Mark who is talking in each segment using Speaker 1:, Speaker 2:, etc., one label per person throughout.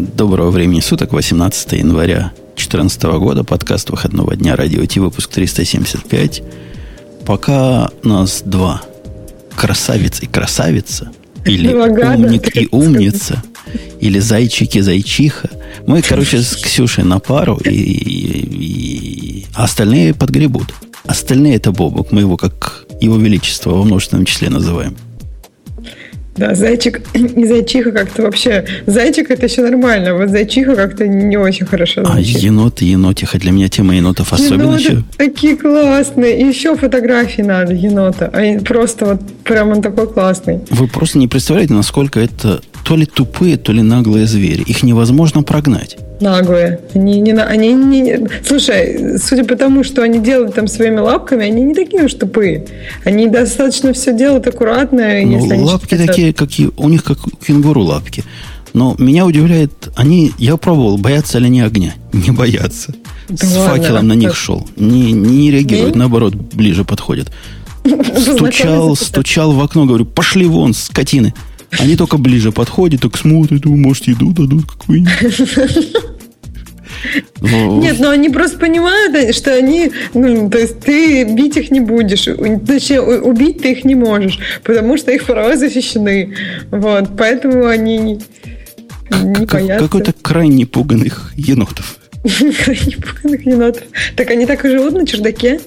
Speaker 1: Доброго времени суток, 18 января 2014 года, подкаст выходного дня, радио Ти, выпуск 375. Пока нас два. Красавец и красавица. Или умник и умница. Или зайчик и зайчиха. Мы, короче, с Ксюшей на пару, и, и, и остальные подгребут. Остальные это Бобок. Мы его как его величество во множественном числе называем.
Speaker 2: Да, зайчик и зайчиха как-то вообще... Зайчик это еще нормально, вот зайчиха как-то не очень хорошо
Speaker 1: а звучит. А енот енотиха, для меня тема енотов особенно
Speaker 2: Еноты еще... такие классные. И еще фотографии надо енота. А просто вот прям он такой классный.
Speaker 1: Вы просто не представляете, насколько это то ли тупые, то ли наглые звери. Их невозможно прогнать
Speaker 2: наглые. Они не, они не... Слушай, судя по тому, что они делают там своими лапками, они не такие уж тупые. Они достаточно все делают аккуратно.
Speaker 1: Ну, если лапки они такие, какие у них как у кенгуру лапки. Но меня удивляет, они, я пробовал, боятся ли они огня? Не боятся. Да С ладно, факелом на них шел. Не, не реагируют, не? наоборот, ближе подходят. Стучал, стучал в окно, говорю, пошли вон, скотины. Они только ближе подходят, так смотрят, может, еду дадут какую-нибудь.
Speaker 2: Нет, но они просто понимают, что они, ну, то есть ты бить их не будешь, точнее, убить ты их не можешь, потому что их права защищены. Вот, поэтому они не,
Speaker 1: не боятся. Какой-то крайне пуганных енотов.
Speaker 2: крайне пуганных енотов. Так они так и живут на чердаке?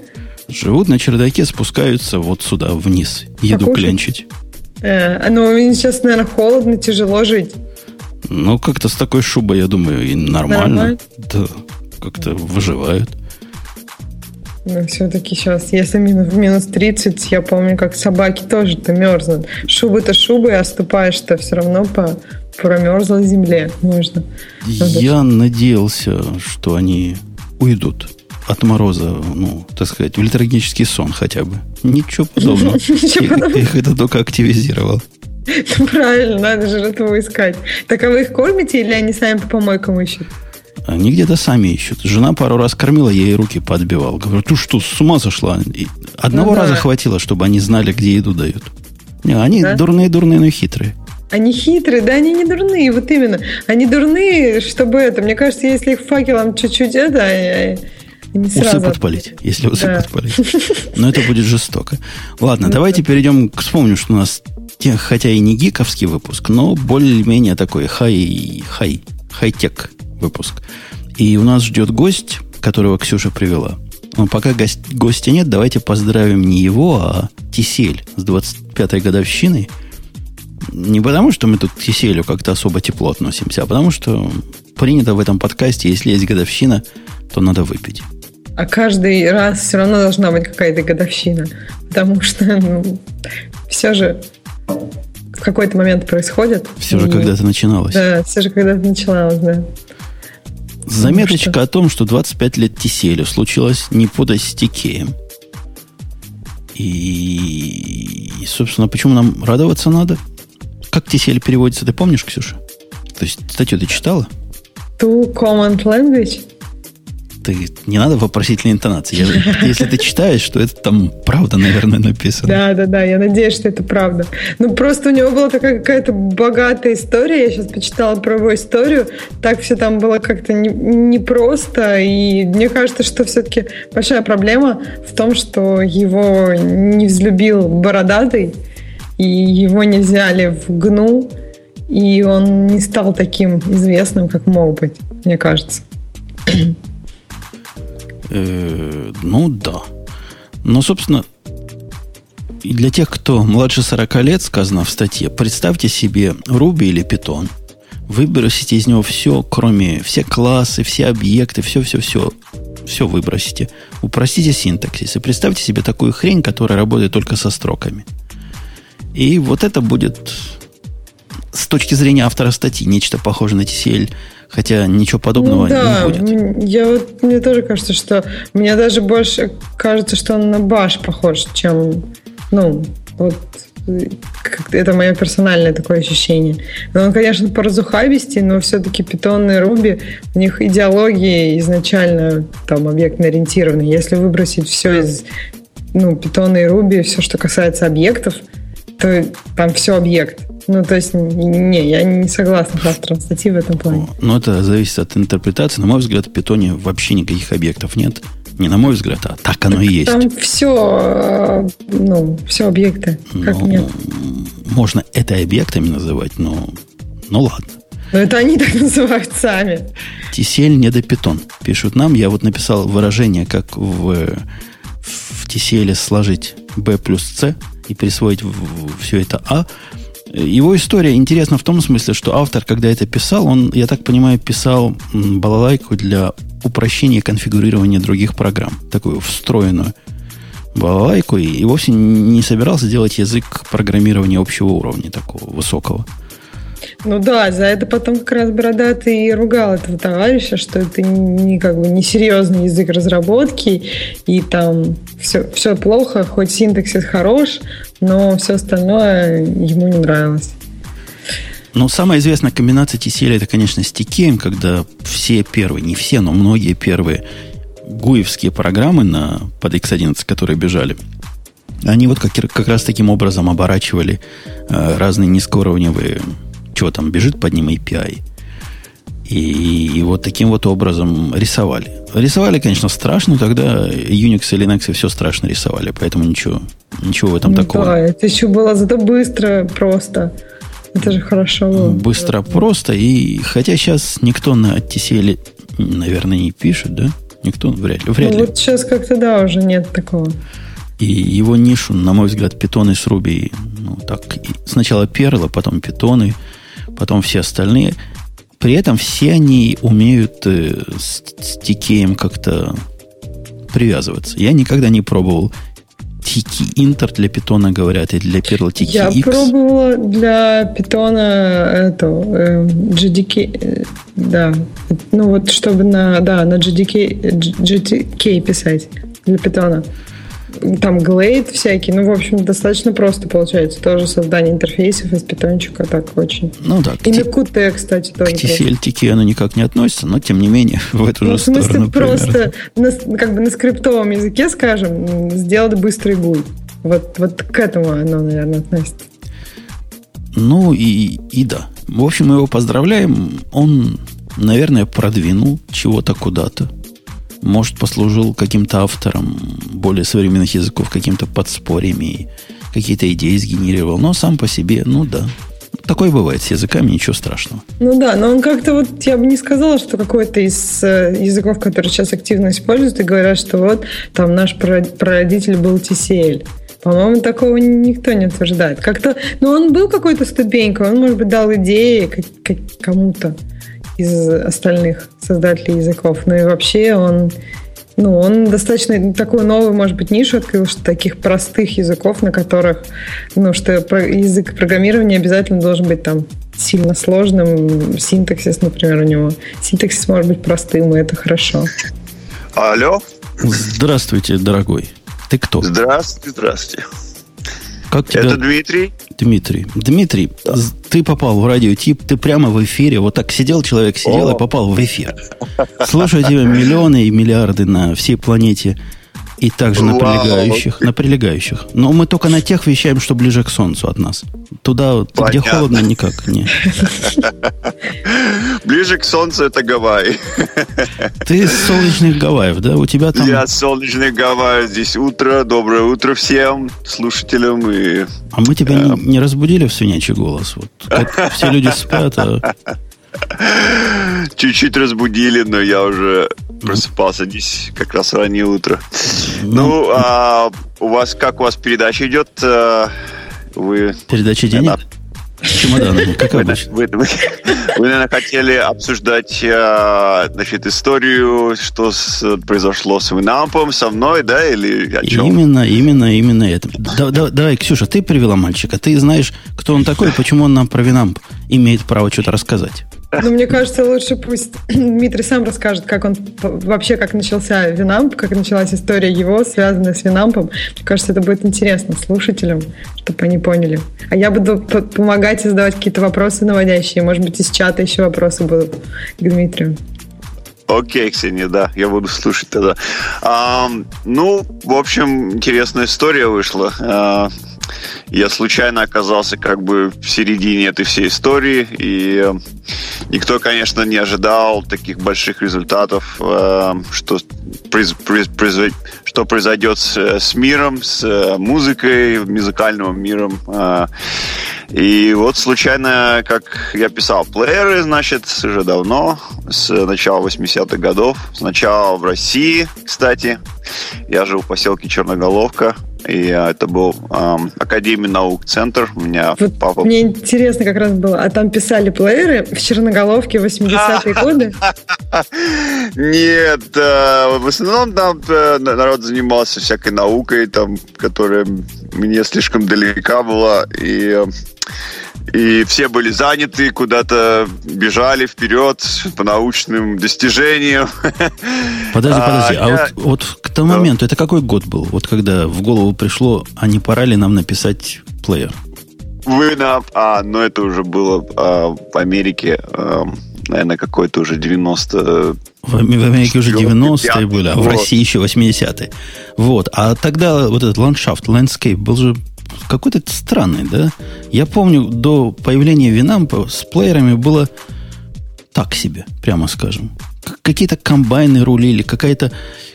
Speaker 1: Живут на чердаке, спускаются вот сюда вниз, еду Покушать? клянчить.
Speaker 2: Э, ну, сейчас, наверное, холодно, тяжело жить.
Speaker 1: Ну, как-то с такой шубой, я думаю, и нормально. нормально? Да, как-то выживают.
Speaker 2: Но все-таки сейчас, если минус, минус 30, я помню, как собаки тоже-то мерзнут. Шубы-то шубы, а ступаешь-то все равно по промерзлой земле можно.
Speaker 1: Я Надо... надеялся, что они уйдут от мороза, ну, так сказать, в литургический сон хотя бы. Ничего подобного. Их это только активизировал.
Speaker 2: Правильно, надо же жертву искать. Так а вы их кормите или они сами по помойкам ищут?
Speaker 1: Они где-то сами ищут. Жена пару раз кормила, я ей руки подбивал. Говорю, ты что, с ума сошла? И одного ну, раза да. хватило, чтобы они знали, где еду дают. Не, они да? дурные, дурные, но хитрые.
Speaker 2: Они хитрые, да, они не дурные, вот именно. Они дурные, чтобы это, мне кажется, если их факелом чуть-чуть это,
Speaker 1: не сразу... Усы подпалить, если усы да. подпалить. Но это будет жестоко. Ладно, ну, давайте перейдем к... Вспомню, что у нас, хотя и не гиковский выпуск, но более-менее такой хай, хай, хай-тек выпуск. И у нас ждет гость, которого Ксюша привела. Но пока гость, гостя нет, давайте поздравим не его, а Тисель с 25-й годовщиной. Не потому, что мы тут к Тиселю как-то особо тепло относимся, а потому, что принято в этом подкасте, если есть годовщина, то надо выпить.
Speaker 2: А каждый раз все равно должна быть какая-то годовщина. Потому что ну, все же в какой-то момент происходит.
Speaker 1: Все же когда-то начиналось.
Speaker 2: Да, все же когда-то начиналось, да.
Speaker 1: Заметочка что... о том, что 25 лет Тиселю случилось не под Астикеем. И, и, собственно, почему нам радоваться надо? Как Тисель переводится, ты помнишь, Ксюша? То есть статью ты читала?
Speaker 2: To common language?
Speaker 1: Ты не надо вопросительной интонации. Я, если ты читаешь, что это там правда, наверное, написано.
Speaker 2: Да, да, да, я надеюсь, что это правда. Ну, просто у него была такая какая-то богатая история. Я сейчас почитала про его историю. Так все там было как-то непросто. Не и мне кажется, что все-таки большая проблема в том, что его не взлюбил бородатый, и его не взяли в ГНУ, и он не стал таким известным, как мог быть, мне кажется.
Speaker 1: Э, ну да. Но, собственно, для тех, кто младше 40 лет, сказано в статье, представьте себе Ruby или Python. Выбросите из него все, кроме все классы, все объекты, все-все-все. Все выбросите. Упростите синтаксис. И представьте себе такую хрень, которая работает только со строками. И вот это будет точки зрения автора статьи нечто похожее на TCL Хотя ничего подобного ну, да, не будет.
Speaker 2: Я вот, мне тоже кажется, что мне даже больше кажется, что он на баш похож, чем, ну, вот это мое персональное такое ощущение. Но он, конечно, по разухабисти, но все-таки Python и Ruby, у них идеология изначально там объектно-ориентирована. Если выбросить все из ну, Python и Ruby, все, что касается объектов, то там все объект. Ну, то есть, не, я не согласна с автором статьи в этом плане.
Speaker 1: Ну, это зависит от интерпретации. На мой взгляд, в питоне вообще никаких объектов нет. Не на мой взгляд, а так оно и есть.
Speaker 2: Там все, э, ну, все объекты. Как ну, нет?
Speaker 1: Можно это объектами называть, но ну ладно.
Speaker 2: Но это они так называют сами.
Speaker 1: TCL не до питон. Пишут нам. Я вот написал выражение, как в, в TCL сложить B плюс C и присвоить в, в все это А. Его история интересна в том смысле, что автор, когда это писал, он, я так понимаю, писал балалайку для упрощения конфигурирования других программ. Такую встроенную балалайку. И, вовсе не собирался делать язык программирования общего уровня, такого высокого.
Speaker 2: Ну да, за это потом как раз Бородатый и ругал этого товарища, что это не как бы несерьезный язык разработки, и там все, все плохо, хоть синтаксис хорош, но все остальное ему не нравилось.
Speaker 1: Ну, самая известная комбинация TCL это, конечно, с TKM, когда все первые, не все, но многие первые гуевские программы на, под X11, которые бежали, они вот как, как раз таким образом оборачивали э, разные низкоуровневые что там бежит под ним API. И, и вот таким вот образом рисовали. Рисовали, конечно, страшно, тогда Unix и Linux все страшно рисовали, поэтому ничего, ничего в этом ну, такого.
Speaker 2: Да, это еще было зато быстро, просто. Это же хорошо было.
Speaker 1: Быстро, просто. И хотя сейчас никто на TCL, наверное, не пишет, да? Никто вряд ли. Вряд ну,
Speaker 2: ли. Вот сейчас как-то, да, уже нет такого.
Speaker 1: И его нишу, на мой взгляд, питоны с Руби, ну, так, сначала перла, потом питоны – потом все остальные. При этом все они умеют э, с, с TKM как-то привязываться. Я никогда не пробовал Tiki Inter для питона, говорят, и для Perl Tiki
Speaker 2: Я
Speaker 1: X.
Speaker 2: пробовала для питона эту, э, GDK, э, да. Ну вот, чтобы на, да, на GDK, GDK писать для питона там Glade всякий, ну, в общем, достаточно просто получается. Тоже создание интерфейсов из питончика так очень.
Speaker 1: Ну да.
Speaker 2: И на Qt, кстати, тоже.
Speaker 1: К TCL оно никак не относится, но тем не менее в эту ну, же сторону. В смысле,
Speaker 2: просто на, как бы на скриптовом языке, скажем, сделать быстрый гуй. Вот, вот к этому оно, наверное, относится.
Speaker 1: Ну и, и да. В общем, мы его поздравляем. Он, наверное, продвинул чего-то куда-то может, послужил каким-то автором более современных языков, каким-то подспорьями, какие-то идеи сгенерировал. Но сам по себе, ну да, Такое бывает с языками, ничего страшного.
Speaker 2: Ну да, но он как-то вот, я бы не сказала, что какой-то из э, языков, которые сейчас активно используют, и говорят, что вот там наш прародитель был TCL. По-моему, такого никто не утверждает. Как-то, ну, он был какой-то ступенькой, он, может быть, дал идеи как кому-то из остальных создателей языков. Ну и вообще он, ну, он достаточно такую новую, может быть, нишу открыл, что таких простых языков, на которых, ну, что язык программирования обязательно должен быть там сильно сложным. Синтаксис, например, у него. Синтаксис может быть простым, и это хорошо.
Speaker 3: Алло.
Speaker 1: Здравствуйте, дорогой. Ты кто?
Speaker 3: Здравствуйте, здравствуйте.
Speaker 1: Как тебя...
Speaker 3: Это Дмитрий.
Speaker 1: Дмитрий. Дмитрий, да. ты попал в радиотип, ты прямо в эфире. Вот так сидел человек, сидел О. и попал в эфир. Слушаю тебя миллионы и миллиарды на всей планете. И также на прилегающих, на прилегающих. Но мы только на тех вещаем, что ближе к Солнцу от нас. Туда, Понятно. где холодно, никак не.
Speaker 3: Ближе к Солнцу это Гавайи.
Speaker 1: Ты из солнечных Гавайев, да? У тебя там...
Speaker 3: Я солнечных Гавайев. Здесь утро. Доброе утро всем слушателям. И...
Speaker 1: А мы тебя не, не разбудили в свинячий голос? Вот, как все люди спят, а...
Speaker 3: Чуть-чуть разбудили, но я уже просыпался здесь как раз раннее утро. Ну, ну а у вас как у вас передача идет? Э,
Speaker 1: вы... Передача денег? Чемоданом, как обычно.
Speaker 3: Вы, вы, вы, наверное, хотели обсуждать э, значит, историю, что с, произошло с Винампом, со мной, да, или о чем?
Speaker 1: Именно, именно, именно это. Да, да, давай, Ксюша, ты привела мальчика. Ты знаешь, кто он такой, почему он нам про Винамп имеет право что-то рассказать.
Speaker 2: Ну, мне кажется, лучше пусть Дмитрий сам расскажет, как он вообще, как начался Винамп, как началась история его, связанная с Винампом. Мне кажется, это будет интересно слушателям, чтобы они поняли. А я буду помогать и задавать какие-то вопросы наводящие. Может быть, из чата еще вопросы будут к Дмитрию.
Speaker 3: Окей, Ксения, да, я буду слушать тогда. А, ну, в общем, интересная история вышла. А, я случайно оказался как бы в середине этой всей истории, и никто, конечно, не ожидал таких больших результатов, что, произ, произ, что произойдет с, с миром, с музыкой, музыкальным миром. И вот случайно, как я писал, плееры, значит, уже давно, с начала 80-х годов. Сначала в России, кстати. Я жил в поселке Черноголовка. И это был эм, Академия наук центр. У меня
Speaker 2: вот папа... Мне интересно как раз было, а там писали плееры в Черноголовке 80-е годы?
Speaker 3: Нет, э, в основном там э, народ занимался всякой наукой, там, которая мне слишком далека была. И и все были заняты, куда-то бежали вперед по научным достижениям.
Speaker 1: Подожди, подожди, а, а я... вот, вот к тому моменту, это какой год был? Вот когда в голову пришло, а не пора ли нам написать плеер?
Speaker 3: Вы на... А, ну это уже было а, в Америке, а, наверное, какой-то уже 90...
Speaker 1: В, Америке уже 90-е были, а в России еще 80-е. Вот. А тогда вот этот ландшафт, landscape был же какой-то странный, да? Я помню, до появления Винампа с плеерами было так себе, прямо скажем. Какие-то комбайны рулили, какая-то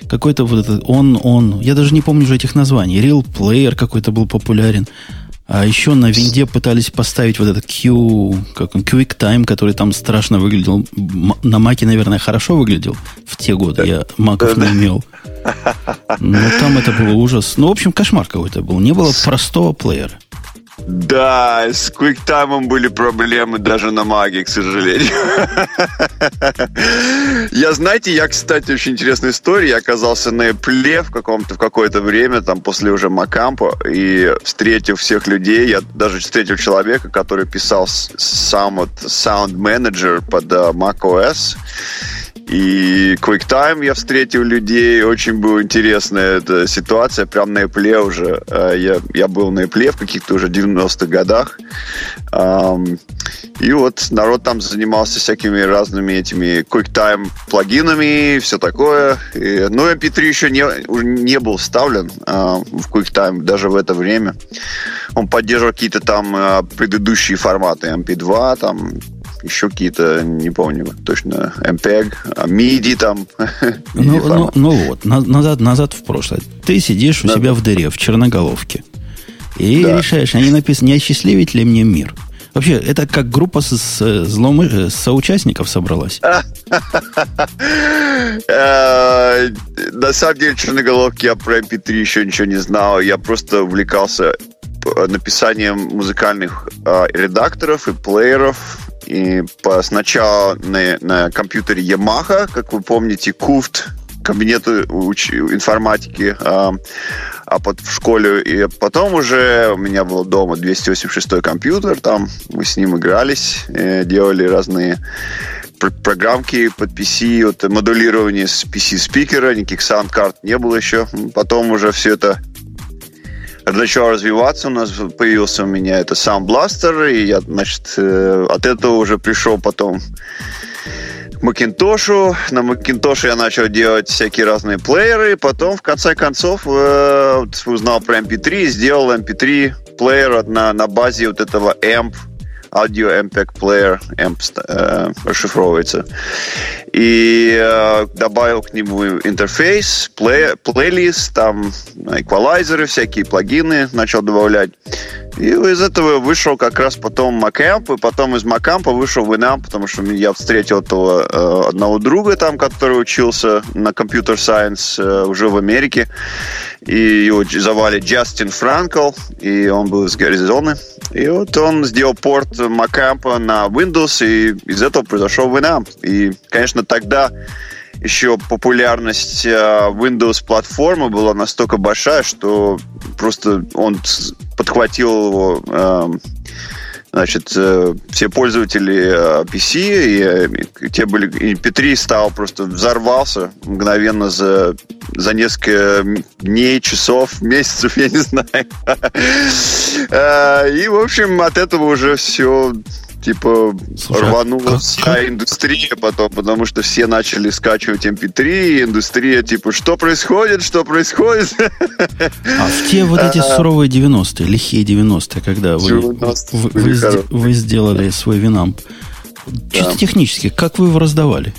Speaker 1: какой-то вот этот он, он. Я даже не помню уже этих названий. Real Player какой-то был популярен. А еще на винде пытались поставить вот этот Q, как он, QuickTime, который там страшно выглядел. На маке, наверное, хорошо выглядел в те годы. Я маков не имел. Но там это было ужас. Ну, в общем, кошмар какой-то был. Не было простого плеера.
Speaker 3: Да, с QuickTime были проблемы даже на магии, к сожалению. Я, знаете, я, кстати, очень интересная история. Я оказался на Apple в каком-то в какое-то время, там, после уже Макампа, и встретил всех людей. Я даже встретил человека, который писал сам вот Sound Manager под uh, macOS. И QuickTime я встретил людей, очень была интересная эта ситуация, прям на Apple уже. Э, я, я был на Apple в каких-то уже 90-х годах. И вот народ там занимался всякими разными этими QuickTime плагинами и все такое. Ну, MP3 еще не, не был вставлен а, в QuickTime даже в это время. Он поддерживал какие-то там а, предыдущие форматы MP2, там еще какие-то, не помню точно, MPEG, MIDI там.
Speaker 1: Ну, ну, ну вот, назад, назад в прошлое. Ты сидишь у да. себя в дыре, в черноголовке, и да. решаешь, они написаны, не осчастливить ли мне мир? Вообще, это как группа с, с, злом, с соучастников собралась?
Speaker 3: Э, на самом деле, черноголовки я про MP3 еще ничего не знал. Я просто увлекался написанием музыкальных э, редакторов и плееров и сначала на, на компьютере Yamaha, как вы помните, CUFT, кабинету уч, информатики, а, а под, в школе. И потом уже у меня был дома 286 компьютер, там мы с ним игрались, э, делали разные программки под PC, вот модулирование с PC-спикера, никаких саунд-карт не было еще. Потом уже все это начал развиваться, у нас появился у меня это Sound Blaster, и я, значит, э, от этого уже пришел потом к Макинтошу. На Макинтоше я начал делать всякие разные плееры, потом, в конце концов, э, узнал про MP3 и сделал MP3 плеер на, на базе вот этого AMP Audio MPEG Player AMP э, расшифровывается. И э, добавил к нему интерфейс, плей, плейлист, там эквалайзеры, всякие плагины начал добавлять. И из этого вышел как раз потом Macamp, и потом из Macamp вышел Winamp, потому что я встретил этого э, одного друга там, который учился на Computer Science э, уже в Америке. И его звали Джастин Франкл, и он был из Гаризоны. И вот он сделал порт Macamp на Windows, и из этого произошел Winamp. И, конечно, тогда еще популярность э, Windows платформы была настолько большая, что просто он подхватил его эм, значит, э, все пользователи PC, и, и те были, и P3 стал просто взорвался мгновенно за, за несколько дней, часов, месяцев, я не знаю. Э, и, в общем, от этого уже все типа Слушай, а рванула вся индустрия потом, потому что все начали скачивать MP3, эм и индустрия типа, что происходит, что происходит?
Speaker 1: А в те вот эти суровые 90-е, лихие 90-е, когда вы, вы, вы, вы сделали свой винамп, чисто технически, как вы его раздавали?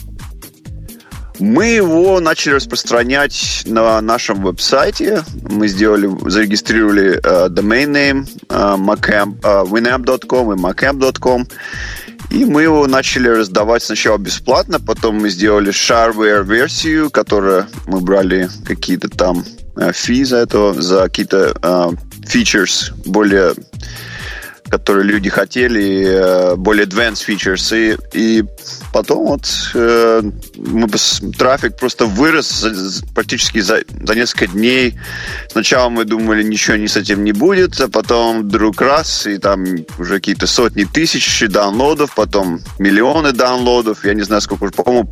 Speaker 3: Мы его начали распространять на нашем веб-сайте. Мы сделали, зарегистрировали uh, domain name uh, macamp, uh, winamp.com и macamp.com. И мы его начали раздавать сначала бесплатно, потом мы сделали shareware-версию, которая мы брали какие-то там фи за это, за какие-то uh, features более которые люди хотели, э, более advanced features. И, и потом вот э, мы, трафик просто вырос практически за, за несколько дней. Сначала мы думали, ничего не с этим не будет, а потом вдруг раз, и там уже какие-то сотни тысяч даунлодов, потом миллионы даунлодов. Я не знаю, сколько, по-моему,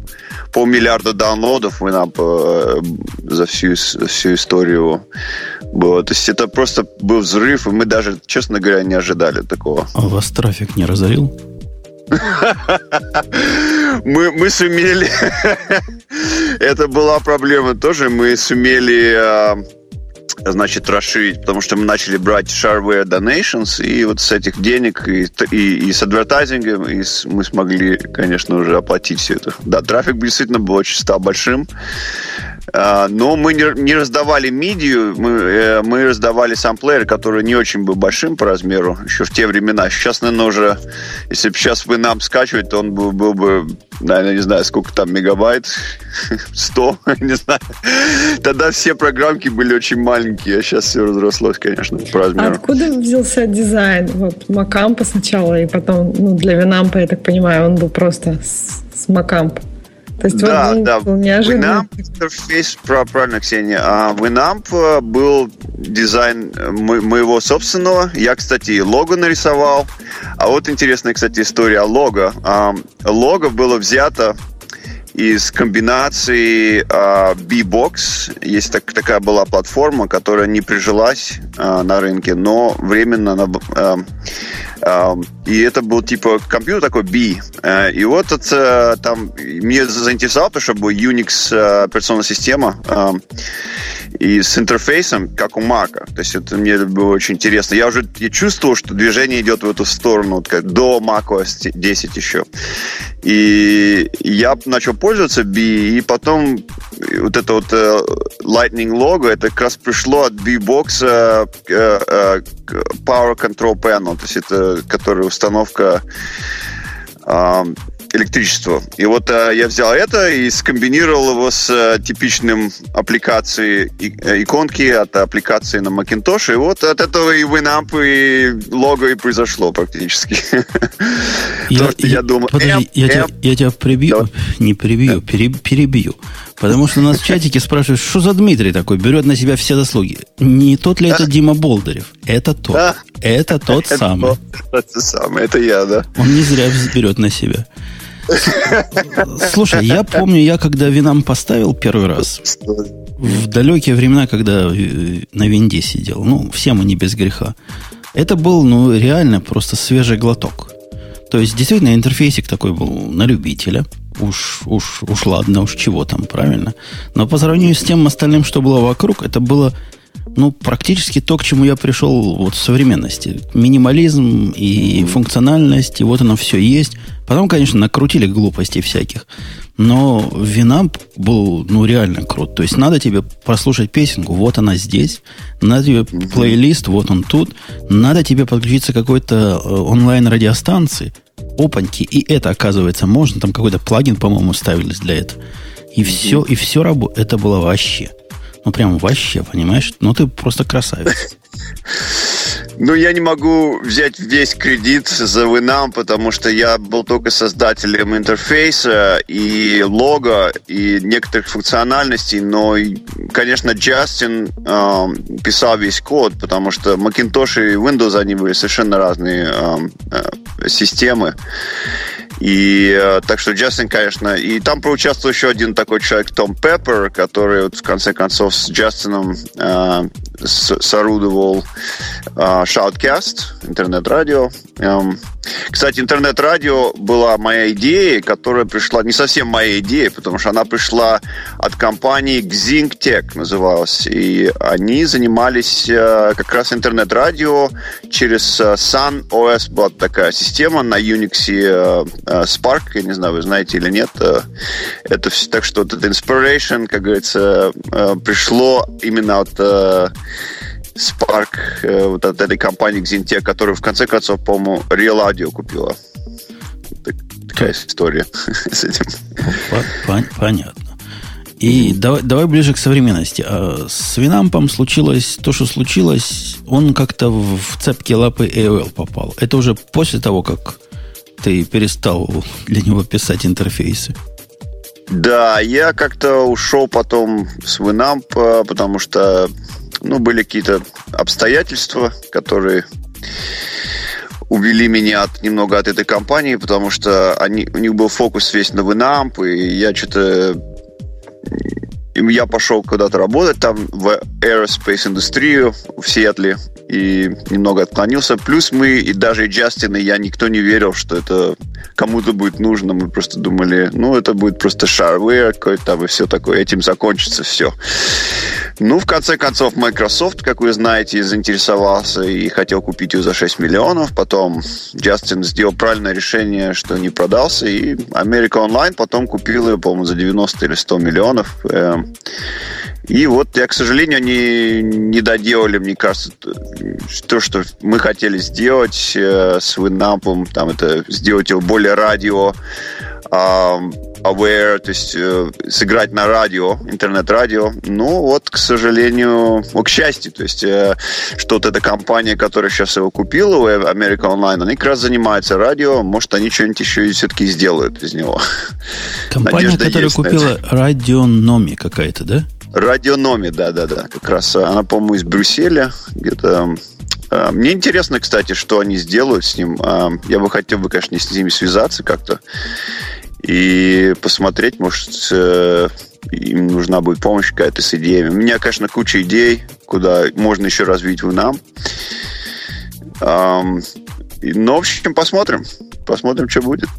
Speaker 3: полмиллиарда даунлодов мы нам э, за всю, всю историю было. То есть это просто был взрыв, и мы даже, честно говоря, не ожидали такого.
Speaker 1: А вас трафик не разорил?
Speaker 3: Мы, мы сумели... Это была проблема тоже. Мы сумели а, значит, расширить, потому что мы начали брать shareware donations, и вот с этих денег и, и, и с адвертайзингом и с, мы смогли, конечно, уже оплатить все это. Да, трафик действительно был очень стал большим. А, но мы не, раздавали мидию, мы, э, мы раздавали самплеер, который не очень был большим по размеру еще в те времена. Сейчас, наверное, уже, если бы сейчас вы нам скачивать, то он был, был бы, наверное, не знаю, сколько там мегабайт, 100, не знаю. Тогда все программки были очень маленькие, а сейчас все разрослось, конечно, по размеру.
Speaker 2: А откуда взялся дизайн? Вот Макампа сначала, и потом, ну, для Винампа, я так понимаю, он был просто с, с Макампа.
Speaker 3: То есть да, вот да. Winamp интерфейс, правильно, Ксения. А Winamp э, был дизайн э, моего собственного. Я, кстати, лого нарисовал. А вот интересная, кстати, история о лого. Лого было взято из комбинации э, B-Box. Есть так, такая была платформа, которая не прижилась э, на рынке, но временно она, э, и это был типа компьютер такой B. Э, и вот это там мне заинтересовало, потому что был Unix э, операционная система. Э, и с интерфейсом, как у Мака. То есть это мне было очень интересно. Я уже я чувствовал, что движение идет в эту сторону, вот как до macOS 10 еще. И я начал пользоваться B, и потом вот это вот Lightning лого, это как раз пришло от B-Box Power Control Panel, то есть это которая установка электричество. И вот э, я взял это и скомбинировал его с э, типичным аппликацией и, э, иконки от аппликации на Macintosh. И вот от этого и Winamp, и лого и произошло практически.
Speaker 1: Я, я, я думаю... Подожди, я, тебя, я тебя прибью, не прибью, перебью. Потому что у нас в чатике спрашивают, что за Дмитрий такой, берет на себя все заслуги. Не тот ли это Дима Болдырев? Это тот. Да. Это тот самый.
Speaker 3: Это самый, это я, да.
Speaker 1: Он не зря берет на себя. Слушай, я помню, я когда Винам поставил первый раз, в далекие времена, когда э, на винде сидел, ну, все мы не без греха, это был, ну, реально просто свежий глоток. То есть, действительно, интерфейсик такой был на любителя. Уж, уж, уж ладно, уж чего там, правильно. Но по сравнению с тем остальным, что было вокруг, это было ну, практически то, к чему я пришел вот в современности. Минимализм и функциональность, и вот оно все есть. Потом, конечно, накрутили глупостей всяких. Но вина был, ну, реально крут. То есть надо тебе прослушать песенку, вот она здесь. Надо тебе плейлист, вот он тут. Надо тебе подключиться к какой-то э, онлайн-радиостанции. Опаньки. И это, оказывается, можно. Там какой-то плагин, по-моему, ставились для этого. И все, и все работает. Это было вообще. Ну, прям вообще, понимаешь? Ну, ты просто красавец.
Speaker 3: Ну, я не могу взять весь кредит за Winamp, потому что я был только создателем интерфейса и лога, и некоторых функциональностей, но, конечно, Джастин э, писал весь код, потому что Macintosh и Windows, они были совершенно разные э, э, системы. И э, так что Джастин, конечно, и там поучаствовал еще один такой человек, Том Пеппер, который вот, в конце концов с Джастином э, сорудовал а, Shoutcast, интернет-радио. Эм, кстати, интернет-радио была моя идея, которая пришла, не совсем моя идея, потому что она пришла от компании Xing Tech, называлась. И они занимались э, как раз интернет-радио через э, Sun OS была такая система на Unix э, Spark, я не знаю, вы знаете или нет. Это так что вот это Inspiration, как говорится, пришло именно от Spark, э, вот от этой компании Xintec, которую в конце концов, по-моему, Real Audio купила. Так, такая история с этим.
Speaker 1: Понятно. И давай, давай ближе к современности. А с Винампом случилось то, что случилось. Он как-то в цепки лапы AOL попал. Это уже после того, как ты перестал для него писать интерфейсы.
Speaker 3: Да, я как-то ушел потом с Winamp, потому что ну, были какие-то обстоятельства, которые увели меня от, немного от этой компании, потому что они, у них был фокус весь на Winamp, и я что-то я пошел куда-то работать там в aerospace индустрию в Сиэтле и немного отклонился. Плюс мы, и даже Джастин, и я, никто не верил, что это кому-то будет нужно. Мы просто думали, ну, это будет просто shareware какой-то, и все такое, этим закончится все. Ну, в конце концов, Microsoft, как вы знаете, заинтересовался и хотел купить ее за 6 миллионов. Потом Джастин сделал правильное решение, что не продался. И Америка Онлайн потом купил ее, по-моему, за 90 или 100 миллионов. И вот я, к сожалению, не, не доделали, мне кажется, то, что мы хотели сделать э, с Winamp, там это сделать его более радио, aware, то есть э, сыграть на радио, интернет-радио. Ну, вот, к сожалению, ну, к счастью, то есть э, что вот эта компания, которая сейчас его купила, America Online, они как раз занимаются радио, может, они что-нибудь еще и все-таки сделают из него.
Speaker 1: Компания, Надежда которая купила Радиономи какая-то, да?
Speaker 3: Радиономи, да-да-да. Как раз она, по-моему, из Брюсселя. Где-то э, мне интересно, кстати, что они сделают с ним. Э, я бы хотел бы, конечно, с ними связаться как-то и посмотреть, может, э, им нужна будет помощь какая-то с идеями. У меня, конечно, куча идей, куда можно еще развить в нам. Но, ну, в общем, посмотрим. Посмотрим, что будет.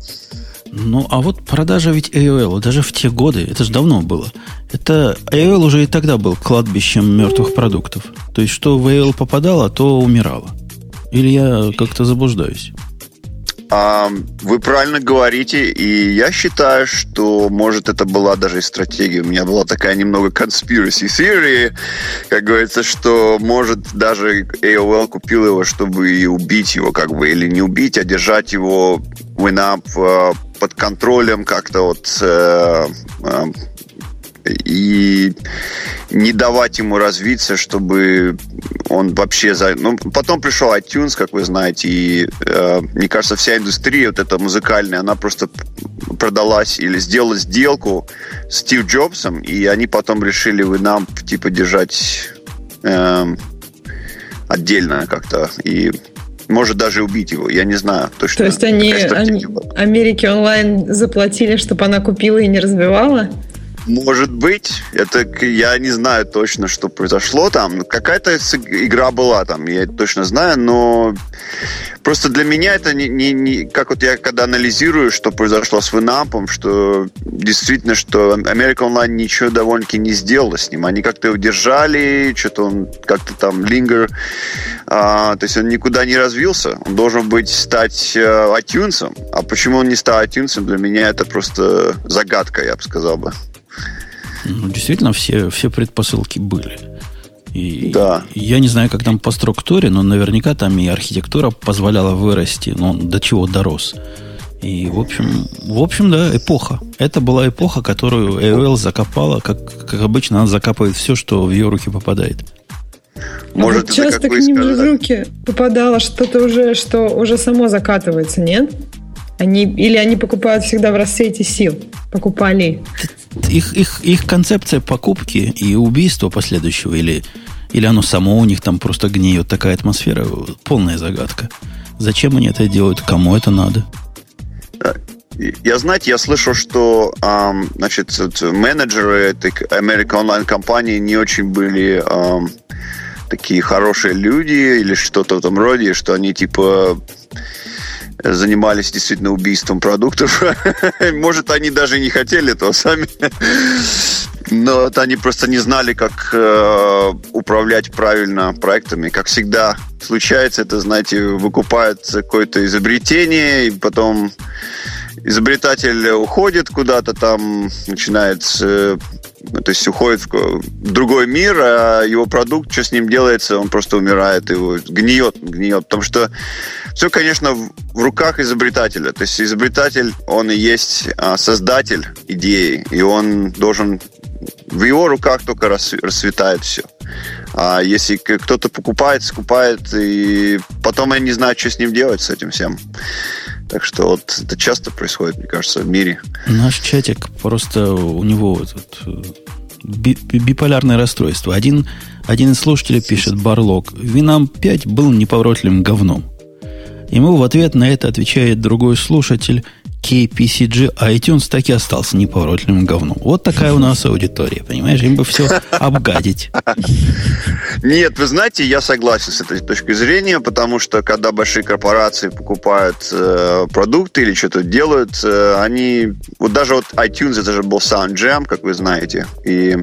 Speaker 1: Ну, а вот продажа ведь AOL, даже в те годы, это же давно было. Это AOL уже и тогда был кладбищем мертвых продуктов. То есть, что в AOL попадало, то умирало. Или я как-то заблуждаюсь?
Speaker 3: А, вы правильно говорите, и я считаю, что, может, это была даже и стратегия. У меня была такая немного conspiracy theory, как говорится, что, может, даже AOL купил его, чтобы и убить его, как бы, или не убить, а держать его Winamp э, под контролем как-то вот э, э, и не давать ему развиться, чтобы он вообще... За... Ну, потом пришел iTunes, как вы знаете, и э, мне кажется, вся индустрия вот эта музыкальная, она просто продалась или сделала сделку с Стив Джобсом, и они потом решили вы нам типа держать э, отдельно как-то. И может даже убить его, я не знаю точно.
Speaker 2: То есть они, они Америке онлайн заплатили, чтобы она купила и не разбивала?
Speaker 3: Может быть, это я не знаю точно, что произошло там. Какая-то игра была там, я точно знаю, но просто для меня это не, не, не как вот я когда анализирую, что произошло с Винампом, что действительно, что Америка Онлайн ничего довольно-таки не сделала с ним. Они как-то его держали, что-то он как-то там лингер, а, то есть он никуда не развился. Он должен быть стать а, iTunes. А почему он не стал iTunes, для меня это просто загадка, я бы сказал бы.
Speaker 1: Ну, действительно, все, все предпосылки были. И, да. я не знаю, как там по структуре, но наверняка там и архитектура позволяла вырасти, но он до чего дорос. И, в общем, в общем, да, эпоха. Это была эпоха, которую AOL закопала, как, как обычно, она закапывает все, что в ее руки попадает.
Speaker 2: Может, а вот часто к ним же в руки попадало что-то уже, что уже само закатывается, нет? Они, или они покупают всегда в рассвете сил? Покупали?
Speaker 1: Их, их, их концепция покупки и убийства последующего, или, или оно само у них там просто гниет, такая атмосфера, полная загадка. Зачем они это делают? Кому это надо?
Speaker 3: Я, знаете, я слышал, что значит, менеджеры этой American Online компании не очень были такие хорошие люди или что-то в этом роде, что они типа занимались действительно убийством продуктов. Может, они даже не хотели этого сами. Но это они просто не знали, как э, управлять правильно проектами. Как всегда случается, это, знаете, выкупает какое-то изобретение, и потом изобретатель уходит куда-то там, начинает ну, то есть уходит в другой мир, а его продукт, что с ним делается, он просто умирает, его гниет, гниет. Потому что все, конечно, в руках изобретателя. То есть изобретатель, он и есть а, создатель идеи, и он должен в его руках только расцветает все. А если кто-то покупает, скупает, и потом я не знаю, что с ним делать, с этим всем. Так что вот это часто происходит, мне кажется, в мире.
Speaker 1: Наш чатик просто у него тут э, биполярное расстройство. Один, один из слушателей пишет, Барлок, Винам 5 был неповоротливым говном. Ему в ответ на это отвечает другой слушатель, KPCG iTunes так и остался неповоротливым говном. Вот такая у нас аудитория, понимаешь? Им бы все обгадить.
Speaker 3: Нет, вы знаете, я согласен с этой точки зрения, потому что когда большие корпорации покупают э, продукты или что-то делают, э, они... Вот даже вот iTunes, это же был SoundJam, как вы знаете. И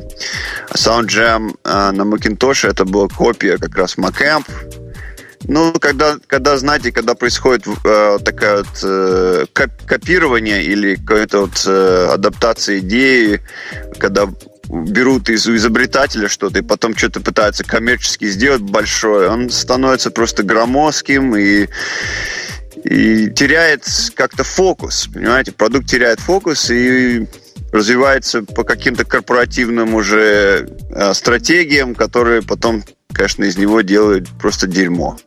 Speaker 3: SoundJam э, на Macintosh это была копия как раз Macamp, ну, когда, когда знаете, когда происходит э, такая вот э, копирование или какая-то вот э, адаптация идеи, когда берут из изобретателя что-то и потом что-то пытаются коммерчески сделать большое, он становится просто громоздким и и теряет как-то фокус, понимаете, продукт теряет фокус и развивается по каким-то корпоративным уже э, стратегиям, которые потом конечно, из него делают просто дерьмо.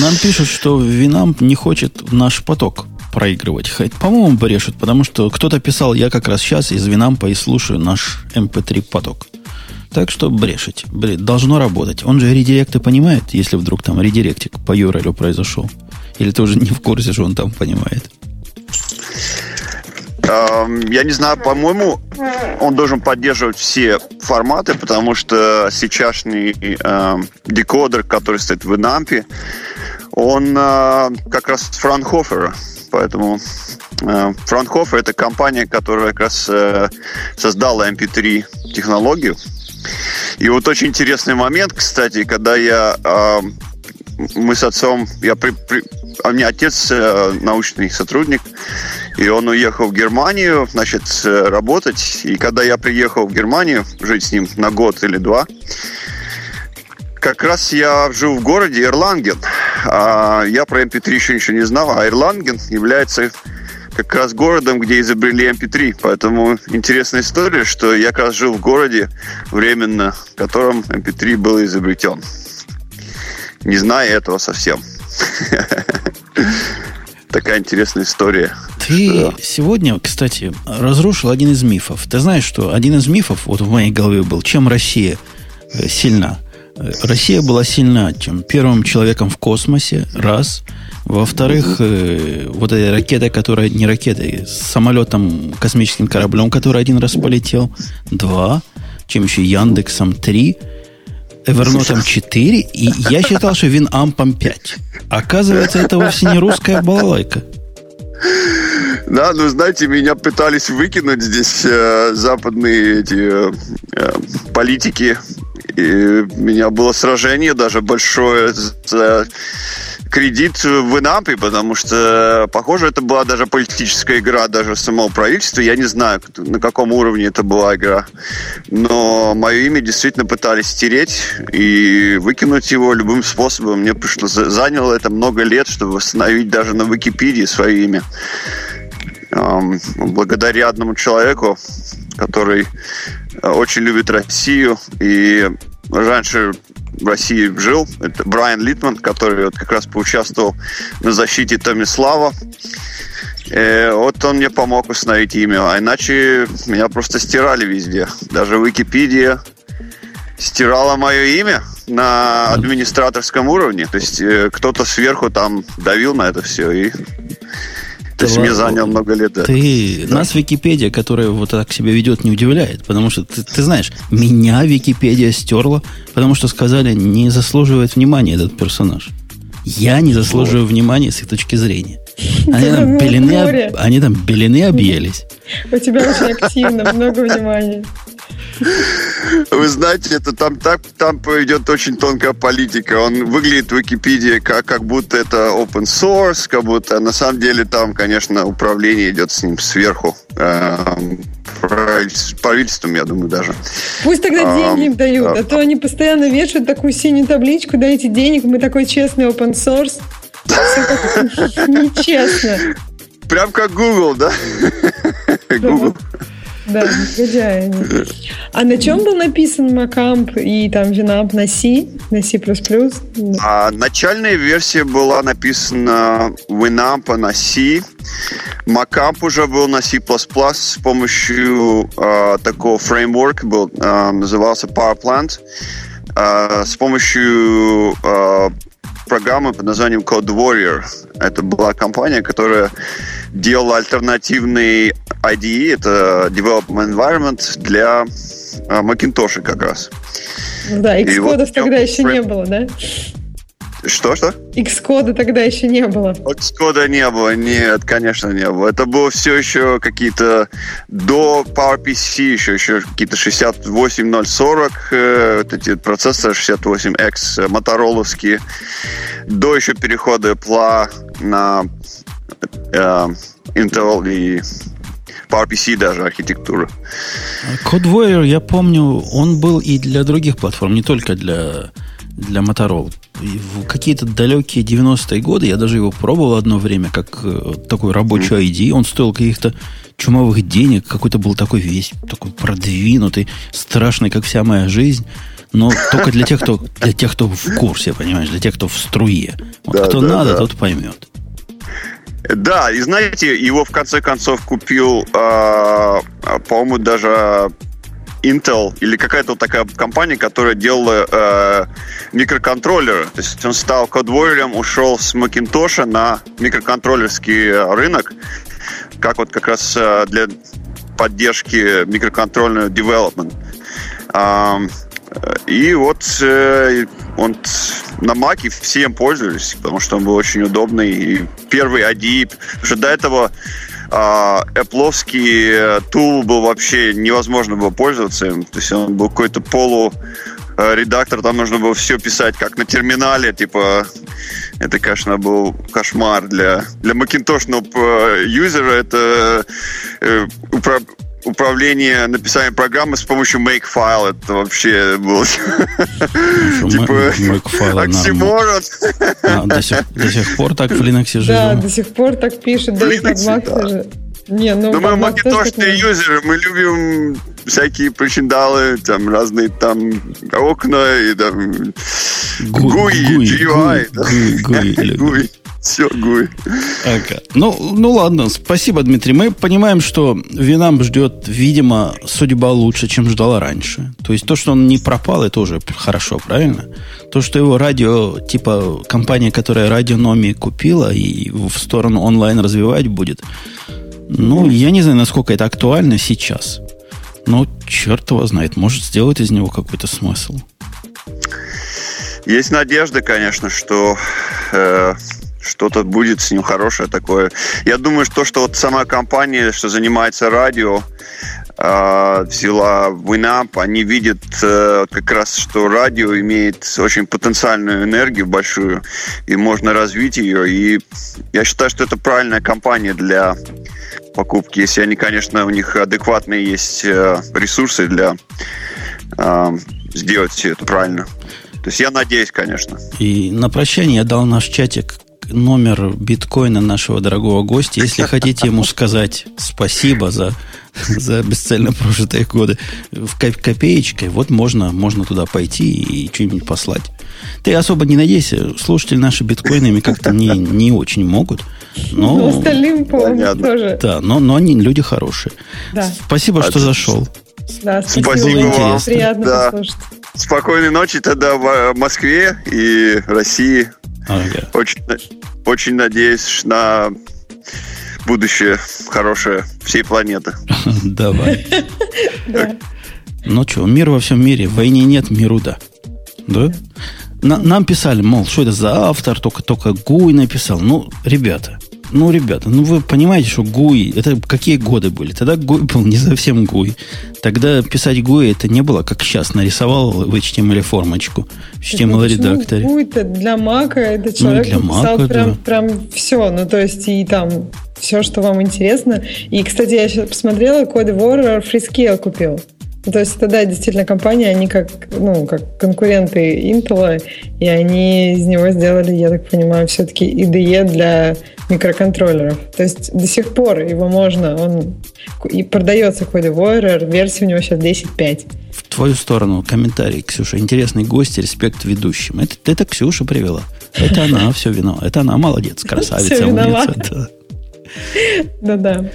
Speaker 1: Нам пишут, что Винам не хочет наш поток проигрывать. По-моему, брешут, потому что кто-то писал, я как раз сейчас из Винампа и слушаю наш MP3 эм поток. Так что брешете. Блин, должно работать. Он же редиректы понимает, если вдруг там редиректик по URL произошел. Или ты уже не в курсе, что он там понимает?
Speaker 3: Я не знаю, по-моему, он должен поддерживать все форматы, потому что сейчасшний э, декодер, который стоит в Инампе, он э, как раз Франхофера. Поэтому э, Франхофер это компания, которая как раз э, создала MP3 технологию. И вот очень интересный момент, кстати, когда я э, мы с отцом, я при, при, а у меня отец э, научный сотрудник, и он уехал в Германию, значит, э, работать. И когда я приехал в Германию жить с ним на год или два, как раз я жил в городе Ирланген. А я про MP3 эм еще ничего не знал, а Ирланген является как раз городом, где изобрели MP3. Эм Поэтому интересная история, что я как раз жил в городе временно, в котором MP3 эм был изобретен. Не зная этого совсем. Такая интересная история.
Speaker 1: Ты что... сегодня, кстати, разрушил один из мифов. Ты знаешь, что один из мифов вот в моей голове был, чем Россия э, сильна. Э, Россия была сильна чем первым человеком в космосе, раз. Во-вторых, э, вот эта ракета, которая не ракета, а самолетом, космическим кораблем, который один раз полетел, два. Чем еще Яндексом, три. Эвернотом 4, и я считал, что Винампом 5. Оказывается, это вовсе не русская балалайка.
Speaker 3: Да, ну знаете, меня пытались выкинуть здесь э, западные эти э, э политики. И у меня было сражение даже большое за кредит в Инапе, потому что, похоже, это была даже политическая игра даже самого правительства. Я не знаю, на каком уровне это была игра. Но мое имя действительно пытались стереть и выкинуть его любым способом. Мне пришлось, заняло это много лет, чтобы восстановить даже на Википедии свое имя. Благодаря одному человеку, который э, очень любит Россию и раньше в России жил. Это Брайан Литман, который вот как раз поучаствовал на защите Томислава. Э, вот он мне помог установить имя. А иначе меня просто стирали везде. Даже Википедия стирала мое имя на администраторском уровне. То есть э, кто-то сверху там давил на это все и То есть мне заняло много лет. Да.
Speaker 1: Ты, да. Нас Википедия, которая вот так себя ведет, не удивляет. Потому что, ты, ты знаешь, меня Википедия стерла, потому что сказали, не заслуживает внимания этот персонаж. Я не заслуживаю вот. внимания с их точки зрения. Они там, белины, они там белины объелись.
Speaker 2: У тебя очень активно, много внимания.
Speaker 3: Вы знаете, это там так там идет очень тонкая политика. Он выглядит в Википедии как, как будто это open source, как будто на самом деле там, конечно, управление идет с ним сверху. Эм, правительством, я думаю, даже.
Speaker 2: Пусть тогда деньги им дают, а, а то они постоянно вешают такую синюю табличку, дайте денег, мы такой честный open source. Нечестно.
Speaker 3: Прям как Google, да?
Speaker 2: Google. Да, негодяи. А на чем был написан Macamp и там Winamp на C, на C++?
Speaker 3: А, начальная версия была написана Winamp на C. Macamp уже был на C++ с помощью а, такого фреймворка, был, а, назывался PowerPlant. А, с помощью а, программы под названием Code Warrior. Это была компания, которая делала альтернативный IDE, это Development Environment для а, Macintosh как раз.
Speaker 2: Да, Xcode вот тогда еще не было, да?
Speaker 3: Что, что?
Speaker 2: Xcode тогда еще не было.
Speaker 3: Xcode не было, нет, конечно, не было. Это было все еще какие-то до PowerPC, еще, еще какие-то 68040, э, вот эти процессоры 68X, э, мотороловские, до еще перехода Apple на э, Intel и PowerPC даже архитектура.
Speaker 1: CodeWire, я помню, он был и для других платформ, не только для для Motorola. В какие-то далекие 90-е годы я даже его пробовал одно время, как э, такой рабочий ID. Он стоил каких-то чумовых денег, какой-то был такой весь, такой продвинутый, страшный, как вся моя жизнь. Но только для тех, кто, для тех, кто в курсе, понимаешь, для тех, кто в струе. Вот да, кто да, надо, да. тот поймет.
Speaker 3: Да, и знаете, его в конце концов купил, э, по-моему, даже Intel или какая-то вот такая компания, которая делала э, микроконтроллеры. То есть он стал кодворером, ушел с Macintosh на микроконтроллерский рынок, как вот как раз э, для поддержки микроконтрольного development. Э, и вот э, он на Маке все им пользовались, потому что он был очень удобный. И первый IDE, потому что до этого а, Apple э, тул был вообще невозможно было пользоваться им. То есть он был какой-то полу э, там нужно было все писать как на терминале, типа это, конечно, был кошмар для, для макинтошного юзера. Это управление написанием программы с помощью Makefile. Это вообще было
Speaker 1: типа оксиморон. До сих пор так в Linux живем?
Speaker 2: Да, до сих пор так пишет. Да и.
Speaker 3: Не, ну, Но мы макинтошные юзеры, мы любим всякие причиндалы, там разные там окна и там GUI, GUI, GUI. Все, гуй.
Speaker 1: Ага. Ну, ну ладно, спасибо, Дмитрий. Мы понимаем, что Винам ждет, видимо, судьба лучше, чем ждала раньше. То есть то, что он не пропал, это уже хорошо, правильно? То, что его радио, типа компания, которая радио Номи купила и в сторону онлайн развивать будет, ну, я не знаю, насколько это актуально сейчас. Но черт его знает, может сделать из него какой-то смысл.
Speaker 3: Есть надежда, конечно, что э, что-то будет с ним хорошее такое. Я думаю, что, что вот сама компания, что занимается радио, э, взяла Winamp, они видят э, как раз, что радио имеет очень потенциальную энергию большую, и можно развить ее. И я считаю, что это правильная компания для покупки, если они, конечно, у них адекватные есть э, ресурсы для э, сделать все это правильно. То есть я надеюсь, конечно.
Speaker 1: И на прощание я дал наш чатик номер биткоина нашего дорогого гостя. Если хотите ему сказать спасибо за, за бесцельно прожитые годы в копеечкой, вот можно, можно туда пойти и что-нибудь послать. Ты особо не надейся, слушатели наши биткоинами как-то не, не очень могут. Но, но
Speaker 2: остальным, по-моему, тоже.
Speaker 1: Да, но, но они люди хорошие. Да. Спасибо, что зашел.
Speaker 2: Да, спасибо. спасибо Было интересно. Приятно да. послушать.
Speaker 3: Спокойной ночи тогда в Москве и России. Ага. Очень, очень надеюсь на будущее хорошее всей планеты.
Speaker 1: Давай. Ну что, мир во всем мире, войне нет, миру да. Да? нам писали, мол, что это за автор, только, только Гуй написал. Ну, ребята, ну, ребята, ну вы понимаете, что GUI, это какие годы были? Тогда GUI был не совсем GUI. Тогда писать GUI это не было, как сейчас, нарисовал в HTML формочку в HTML-редакторе.
Speaker 2: GUI это для Мака, это ну, человек ну, для написал Mac, прям, да. прям все, ну то есть и там все, что вам интересно. И, кстати, я сейчас посмотрела, Code Warrior Freescale купил. То есть это, да, действительно, компания, они как, ну, как конкуренты Intel, и они из него сделали, я так понимаю, все-таки IDE для микроконтроллеров. То есть до сих пор его можно, он и продается Code Warrior, версия у него сейчас 10.5.
Speaker 1: В твою сторону комментарий, Ксюша. Интересный гость, респект ведущим. Это, это Ксюша привела. Это она все вино. Это она молодец, красавица, умница.
Speaker 2: Да-да.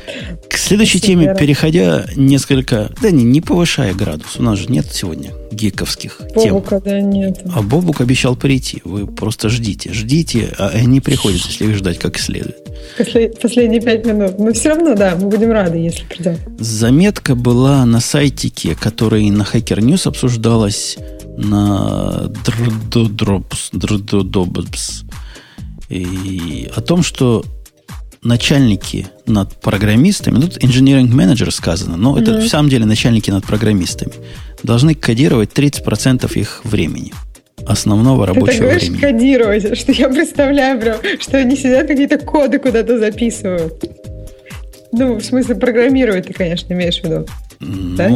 Speaker 1: К следующей теме, переходя несколько... Да не, не повышая градус. У нас же нет сегодня гиковских
Speaker 2: Бобука, тем. да, нет.
Speaker 1: А Бобук обещал прийти. Вы просто ждите. Ждите, а они приходят, если их ждать как следует.
Speaker 2: Последние пять минут. Но все равно, да, мы будем рады, если придет.
Speaker 1: Заметка была на сайтике, который на Hacker News обсуждалась на Дроп и о том, что начальники над программистами, тут engineering manager сказано, но mm-hmm. это в самом деле начальники над программистами, должны кодировать 30% их времени основного рабочего
Speaker 2: Ты так
Speaker 1: времени.
Speaker 2: кодировать, что я представляю прям, что они сидят какие-то коды куда-то записывают. Ну, в смысле, программировать ты, конечно, имеешь в виду.
Speaker 1: Ну, да?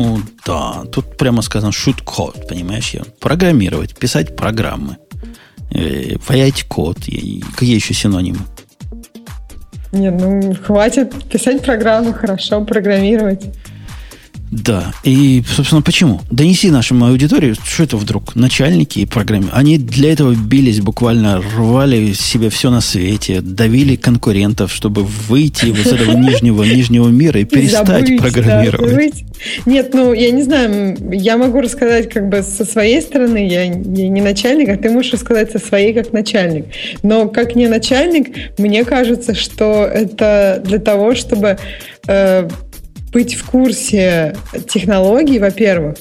Speaker 1: да. Тут прямо сказано shoot code, понимаешь? Программировать, писать программы, э, ваять код. Какие еще синонимы?
Speaker 2: Нет, ну хватит писать программу, хорошо программировать.
Speaker 1: Да, и, собственно, почему? Донеси нашему аудитории, что это вдруг? Начальники и программы. Они для этого бились, буквально рвали себе все на свете, давили конкурентов, чтобы выйти из этого нижнего, нижнего мира и перестать забыть, программировать.
Speaker 2: Да, Нет, ну, я не знаю, я могу рассказать как бы со своей стороны, я, я не начальник, а ты можешь рассказать со своей как начальник. Но как не начальник, мне кажется, что это для того, чтобы э, быть в курсе технологий, во-первых,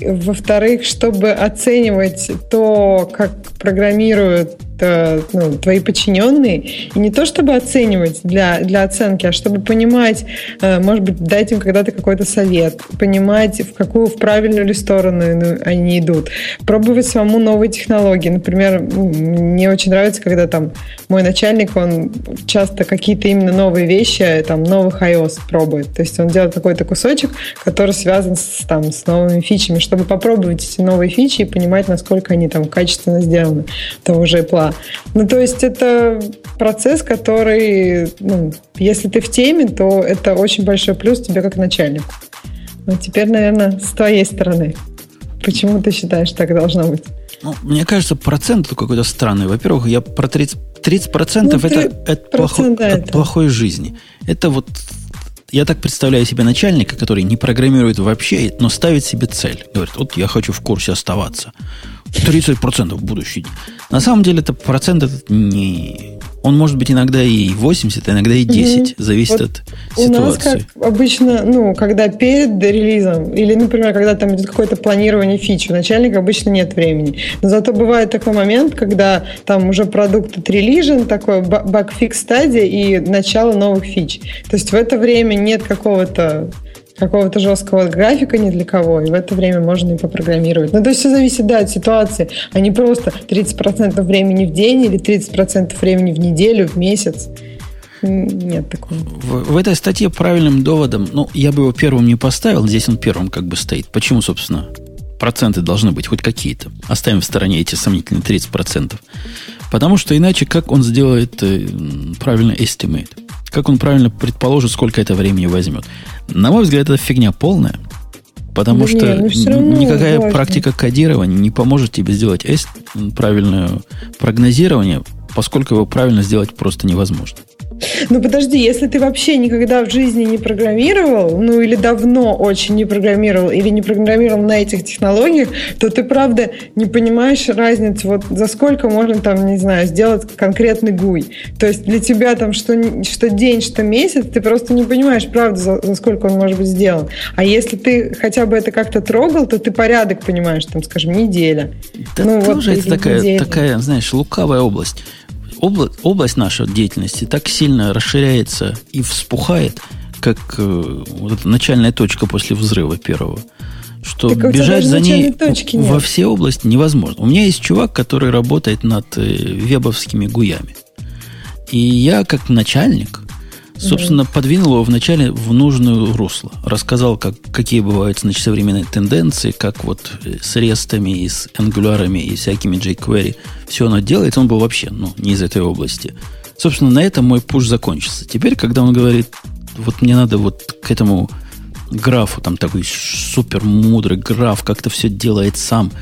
Speaker 2: во-вторых, чтобы оценивать то, как программируют ну, твои подчиненные, и не то чтобы оценивать для, для оценки, а чтобы понимать, э, может быть, дать им когда-то какой-то совет, понимать, в какую, в правильную ли сторону ну, они идут, пробовать самому новые технологии. Например, мне очень нравится, когда там мой начальник, он часто какие-то именно новые вещи, там, новых iOS пробует. То есть он делает какой-то кусочек, который связан с, там, с новыми фичами, чтобы попробовать эти новые фичи и понимать, насколько они там качественно сделаны, того же Apple. Ну, то есть это процесс, который, ну, если ты в теме, то это очень большой плюс тебе как начальнику. Ну, теперь, наверное, с твоей стороны. Почему ты считаешь, так должно быть?
Speaker 1: Ну, мне кажется, процент какой-то странный. Во-первых, я про 30%, 30% ну, это, это, плохо, да, от плохой жизни. Это вот я так представляю себе начальника, который не программирует вообще, но ставит себе цель. Говорит, вот я хочу в курсе оставаться. 30% в будущий. На самом деле это процент этот не... Он может быть иногда и 80, иногда и 10. Угу. Зависит вот от ситуации. У нас как
Speaker 2: обычно, ну, когда перед релизом, или, например, когда там идет какое-то планирование фичи, у начальника обычно нет времени. Но зато бывает такой момент, когда там уже продукт отрелижен, такой баг-фикс стадия и начало новых фич. То есть в это время нет какого-то какого-то жесткого графика ни для кого, и в это время можно и попрограммировать. Ну, то есть все зависит, да, от ситуации, а не просто 30% времени в день или 30% времени в неделю, в месяц. Нет такого.
Speaker 1: В, в этой статье правильным доводом, ну, я бы его первым не поставил, здесь он первым как бы стоит. Почему, собственно, проценты должны быть хоть какие-то? Оставим в стороне эти сомнительные 30%. Потому что иначе как он сделает э, правильно estimate? Как он правильно предположит, сколько это времени возьмет? На мой взгляд, это фигня полная. Потому да что ну, никакая важно. практика кодирования не поможет тебе сделать эст, правильное прогнозирование, поскольку его правильно сделать просто невозможно.
Speaker 2: Ну подожди, если ты вообще никогда в жизни не программировал, ну или давно очень не программировал, или не программировал на этих технологиях, то ты правда не понимаешь разницу, вот за сколько можно там, не знаю, сделать конкретный гуй. То есть для тебя там что, что день, что месяц, ты просто не понимаешь, правда, за, за сколько он может быть сделан. А если ты хотя бы это как-то трогал, то ты порядок понимаешь, там, скажем, неделя.
Speaker 1: Да ну, тоже вот, это такая, такая, знаешь, лукавая область обла- область нашей деятельности так сильно расширяется и вспухает, как э, вот эта начальная точка после взрыва первого, что так бежать за ней во все области невозможно. У меня есть чувак, который работает над э, вебовскими гуями. И я, как начальник, Собственно, подвинул его вначале в нужную русло. Рассказал, как, какие бывают значит, современные тенденции, как вот с рестами и с ангулярами и всякими jQuery все оно делает. Он был вообще ну, не из этой области. Собственно, на этом мой пуш закончился. Теперь, когда он говорит, вот мне надо вот к этому графу, там такой супер мудрый граф, как-то все делает сам,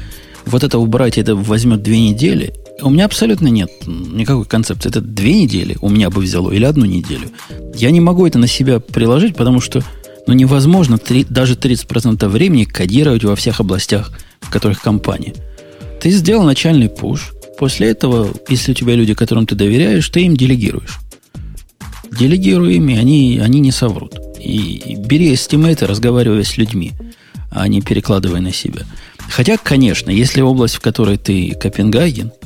Speaker 1: вот это убрать, это возьмет две недели, у меня абсолютно нет никакой концепции. Это две недели у меня бы взяло или одну неделю. Я не могу это на себя приложить, потому что ну, невозможно 3, даже 30% времени кодировать во всех областях, в которых компания. Ты сделал начальный пуш. После этого, если у тебя люди, которым ты доверяешь, ты им делегируешь. Делегируй ими, они, они не соврут. И, и бери эстимейты, разговаривая с людьми, а не перекладывая на себя. Хотя, конечно, если область, в которой ты Копенгаген –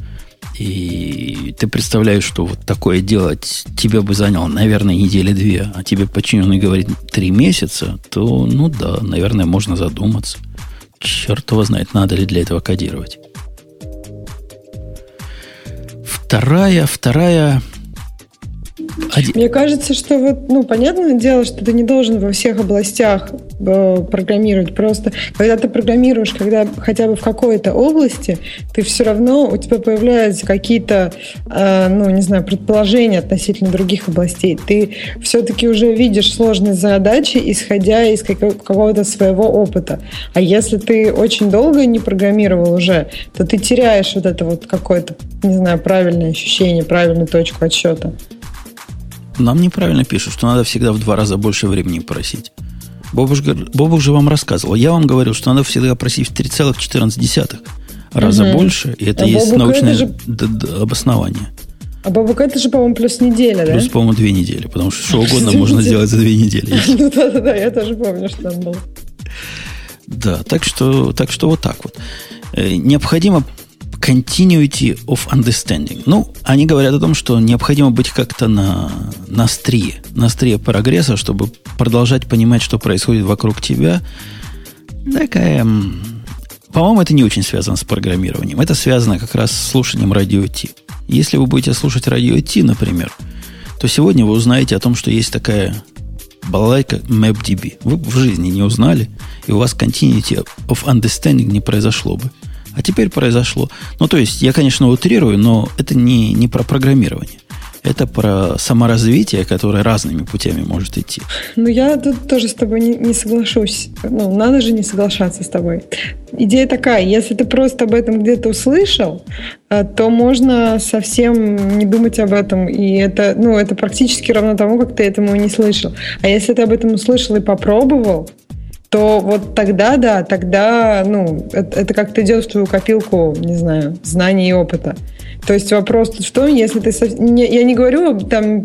Speaker 1: и ты представляешь, что вот такое делать тебе бы заняло, наверное, недели две, а тебе подчиненный говорит три месяца, то, ну да, наверное, можно задуматься. Черт его знает, надо ли для этого кодировать. Вторая, вторая
Speaker 2: мне кажется, что вот, ну, понятное дело, что ты не должен во всех областях э, программировать. Просто когда ты программируешь, когда хотя бы в какой-то области, ты все равно, у тебя появляются какие-то, э, ну, не знаю, предположения относительно других областей. Ты все-таки уже видишь сложные задачи, исходя из какого-то своего опыта. А если ты очень долго не программировал уже, то ты теряешь вот это вот какое-то, не знаю, правильное ощущение, правильную точку отсчета.
Speaker 1: Нам неправильно пишут, что надо всегда в два раза больше времени просить. Бобуш, Бобуш же вам рассказывал. Я вам говорил, что надо всегда просить в 3,14 раза угу. больше, и это а есть Бобука научное это же... обоснование.
Speaker 2: А Бабука это же, по-моему, плюс неделя,
Speaker 1: плюс, да? Плюс, по-моему, две недели, потому что что угодно можно сделать за две недели.
Speaker 2: Ну да-да-да, я тоже помню, что там было.
Speaker 1: Да, так что, так что вот так вот. Э, необходимо continuity of understanding. Ну, они говорят о том, что необходимо быть как-то на, на острие, на острие прогресса, чтобы продолжать понимать, что происходит вокруг тебя. Такая... По-моему, это не очень связано с программированием. Это связано как раз с слушанием радио Ти. Если вы будете слушать радио Ти, например, то сегодня вы узнаете о том, что есть такая балалайка MapDB. Вы в жизни не узнали, и у вас continuity of understanding не произошло бы. А теперь произошло. Ну, то есть, я, конечно, утрирую, но это не, не про программирование. Это про саморазвитие, которое разными путями может идти.
Speaker 2: Ну, я тут тоже с тобой не, не соглашусь. Ну, надо же не соглашаться с тобой. Идея такая, если ты просто об этом где-то услышал, э, то можно совсем не думать об этом. И это, ну, это практически равно тому, как ты этому не слышал. А если ты об этом услышал и попробовал, то вот тогда, да, тогда, ну, это, это как-то идет в твою копилку, не знаю, знаний и опыта. То есть вопрос, что если ты... Я не говорю там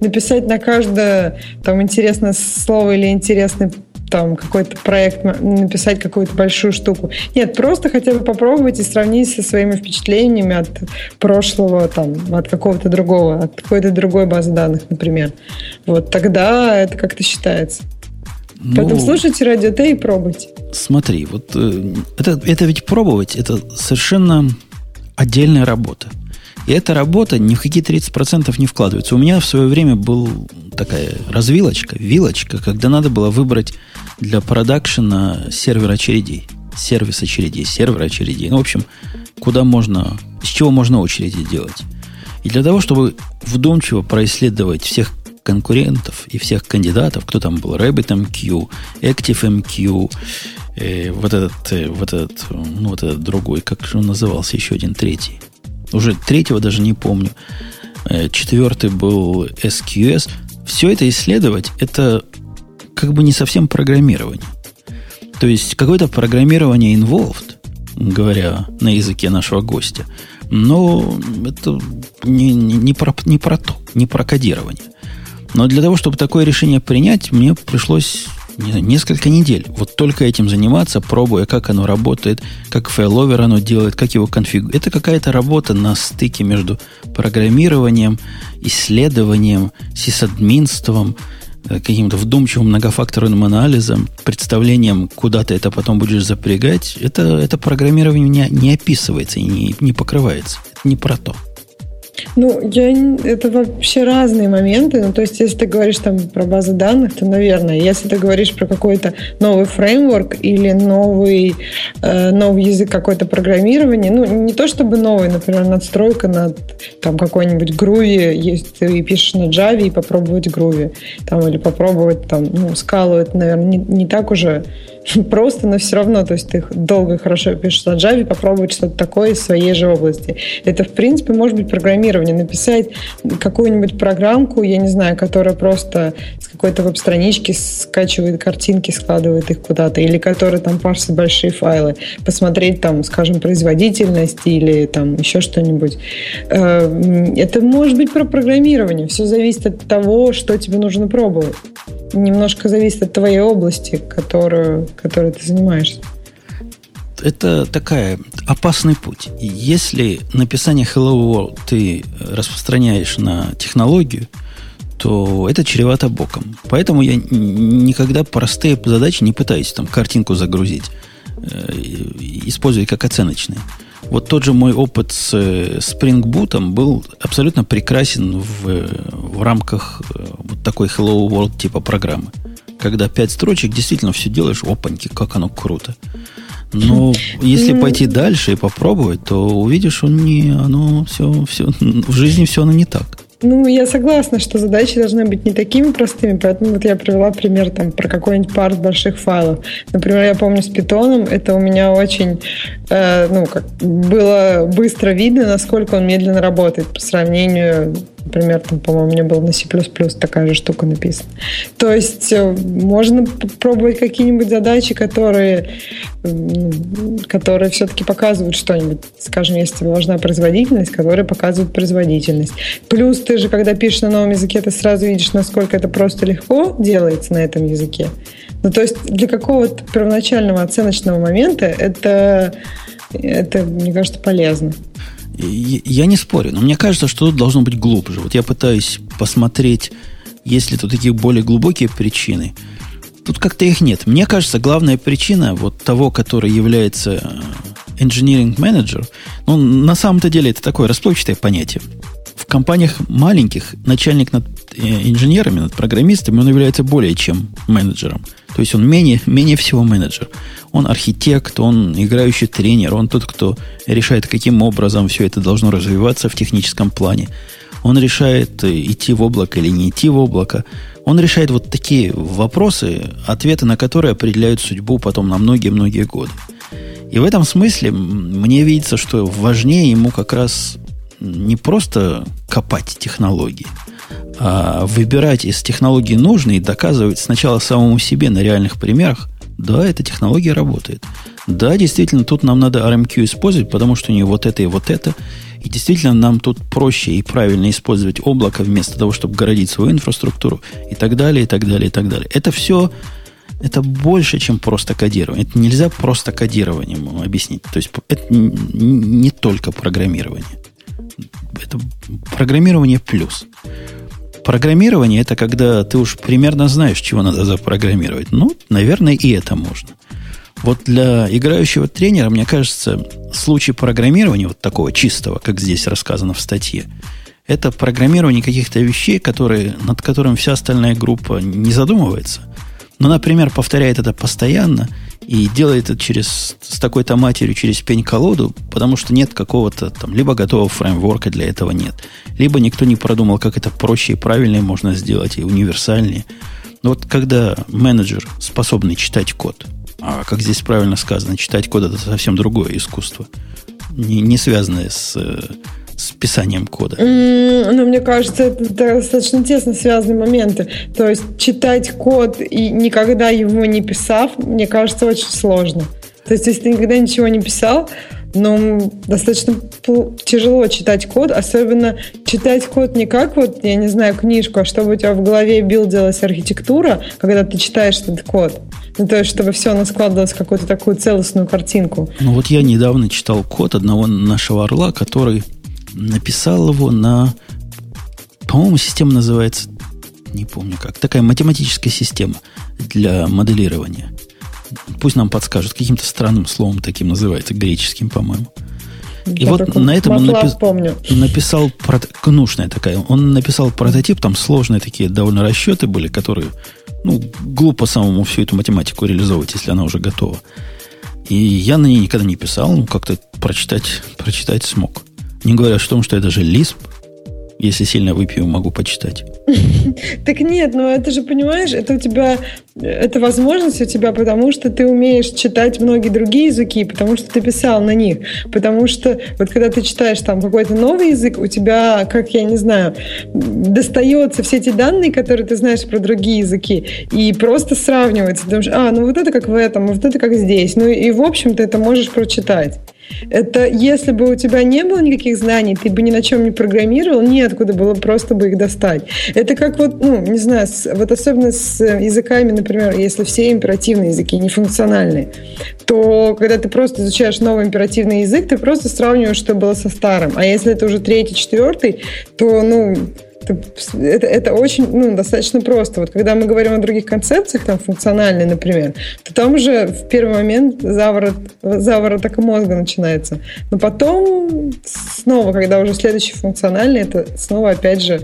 Speaker 2: написать на каждое там интересное слово или интересный там какой-то проект, написать какую-то большую штуку. Нет, просто хотя бы попробовать и сравнить со своими впечатлениями от прошлого, там, от какого-то другого, от какой-то другой базы данных, например. Вот тогда это как-то считается. Ну, Поэтому слушайте радио Т и пробуйте.
Speaker 1: Смотри, вот э, это, это ведь пробовать, это совершенно отдельная работа. И эта работа ни в какие 30% не вкладывается. У меня в свое время была такая развилочка, вилочка, когда надо было выбрать для продакшена сервер очередей. Сервис очередей, сервер очередей. Ну, в общем, куда можно, с чего можно очереди делать. И для того, чтобы вдумчиво происследовать всех конкурентов и всех кандидатов, кто там был, RabbitMQ, ActiveMQ, э, вот этот, э, вот этот, ну, вот этот другой, как же он назывался, еще один третий. Уже третьего даже не помню. Э, четвертый был SQS. Все это исследовать, это как бы не совсем программирование. То есть какое-то программирование involved, говоря на языке нашего гостя, но это не, не, не, про, не про то, не про кодирование. Но для того, чтобы такое решение принять, мне пришлось не знаю, несколько недель вот только этим заниматься, пробуя, как оно работает, как failover оно делает, как его конфигурировать. Это какая-то работа на стыке между программированием, исследованием, сисадминством, э, каким-то вдумчивым многофакторным анализом, представлением, куда ты это потом будешь запрягать, это, это программирование не, не описывается и не, не покрывается. Это не про то.
Speaker 2: Ну, я, это вообще разные моменты. Ну, то есть, если ты говоришь там про базы данных, то, наверное, если ты говоришь про какой-то новый фреймворк или новый, э, новый язык какой-то программирования, ну, не то чтобы новый, например, надстройка над там какой-нибудь Groovy, если ты пишешь на Java и попробовать Groovy, там, или попробовать там, ну, скалу, это, наверное, не, не так уже просто, но все равно, то есть ты долго и хорошо пишешь на Java, попробовать что-то такое из своей же области. Это, в принципе, может быть программирование. Написать какую-нибудь программку, я не знаю, которая просто с какой-то веб-странички скачивает картинки, складывает их куда-то, или которая там парсит большие файлы, посмотреть там, скажем, производительность или там еще что-нибудь. Э, это может быть про программирование. Все зависит от того, что тебе нужно пробовать немножко зависит от твоей области, которую, которой ты занимаешься.
Speaker 1: Это такая опасный путь. Если написание Hello World ты распространяешь на технологию, то это чревато боком. Поэтому я никогда простые задачи не пытаюсь там картинку загрузить, э, используя как оценочные. Вот тот же мой опыт с э, Spring Boot был абсолютно прекрасен в, в рамках э, вот такой Hello World типа программы. Когда пять строчек действительно все делаешь, опаньки, как оно круто. Но если пойти дальше и попробовать, то увидишь, он не, оно все, все, в жизни все оно не так.
Speaker 2: Ну, я согласна, что задачи должны быть не такими простыми, поэтому вот я привела пример там про какой-нибудь парс больших файлов. Например, я помню с питоном, это у меня очень, э, ну, как было быстро видно, насколько он медленно работает по сравнению Например, там, по-моему, мне было на C++ такая же штука написана. То есть э, можно пробовать какие-нибудь задачи, которые, которые все-таки показывают что-нибудь. Скажем, если тебе важна производительность, которые показывают производительность. Плюс ты же, когда пишешь на новом языке, ты сразу видишь, насколько это просто легко делается на этом языке. Ну, то есть для какого-то первоначального оценочного момента это, это мне кажется, полезно.
Speaker 1: Я не спорю, но мне кажется, что тут должно быть глубже. Вот я пытаюсь посмотреть, есть ли тут такие более глубокие причины. Тут как-то их нет. Мне кажется, главная причина вот того, который является э, engineering manager, ну, на самом-то деле это такое расплывчатое понятие. В компаниях маленьких начальник над э, инженерами, над программистами, он является более чем менеджером. То есть он менее, менее всего менеджер. Он архитект, он играющий тренер, он тот, кто решает, каким образом все это должно развиваться в техническом плане. Он решает, э, идти в облако или не идти в облако. Он решает вот такие вопросы, ответы на которые определяют судьбу потом на многие-многие годы. И в этом смысле мне видится, что важнее ему как раз не просто копать технологии, а выбирать из технологий нужные и доказывать сначала самому себе на реальных примерах, да, эта технология работает. Да, действительно, тут нам надо RMQ использовать, потому что у нее вот это и вот это. И действительно, нам тут проще и правильно использовать облако вместо того, чтобы городить свою инфраструктуру и так далее, и так далее, и так далее. Это все, это больше, чем просто кодирование. Это нельзя просто кодированием объяснить. То есть это не только программирование. Это программирование плюс. Программирование это когда ты уж примерно знаешь, чего надо запрограммировать. Ну, наверное, и это можно. Вот для играющего тренера, мне кажется, случай программирования вот такого чистого, как здесь рассказано в статье, это программирование каких-то вещей, которые, над которым вся остальная группа не задумывается. Но, например, повторяет это постоянно и делает это через, с такой-то матерью через пень-колоду, потому что нет какого-то там, либо готового фреймворка для этого нет, либо никто не продумал, как это проще и правильнее можно сделать, и универсальнее. Но вот когда менеджер способный читать код, а как здесь правильно сказано, читать код это совсем другое искусство, не, не связанное с, с писанием кода?
Speaker 2: Ну, мне кажется, это достаточно тесно связанные моменты. То есть читать код и никогда его не писав, мне кажется, очень сложно. То есть, если ты никогда ничего не писал, но достаточно тяжело читать код, особенно читать код не как вот, я не знаю, книжку, а чтобы у тебя в голове билдилась архитектура, когда ты читаешь этот код. Ну, то есть, чтобы все оно складывалось в какую-то такую целостную картинку.
Speaker 1: Ну, вот я недавно читал код одного нашего орла, который написал его на... По-моему, система называется... Не помню как. Такая математическая система для моделирования. Пусть нам подскажут, каким-то странным словом таким называется, греческим, по-моему. И Я вот на этом он напис... помню. написал гнушная такая. Он написал прототип, там сложные такие довольно расчеты были, которые, ну, глупо самому всю эту математику реализовывать, если она уже готова. И я на ней никогда не писал, ну, как-то прочитать, прочитать смог. Не говоря о том, что это же Lisp, если сильно выпью, могу почитать.
Speaker 2: Так нет, ну это же, понимаешь, это у тебя, это возможность у тебя, потому что ты умеешь читать многие другие языки, потому что ты писал на них. Потому что вот когда ты читаешь там какой-то новый язык, у тебя, как я не знаю, достается все эти данные, которые ты знаешь про другие языки, и просто сравнивается. Ты думаешь, а, ну вот это как в этом, вот это как здесь. Ну и, в общем, ты это можешь прочитать. Это если бы у тебя не было никаких знаний, ты бы ни на чем не программировал, неоткуда было просто бы их достать. Это как вот, ну, не знаю, с, вот особенно с языками, например, если все императивные языки, не функциональные, то когда ты просто изучаешь новый императивный язык, ты просто сравниваешь, что было со старым. А если это уже третий, четвертый, то, ну, это, это очень, ну, достаточно просто. Вот когда мы говорим о других концепциях, там, функциональной, например, то там уже в первый момент заворот, завороток мозга начинается. Но потом снова, когда уже следующий функциональный, это снова, опять же,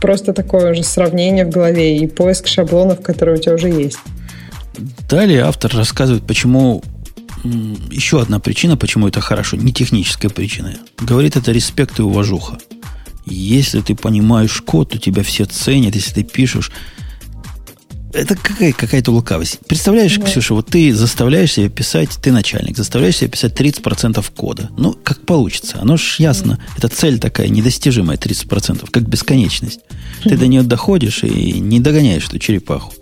Speaker 2: просто такое же сравнение в голове и поиск шаблонов, которые у тебя уже есть.
Speaker 1: Далее автор рассказывает, почему еще одна причина, почему это хорошо, не техническая причина. Говорит, это респект и уважуха. Если ты понимаешь код, то тебя все ценят, если ты пишешь. Это какая, какая-то лукавость. Представляешь, да. Ксюша, вот ты заставляешь себя писать, ты начальник, заставляешь себя писать 30% кода. Ну, как получится. Оно ж ясно. Да. Это цель такая недостижимая, 30%, как бесконечность. Ты до нее доходишь и не догоняешь эту черепаху.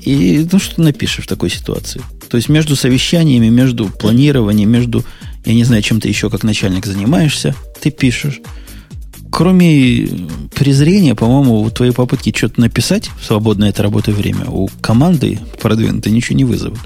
Speaker 1: И ну что ты напишешь в такой ситуации? То есть между совещаниями, между планированием, между, я не знаю, чем ты еще как начальник занимаешься, ты пишешь кроме презрения, по-моему, у твоей попытки что-то написать в свободное от работы время у команды продвинутой ничего не вызовут.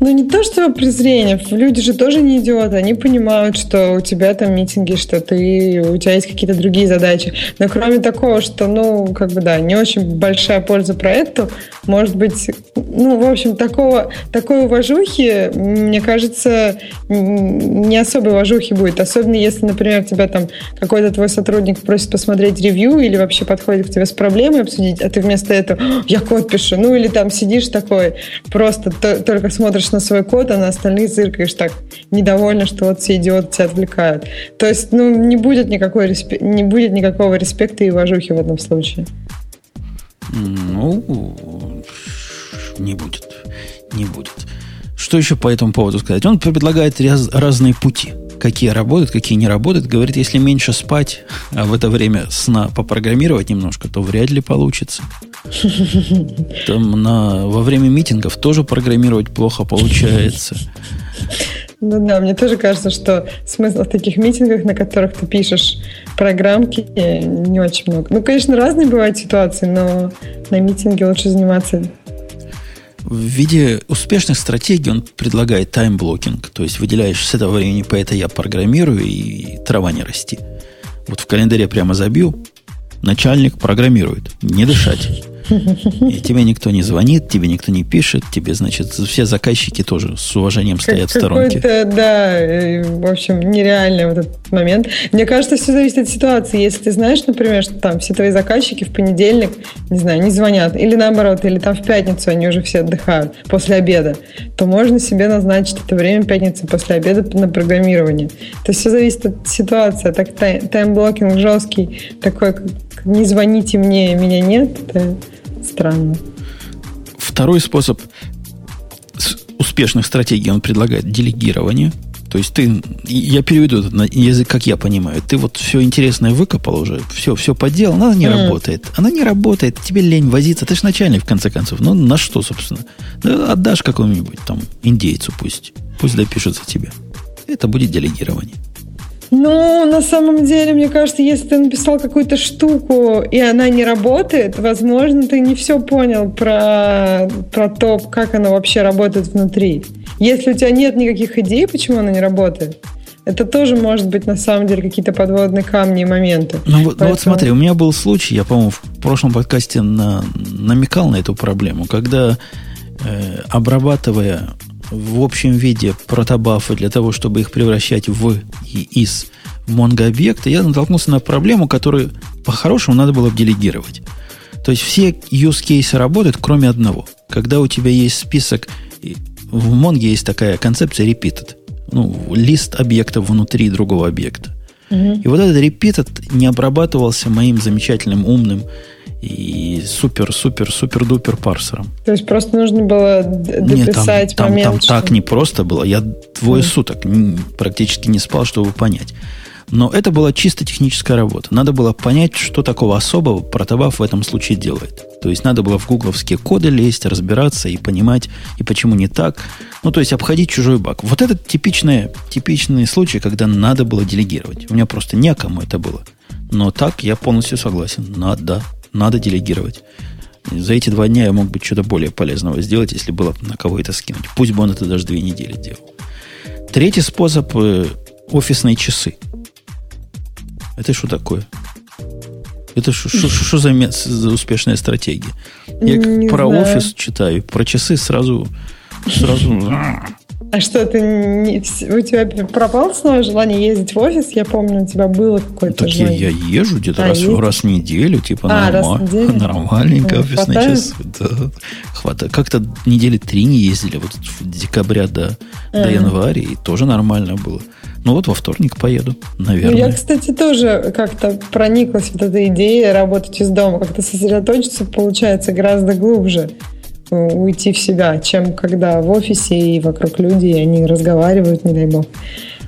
Speaker 2: Ну, не то, что презрение. Люди же тоже не идиоты. Они понимают, что у тебя там митинги, что ты, у тебя есть какие-то другие задачи. Но кроме такого, что, ну, как бы, да, не очень большая польза проекту, может быть, ну, в общем, такого, такой уважухи, мне кажется, не особой уважухи будет. Особенно если, например, тебя там какой-то твой сотрудник просит посмотреть ревью или вообще подходит к тебе с проблемой обсудить, а ты вместо этого я код пишу. Ну, или там сидишь такой, просто только смотришь смотришь на свой код, а на остальных зыркаешь так недовольно, что вот все идиоты тебя отвлекают. То есть, ну, не будет, никакой респе... не будет никакого респекта и уважухи в этом случае.
Speaker 1: Ну, не будет. Не будет. Что еще по этому поводу сказать? Он предлагает раз, разные пути. Какие работают, какие не работают. Говорит, если меньше спать, а в это время сна попрограммировать немножко, то вряд ли получится. Там на, во время митингов тоже программировать плохо получается.
Speaker 2: Ну да, мне тоже кажется, что смысла в таких митингах, на которых ты пишешь программки, не очень много. Ну, конечно, разные бывают ситуации, но на митинге лучше заниматься
Speaker 1: в виде успешных стратегий он предлагает timeblocking, то есть выделяешь с этого времени по это я программирую и трава не расти. Вот в календаре прямо забью, начальник программирует, не дышать. И тебе никто не звонит, тебе никто не пишет, тебе, значит, все заказчики тоже с уважением стоят как, в сторонке.
Speaker 2: Да, в общем, нереальный вот этот момент. Мне кажется, все зависит от ситуации. Если ты знаешь, например, что там все твои заказчики в понедельник, не знаю, не звонят, или наоборот, или там в пятницу они уже все отдыхают после обеда, то можно себе назначить это время пятницы после обеда на программирование. То есть все зависит от ситуации. А так timeblocking жесткий, такой, как не звоните мне, меня нет, это Странно.
Speaker 1: Второй способ успешных стратегий он предлагает делегирование. То есть ты, я переведу это на язык, как я понимаю, ты вот все интересное выкопал уже, все, все поделал, она не mm. работает. Она не работает, тебе лень возиться, ты же начальник, в конце концов. Ну, на что, собственно? Да, отдашь какому-нибудь там индейцу пусть, пусть допишет за тебя. Это будет делегирование.
Speaker 2: Ну, на самом деле, мне кажется, если ты написал какую-то штуку, и она не работает, возможно, ты не все понял про, про то, как она вообще работает внутри. Если у тебя нет никаких идей, почему она не работает, это тоже может быть на самом деле какие-то подводные камни и моменты.
Speaker 1: Ну, Поэтому... ну вот смотри, у меня был случай, я, по-моему, в прошлом подкасте на, намекал на эту проблему, когда э, обрабатывая в общем виде протобафы для того, чтобы их превращать в и из Mongo-объекта, я натолкнулся на проблему, которую по-хорошему надо было бы делегировать. То есть все use cases работают, кроме одного. Когда у тебя есть список, в Mongo есть такая концепция repeated. Ну, лист объектов внутри другого объекта. Угу. И вот этот repeated не обрабатывался моим замечательным, умным и супер-супер-супер-дупер парсером.
Speaker 2: То есть просто нужно было дописать
Speaker 1: Нет, там, момент, там, там что... так не просто было. Я двое mm. суток практически не спал, чтобы понять. Но это была чисто техническая работа. Надо было понять, что такого особого протобаф в этом случае делает. То есть надо было в гугловские коды лезть, разбираться и понимать, и почему не так. Ну, то есть обходить чужой баг. Вот этот типичный, типичный случай, когда надо было делегировать. У меня просто некому это было. Но так я полностью согласен. Надо надо делегировать. За эти два дня я мог бы что-то более полезного сделать, если было на кого это скинуть. Пусть бы он это даже две недели делал. Третий способ э, офисные часы. Это что такое? Это что за, за успешная стратегия? Я не про знаю. офис читаю, про часы сразу, сразу
Speaker 2: а что, ты не, у тебя пропало снова желание ездить в офис? Я помню, у тебя было какое-то так желание.
Speaker 1: Я, я езжу где-то а, раз, раз в неделю, типа а, норма, в неделю? нормальненько ну, офисный час. Да, хватает. Как-то недели три не ездили, вот в декабря до, а. до января, и тоже нормально было. Ну вот во вторник поеду, наверное. Ну,
Speaker 2: я, кстати, тоже как-то прониклась вот этой идеей работать из дома. Как-то сосредоточиться получается гораздо глубже уйти в себя, чем когда в офисе и вокруг люди, и они разговаривают, не дай бог,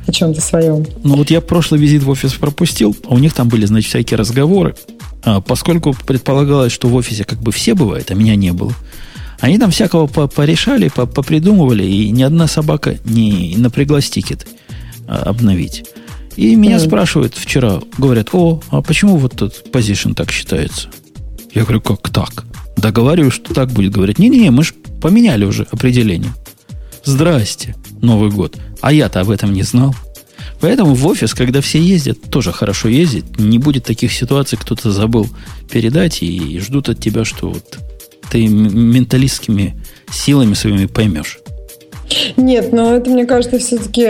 Speaker 2: о чем-то своем.
Speaker 1: Ну вот я прошлый визит в офис пропустил, а у них там были, значит, всякие разговоры. А, поскольку предполагалось, что в офисе как бы все бывает, а меня не было, они там всякого порешали, попридумывали, и ни одна собака не напряглась тикет а, обновить. И меня mm. спрашивают вчера, говорят, о, а почему вот тут позишн так считается? Я говорю, как так? Договариваю, что так будет. Говорят, не-не, мы же поменяли уже определение. Здрасте, Новый год. А я-то об этом не знал. Поэтому в офис, когда все ездят, тоже хорошо ездить. Не будет таких ситуаций, кто-то забыл передать и ждут от тебя, что вот ты менталистскими силами своими поймешь.
Speaker 2: Нет, но это, мне кажется, все-таки...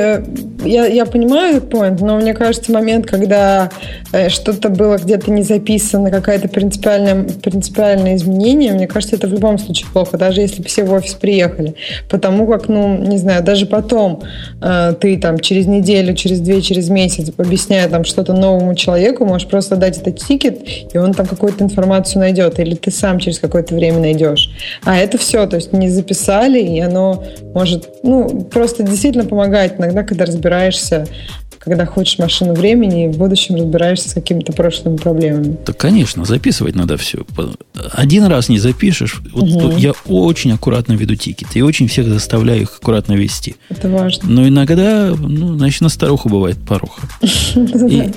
Speaker 2: Я, я понимаю этот point, но мне кажется, момент, когда э, что-то было где-то не записано, какое-то принципиальное, принципиальное изменение, мне кажется, это в любом случае плохо, даже если бы все в офис приехали. Потому как, ну, не знаю, даже потом э, ты там через неделю, через две, через месяц, объясняя там что-то новому человеку, можешь просто дать этот тикет, и он там какую-то информацию найдет, или ты сам через какое-то время найдешь. А это все, то есть не записали, и оно может ну, просто действительно помогает иногда, когда разбираешься, когда хочешь машину времени, и в будущем разбираешься с какими-то прошлыми проблемами.
Speaker 1: Да, конечно, записывать надо все. Один раз не запишешь. Вот угу. Я очень аккуратно веду тикеты и очень всех заставляю их аккуратно вести.
Speaker 2: Это важно.
Speaker 1: Но иногда, ну, значит, на старуху бывает поруха.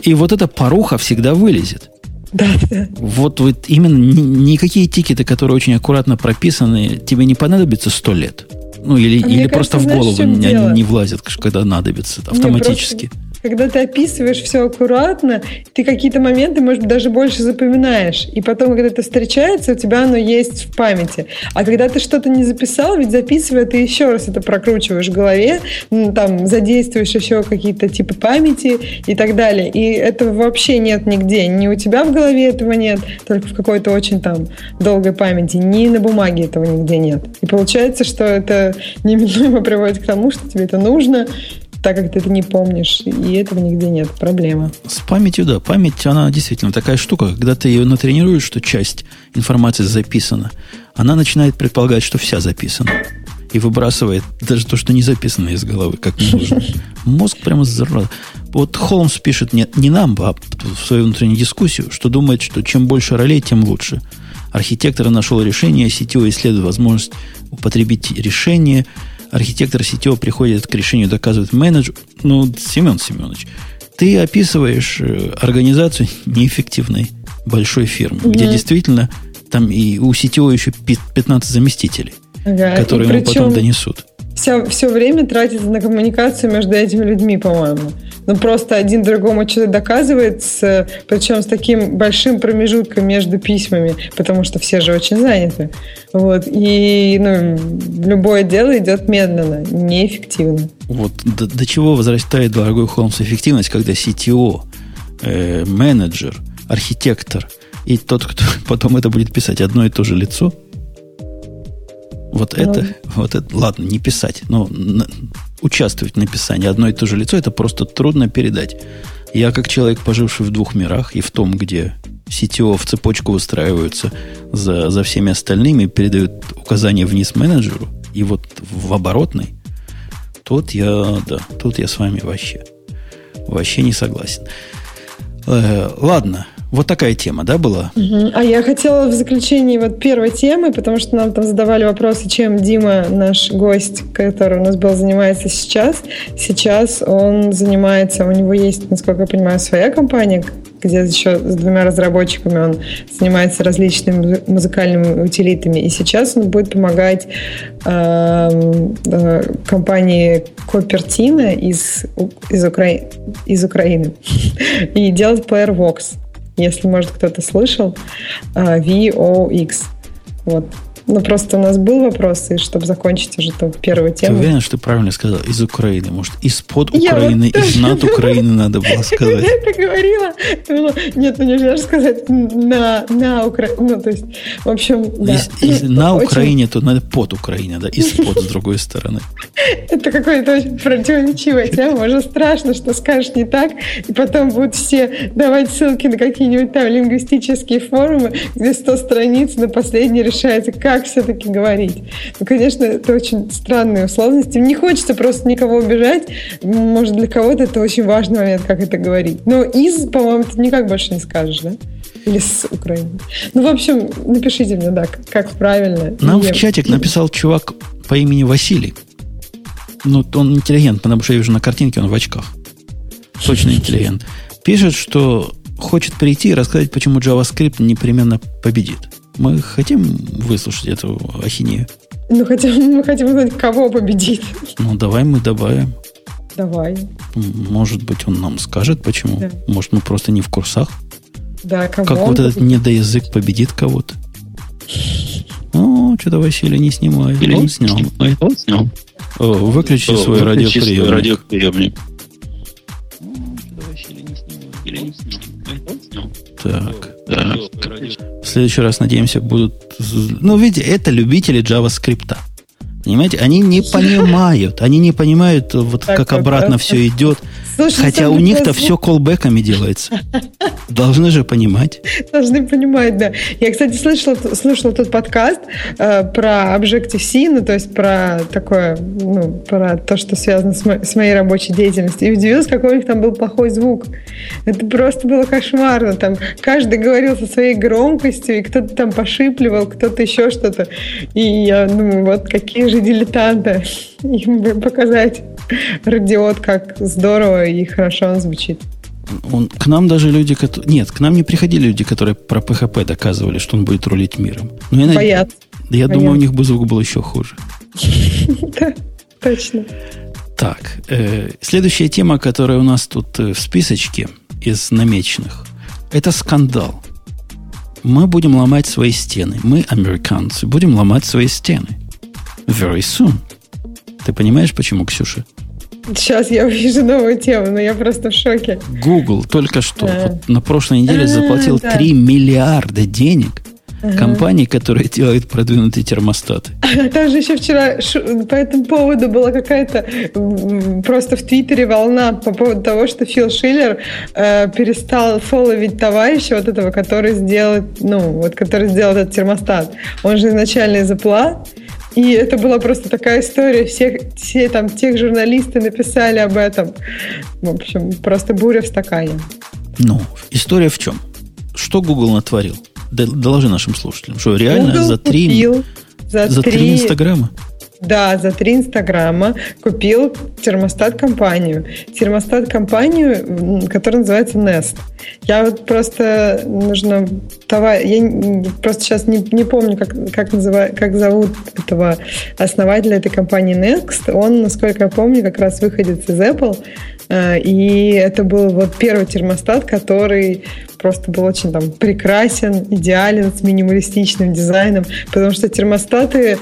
Speaker 1: И вот эта поруха всегда вылезет.
Speaker 2: Да, да.
Speaker 1: Вот, вот именно никакие тикеты, которые очень аккуратно прописаны, тебе не понадобится сто лет. Ну, или, или просто кажется, в голову знаешь, не, не влазят, когда надобится автоматически.
Speaker 2: просто когда ты описываешь все аккуратно, ты какие-то моменты, может быть, даже больше запоминаешь. И потом, когда это встречается, у тебя оно есть в памяти. А когда ты что-то не записал, ведь записывая, ты еще раз это прокручиваешь в голове, там задействуешь еще какие-то типы памяти и так далее. И этого вообще нет нигде. Ни у тебя в голове этого нет, только в какой-то очень там долгой памяти, ни на бумаге этого нигде нет. И получается, что это неминуемо приводит к тому, что тебе это нужно, так как ты это не помнишь, и этого нигде нет, проблема.
Speaker 1: С памятью, да, память, она действительно такая штука, когда ты ее натренируешь, что часть информации записана, она начинает предполагать, что вся записана. и выбрасывает даже то, что не записано из головы, как не нужно. Мозг прямо взорвал. Вот Холмс пишет не, не нам, а в свою внутреннюю дискуссию, что думает, что чем больше ролей, тем лучше. Архитектор нашел решение, сетевой исследует возможность употребить решение. Архитектор сетевого приходит к решению, доказывает менеджер. Ну, Семен Семенович, ты описываешь э, организацию неэффективной большой фирмы, mm-hmm. где действительно там и у сетевого еще 15 заместителей, ага. которые ему потом донесут.
Speaker 2: Все, все время тратится на коммуникацию между этими людьми, по-моему. Ну, просто один другому что-то доказывает, с, причем с таким большим промежутком между письмами, потому что все же очень заняты. Вот. И ну, любое дело идет медленно, неэффективно.
Speaker 1: Вот до, до чего возрастает, дорогой Холмс, эффективность, когда CTO, э, менеджер, архитектор – и тот, кто потом это будет писать, одно и то же лицо. Вот ну. это, вот это, ладно, не писать, но на, участвовать в написании одно и то же лицо, это просто трудно передать. Я, как человек, поживший в двух мирах, и в том, где CTO в цепочку выстраиваются за, за всеми остальными, передают указания вниз менеджеру, и вот в оборотной, тут я, да, тут я с вами вообще, вообще не согласен. Э, ладно, вот такая тема, да, была?
Speaker 2: А я хотела в заключении вот первой темы, потому что нам там задавали вопросы, чем Дима, наш гость, который у нас был, занимается сейчас. Сейчас он занимается, у него есть, насколько я понимаю, своя компания, где еще с двумя разработчиками он занимается различными музыкальными утилитами. И сейчас он будет помогать э, э, компании Копертина из, из, Укра... из Украины и делать плеер Vox если, может, кто-то слышал, а, VOX. Вот. Ну, просто у нас был вопрос, и чтобы закончить уже ту первую тему.
Speaker 1: Ты уверен, что ты правильно сказал? Из Украины. Может, из-под Украины, вот из над Украины надо было сказать.
Speaker 2: Я это говорила. Нет, ну нельзя же сказать на, на Украине. Ну, то есть, в общем, да.
Speaker 1: Если на Украине, то надо под Украиной, да, из-под с другой стороны.
Speaker 2: Это какая-то очень противоречивая тема. Уже страшно, что скажешь не так, и потом будут все давать ссылки на какие-нибудь там лингвистические форумы, где 100 страниц на последней решается, как как все-таки говорить. Ну, конечно, это очень странные условности. Не хочется просто никого убежать. Может, для кого-то это очень важный момент, как это говорить. Но из, по-моему, ты никак больше не скажешь, да? Или с Украины. Ну, в общем, напишите мне, да, как правильно.
Speaker 1: Нам в чатик написал чувак по имени Василий. Ну, он интеллигент, потому что я вижу на картинке, он в очках. Точно интеллигент. Пишет, что хочет прийти и рассказать, почему JavaScript непременно победит. Мы хотим выслушать эту ахинею?
Speaker 2: Ну, хотим, мы хотим узнать, кого победить.
Speaker 1: Ну, давай мы добавим.
Speaker 2: Давай.
Speaker 1: Может быть, он нам скажет, почему. Да. Может, мы просто не в курсах.
Speaker 2: Да, кого
Speaker 1: Как вот этот недоязык победит кого-то. О, что-то Василий не снимает. Или он снял. Он снял. О, выключи О, свой выключи радиоприемник. радиоприемник. Так. Да. В следующий раз, надеемся, будут... Ну, видите, это любители JavaScript. Понимаете, они не понимают, они не понимают, вот так, как обратно все идет. Слушай, Хотя у них-то все колбеками делается. Должны же понимать.
Speaker 2: Должны понимать, да. Я, кстати, слышала, слушала тот подкаст э, про Objective-C, ну, то есть про такое, ну, про то, что связано с, мо- с моей рабочей деятельностью. И удивилась, какой у них там был плохой звук. Это просто было кошмарно. Там каждый говорил со своей громкостью, и кто-то там пошипливал, кто-то еще что-то. И я думаю, вот какие же дилетанты. Им показать радиот, как здорово и хорошо он звучит.
Speaker 1: Он, к нам даже люди, которые... Нет, к нам не приходили люди, которые про PHP доказывали, что он будет рулить миром.
Speaker 2: Но я, Боятся.
Speaker 1: Я думаю, у них бы звук был еще хуже.
Speaker 2: Да, точно.
Speaker 1: Так, э, следующая тема, которая у нас тут э, в списочке из намеченных, это скандал. Мы будем ломать свои стены. Мы, американцы, будем ломать свои стены. Very soon. Ты понимаешь, почему, Ксюша?
Speaker 2: Сейчас я увижу новую тему, но я просто в шоке.
Speaker 1: Google только что а. вот на прошлой неделе а, заплатил да. 3 миллиарда денег ага. компании, которая делает продвинутые термостаты.
Speaker 2: Там же еще вчера по этому поводу была какая-то просто в Твиттере волна по поводу того, что Фил Шиллер э, перестал фолловить товарища вот этого, который сделал, ну, вот который сделал этот термостат. Он же изначально из Apple, И это была просто такая история. Все, все там, тех журналисты написали об этом. В общем, просто буря в стакане.
Speaker 1: Ну, история в чем? Что Google натворил? Доложи нашим слушателям. Что, реально
Speaker 2: Google
Speaker 1: за три...
Speaker 2: Купил за,
Speaker 1: за три инстаграма?
Speaker 2: Да, за три инстаграма купил термостат-компанию. Термостат-компанию, которая называется Nest. Я вот просто нужно товар... Я просто сейчас не, не помню, как, как, называют, как зовут этого основателя этой компании Next. Он, насколько я помню, как раз выходит из Apple. Э, и это был вот первый термостат, который просто был очень там прекрасен, идеален, с минималистичным дизайном, потому что термостаты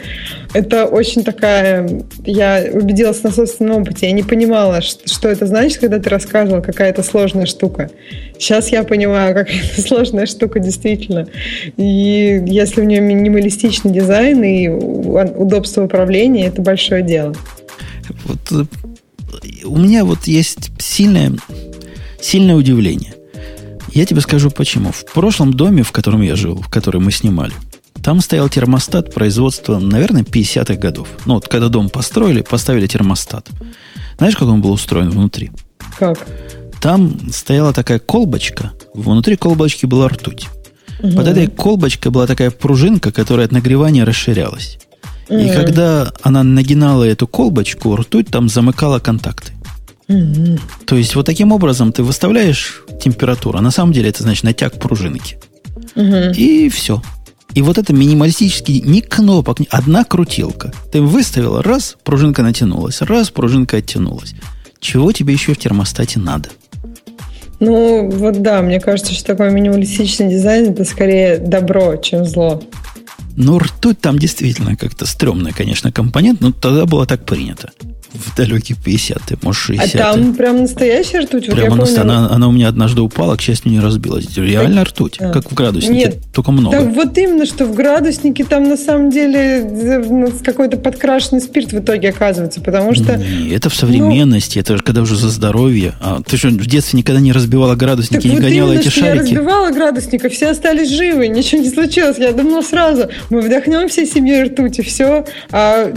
Speaker 2: это очень такая... Я убедилась на собственном опыте. Я не понимала, что это значит, когда ты рассказывала, какая-то сложная штука. Сейчас я понимаю, какая это сложная штука действительно. И если у нее минималистичный дизайн и удобство управления, это большое дело.
Speaker 1: Вот э, у меня вот есть сильное, сильное удивление. Я тебе скажу почему. В прошлом доме, в котором я жил, в котором мы снимали, там стоял термостат производства, наверное, 50-х годов. Ну, вот когда дом построили, поставили термостат. Знаешь, как он был устроен внутри?
Speaker 2: Как?
Speaker 1: Там стояла такая колбочка, внутри колбочки была ртуть. Угу. Под этой колбочкой была такая пружинка, которая от нагревания расширялась. И когда она нагинала эту колбочку, ртуть там замыкала контакты. mm То есть вот таким образом ты выставляешь температуру, а на самом деле это значит натяг пружинки. mm И все. И вот это минималистически ни кнопок, ни, одна крутилка. Ты выставила, раз, пружинка натянулась, раз, пружинка оттянулась. Чего тебе еще в термостате надо?
Speaker 2: Ну, вот да, мне кажется, что такой минималистичный дизайн это скорее добро, чем зло.
Speaker 1: Ну, ртуть там действительно как-то стрёмный, конечно, компонент, но тогда было так принято в далекие 50-е, может, 60
Speaker 2: А там прям настоящая ртуть?
Speaker 1: Вот Прямо помню, она, она у меня однажды упала, к счастью, не разбилась. Реально так, ртуть, а. как в градуснике, Нет, только много.
Speaker 2: Так вот именно, что в градуснике там на самом деле ну, какой-то подкрашенный спирт в итоге оказывается, потому что...
Speaker 1: Не, это в современности, ну, это же когда уже за здоровье. А ты что, в детстве никогда не разбивала градусники, так не вот гоняла именно, эти что шарики?
Speaker 2: я разбивала градусника, все остались живы, ничего не случилось. Я думала сразу, мы вдохнем всей семьей ртуть, и все. А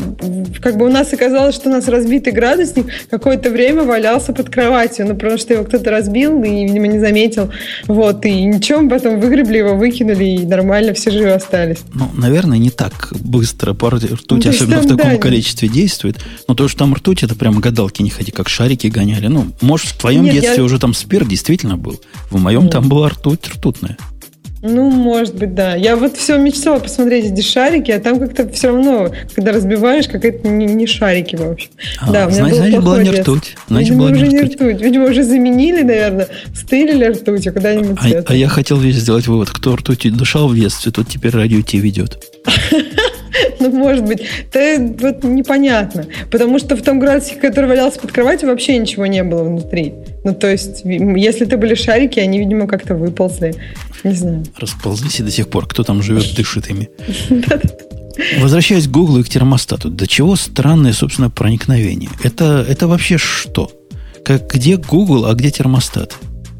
Speaker 2: как бы у нас оказалось, что нас разбили разбитый градусник какое-то время валялся под кроватью, ну, потому что его кто-то разбил и, видимо, не заметил. Вот, и ничего, потом выгребли его, выкинули, и нормально все живы остались.
Speaker 1: Ну, наверное, не так быстро ртуть, ну, особенно в таком да, количестве действует. Но то, что там ртуть, это прямо гадалки не ходи, как шарики гоняли. Ну, может, в твоем Нет, детстве я... уже там спирт действительно был. В моем Нет. там была ртуть ртутная.
Speaker 2: Ну, может быть, да. Я вот все мечтала посмотреть эти шарики, а там как-то все равно, когда разбиваешь, какая-то не, не шарики, в общем.
Speaker 1: А, да, у меня значит, значит была не ртуть.
Speaker 2: Значит, Видимо, была уже не ртуть. ртуть. Видимо, уже заменили, наверное, стырили ртуть, а куда-нибудь
Speaker 1: а, а я хотел весь сделать вывод. Кто ртуть дышал в детстве, тот теперь радио Ти ведет.
Speaker 2: Ну, может быть. Это вот непонятно. Потому что в том градуснике, который валялся под кроватью, вообще ничего не было внутри. Ну, то есть, если это были шарики, они, видимо, как-то выползли. Не знаю.
Speaker 1: Расползлись и до сих пор. Кто там живет, дышит ими. Возвращаясь к Гуглу и к термостату. До чего странное, собственно, проникновение? Это, это вообще что? Как, где Google, а где термостат?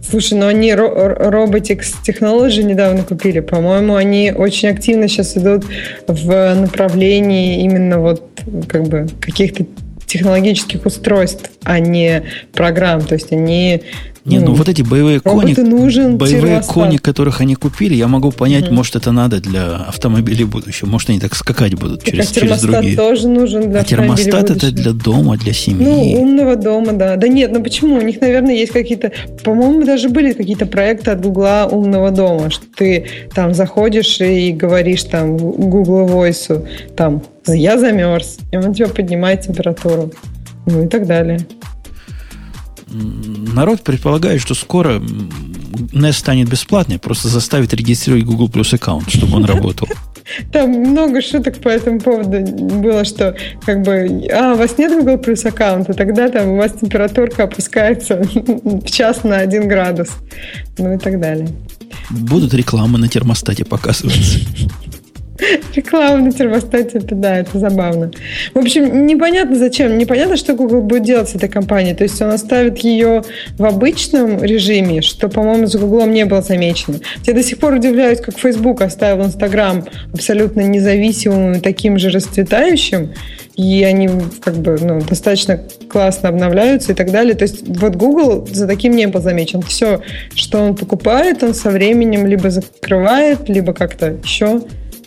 Speaker 2: Слушай, ну они Robotics Technology недавно купили. По-моему, они очень активно сейчас идут в направлении именно вот как бы каких-то технологических устройств, а не программ. То есть они
Speaker 1: не, ну, ну вот эти боевые кони, нужен боевые кони, которых они купили, я могу понять, угу. может, это надо для автомобилей будущего. Может, они так скакать будут так, через, а через другие.
Speaker 2: тоже нужен для
Speaker 1: А термостат это для дома, для семьи.
Speaker 2: Ну, умного дома, да. Да нет, ну почему? У них, наверное, есть какие-то... По-моему, даже были какие-то проекты от Гугла умного дома, что ты там заходишь и говоришь там Google Voice, там, я замерз, и он тебе поднимает температуру. Ну и так далее
Speaker 1: народ предполагает, что скоро NES станет бесплатной, просто заставит регистрировать Google Plus аккаунт, чтобы он работал.
Speaker 2: Там много шуток по этому поводу было, что как бы, а, у вас нет Google Plus аккаунта, тогда там у вас температурка опускается в час на один градус, ну и так далее.
Speaker 1: Будут рекламы на термостате показываться.
Speaker 2: Реклама на термостате, это да, это забавно. В общем, непонятно зачем, непонятно, что Google будет делать с этой компанией. То есть он оставит ее в обычном режиме, что, по-моему, с Google не было замечено. Я до сих пор удивляюсь, как Facebook оставил Instagram абсолютно независимым таким же расцветающим, и они как бы ну, достаточно классно обновляются и так далее. То есть вот Google за таким не был замечен. Все, что он покупает, он со временем либо закрывает, либо как-то еще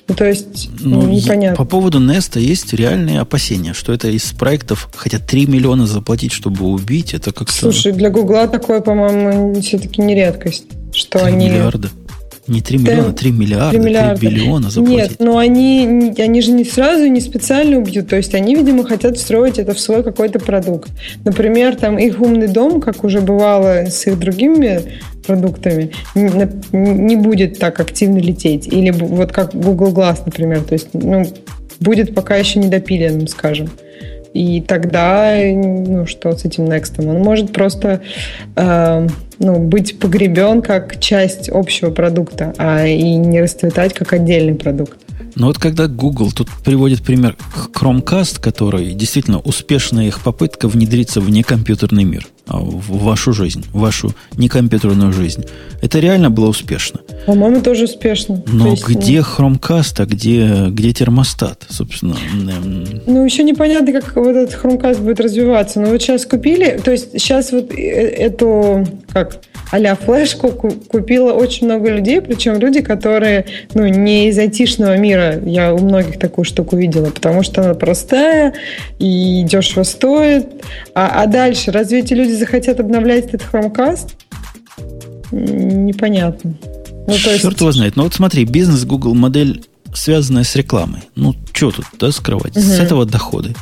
Speaker 2: ну, то есть, ну, ну непонятно.
Speaker 1: По поводу Nest есть реальные опасения, что это из проектов, хотя 3 миллиона заплатить, чтобы убить, это как-то...
Speaker 2: Слушай, для Гугла такое, по-моему, все-таки не редкость. Что
Speaker 1: 3
Speaker 2: они...
Speaker 1: миллиарда. Не 3 миллиона, 3 миллиарда, 3, миллиарда. 3 биллиона заплатить. Нет,
Speaker 2: но они, они же не сразу, не специально убьют. То есть они, видимо, хотят встроить это в свой какой-то продукт. Например, там их умный дом, как уже бывало с их другими продуктами, не будет так активно лететь. Или вот как Google Glass, например. То есть, ну, будет пока еще недопиленным, скажем. И тогда, ну, что с этим Next? Он может просто э, ну, быть погребен как часть общего продукта, а и не расцветать как отдельный продукт.
Speaker 1: Но вот когда Google тут приводит пример Chromecast, который действительно успешная их попытка внедриться в некомпьютерный мир, в вашу жизнь, в вашу некомпьютерную жизнь, это реально было успешно.
Speaker 2: По-моему, тоже успешно.
Speaker 1: Но есть, где Chromecast, а где, где термостат, собственно?
Speaker 2: Ну, еще непонятно, как вот этот Chromecast будет развиваться. Но вот сейчас купили, то есть сейчас вот э, эту, как, а флешку купила очень много людей, причем люди, которые ну, не из айтишного мира. Я у многих такую штуку видела, потому что она простая и дешево стоит. А, а дальше, разве эти люди захотят обновлять этот Chromecast? Непонятно.
Speaker 1: Ну, то есть... Черт его знает. Ну вот смотри, бизнес Google модель связанная с рекламой. Ну, что тут, да, скрывать? Угу. С этого доходы.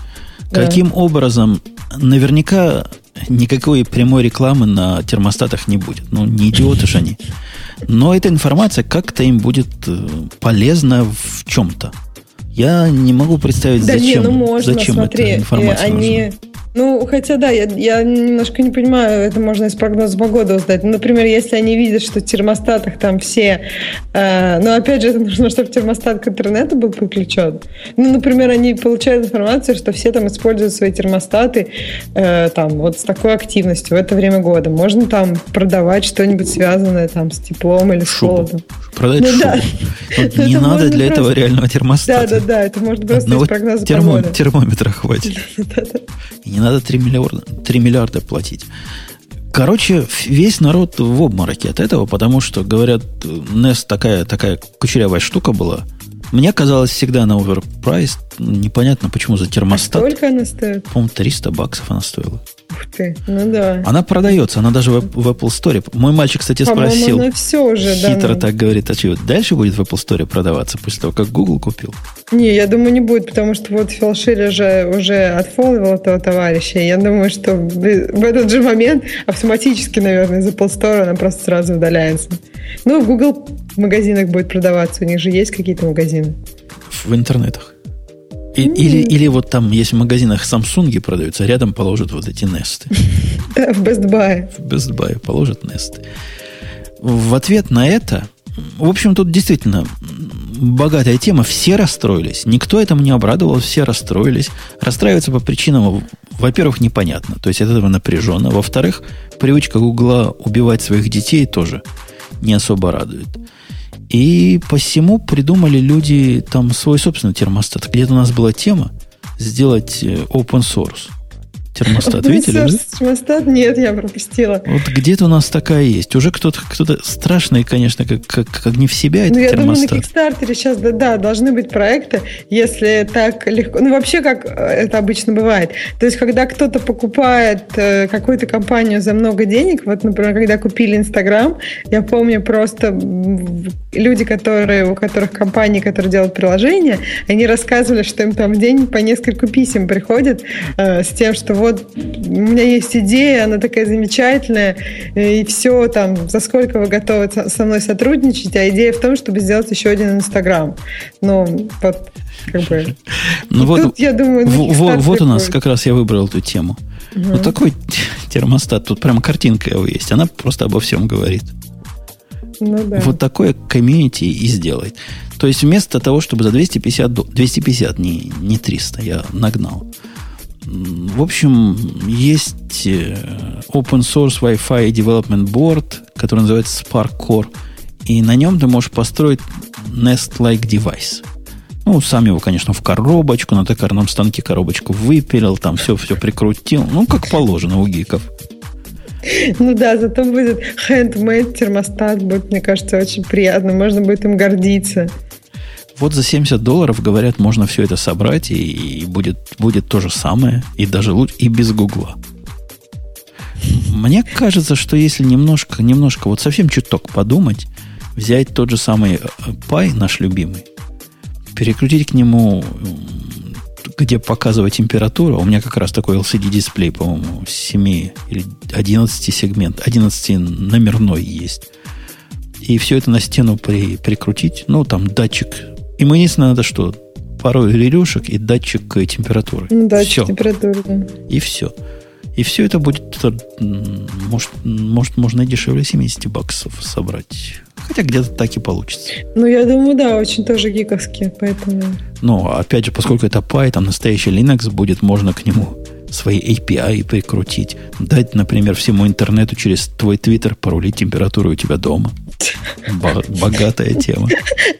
Speaker 1: Да. Каким образом, наверняка никакой прямой рекламы на термостатах не будет. Ну, не идиоты же они. Но эта информация как-то им будет э, полезна в чем-то. Я не могу представить, да зачем, не, ну можно, зачем смотри, эта информация они, нужна.
Speaker 2: Ну, хотя да, я, я немножко не понимаю, это можно из прогноза погоды узнать. Ну, например, если они видят, что в термостатах там все... Э, ну, опять же, это нужно, чтобы термостат к интернету был подключен. Ну, например, они получают информацию, что все там используют свои термостаты э, там вот с такой активностью в это время года. Можно там продавать что-нибудь связанное там с теплом или
Speaker 1: шубу.
Speaker 2: с холодом.
Speaker 1: Продать ну, шубу. Да. Вот не надо для этого реального термостата.
Speaker 2: Да, да, да, это может просто из прогноза погоды.
Speaker 1: термометра хватит. И не надо 3 миллиарда, 3 миллиарда платить. Короче, весь народ в обмороке от этого, потому что, говорят, NES такая, такая кучерявая штука была. Мне казалось, всегда она overpriced. Непонятно, почему за термостат.
Speaker 2: А сколько она стоит?
Speaker 1: По-моему, 300 баксов она стоила.
Speaker 2: Ух ты, ну да.
Speaker 1: Она продается, она даже в, в Apple Store. Мой мальчик, кстати, спросил.
Speaker 2: Она все уже,
Speaker 1: хитро да, так говорит, а что, дальше будет в Apple Store продаваться после того, как Google купил?
Speaker 2: Не, я думаю, не будет, потому что вот Фил Шиллер же уже отфоловил этого товарища. Я думаю, что в этот же момент автоматически, наверное, из Apple Store она просто сразу удаляется. Ну, в Google магазинах будет продаваться, у них же есть какие-то магазины.
Speaker 1: В интернетах. И, или, или вот там, если в магазинах Samsung продаются, рядом положат вот эти.
Speaker 2: Да, в Best Buy.
Speaker 1: В Best Buy положат Nest. В ответ на это, в общем, тут действительно богатая тема. Все расстроились. Никто этому не обрадовал, все расстроились. Расстраиваются по причинам, во-первых, непонятно. То есть от этого напряженно. Во-вторых, привычка Гугла убивать своих детей тоже не особо радует. И посему придумали люди там свой собственный термостат. Где-то у нас была тема сделать э, open source термостат. Видели?
Speaker 2: Термостат? Нет, я пропустила.
Speaker 1: Вот где-то у нас такая есть. Уже кто-то кто страшный, конечно, как, как, как не в себя этот ну, я термостат.
Speaker 2: думаю, на Kickstarter сейчас, да, да, должны быть проекты, если так легко... Ну, вообще, как э, это обычно бывает. То есть, когда кто-то покупает э, какую-то компанию за много денег, вот, например, когда купили Инстаграм, я помню просто люди, которые, у которых компании, которые делают приложения, они рассказывали, что им там в день по несколько писем приходит э, с тем, что вот вот у меня есть идея, она такая замечательная, и все там, за сколько вы готовы со мной сотрудничать, а идея в том, чтобы сделать еще один Инстаграм. Ну, вот, как бы.
Speaker 1: Ну вот, тут, я думаю, вот, вот у нас как раз я выбрал эту тему. Угу. Вот такой термостат, тут прямо картинка его есть, она просто обо всем говорит. Ну, да. Вот такое комьюнити и сделает. То есть вместо того, чтобы за 250, 250 не, не 300, я нагнал. В общем, есть э, open source Wi-Fi development board, который называется Spark Core, и на нем ты можешь построить Nest-like device. Ну, сам его, конечно, в коробочку, на токарном станке коробочку выпилил, там все, все прикрутил. Ну, как положено у гиков.
Speaker 2: Ну да, зато будет handmade термостат, будет, мне кажется, очень приятно. Можно будет им гордиться.
Speaker 1: Вот за 70 долларов, говорят, можно все это собрать, и, и будет, будет то же самое, и даже лучше, и без гугла. Мне кажется, что если немножко, немножко, вот совсем чуток подумать, взять тот же самый пай, э, наш любимый, перекрутить к нему, где показывать температуру, у меня как раз такой LCD-дисплей, по-моему, 7 или 11 сегмент, 11 номерной есть. И все это на стену при, прикрутить, ну, там датчик Ему единственное надо что? Пару релюшек и датчик температуры.
Speaker 2: Ну, датчик все. температуры, да.
Speaker 1: И все. И все это будет, может, может, можно и дешевле 70 баксов собрать. Хотя где-то так и получится.
Speaker 2: Ну, я думаю, да, очень тоже гиковские, поэтому...
Speaker 1: Ну, опять же, поскольку это Py, там настоящий Linux будет, можно к нему свои API прикрутить. Дать, например, всему интернету через твой твиттер паролить температуру у тебя дома. Богатая тема.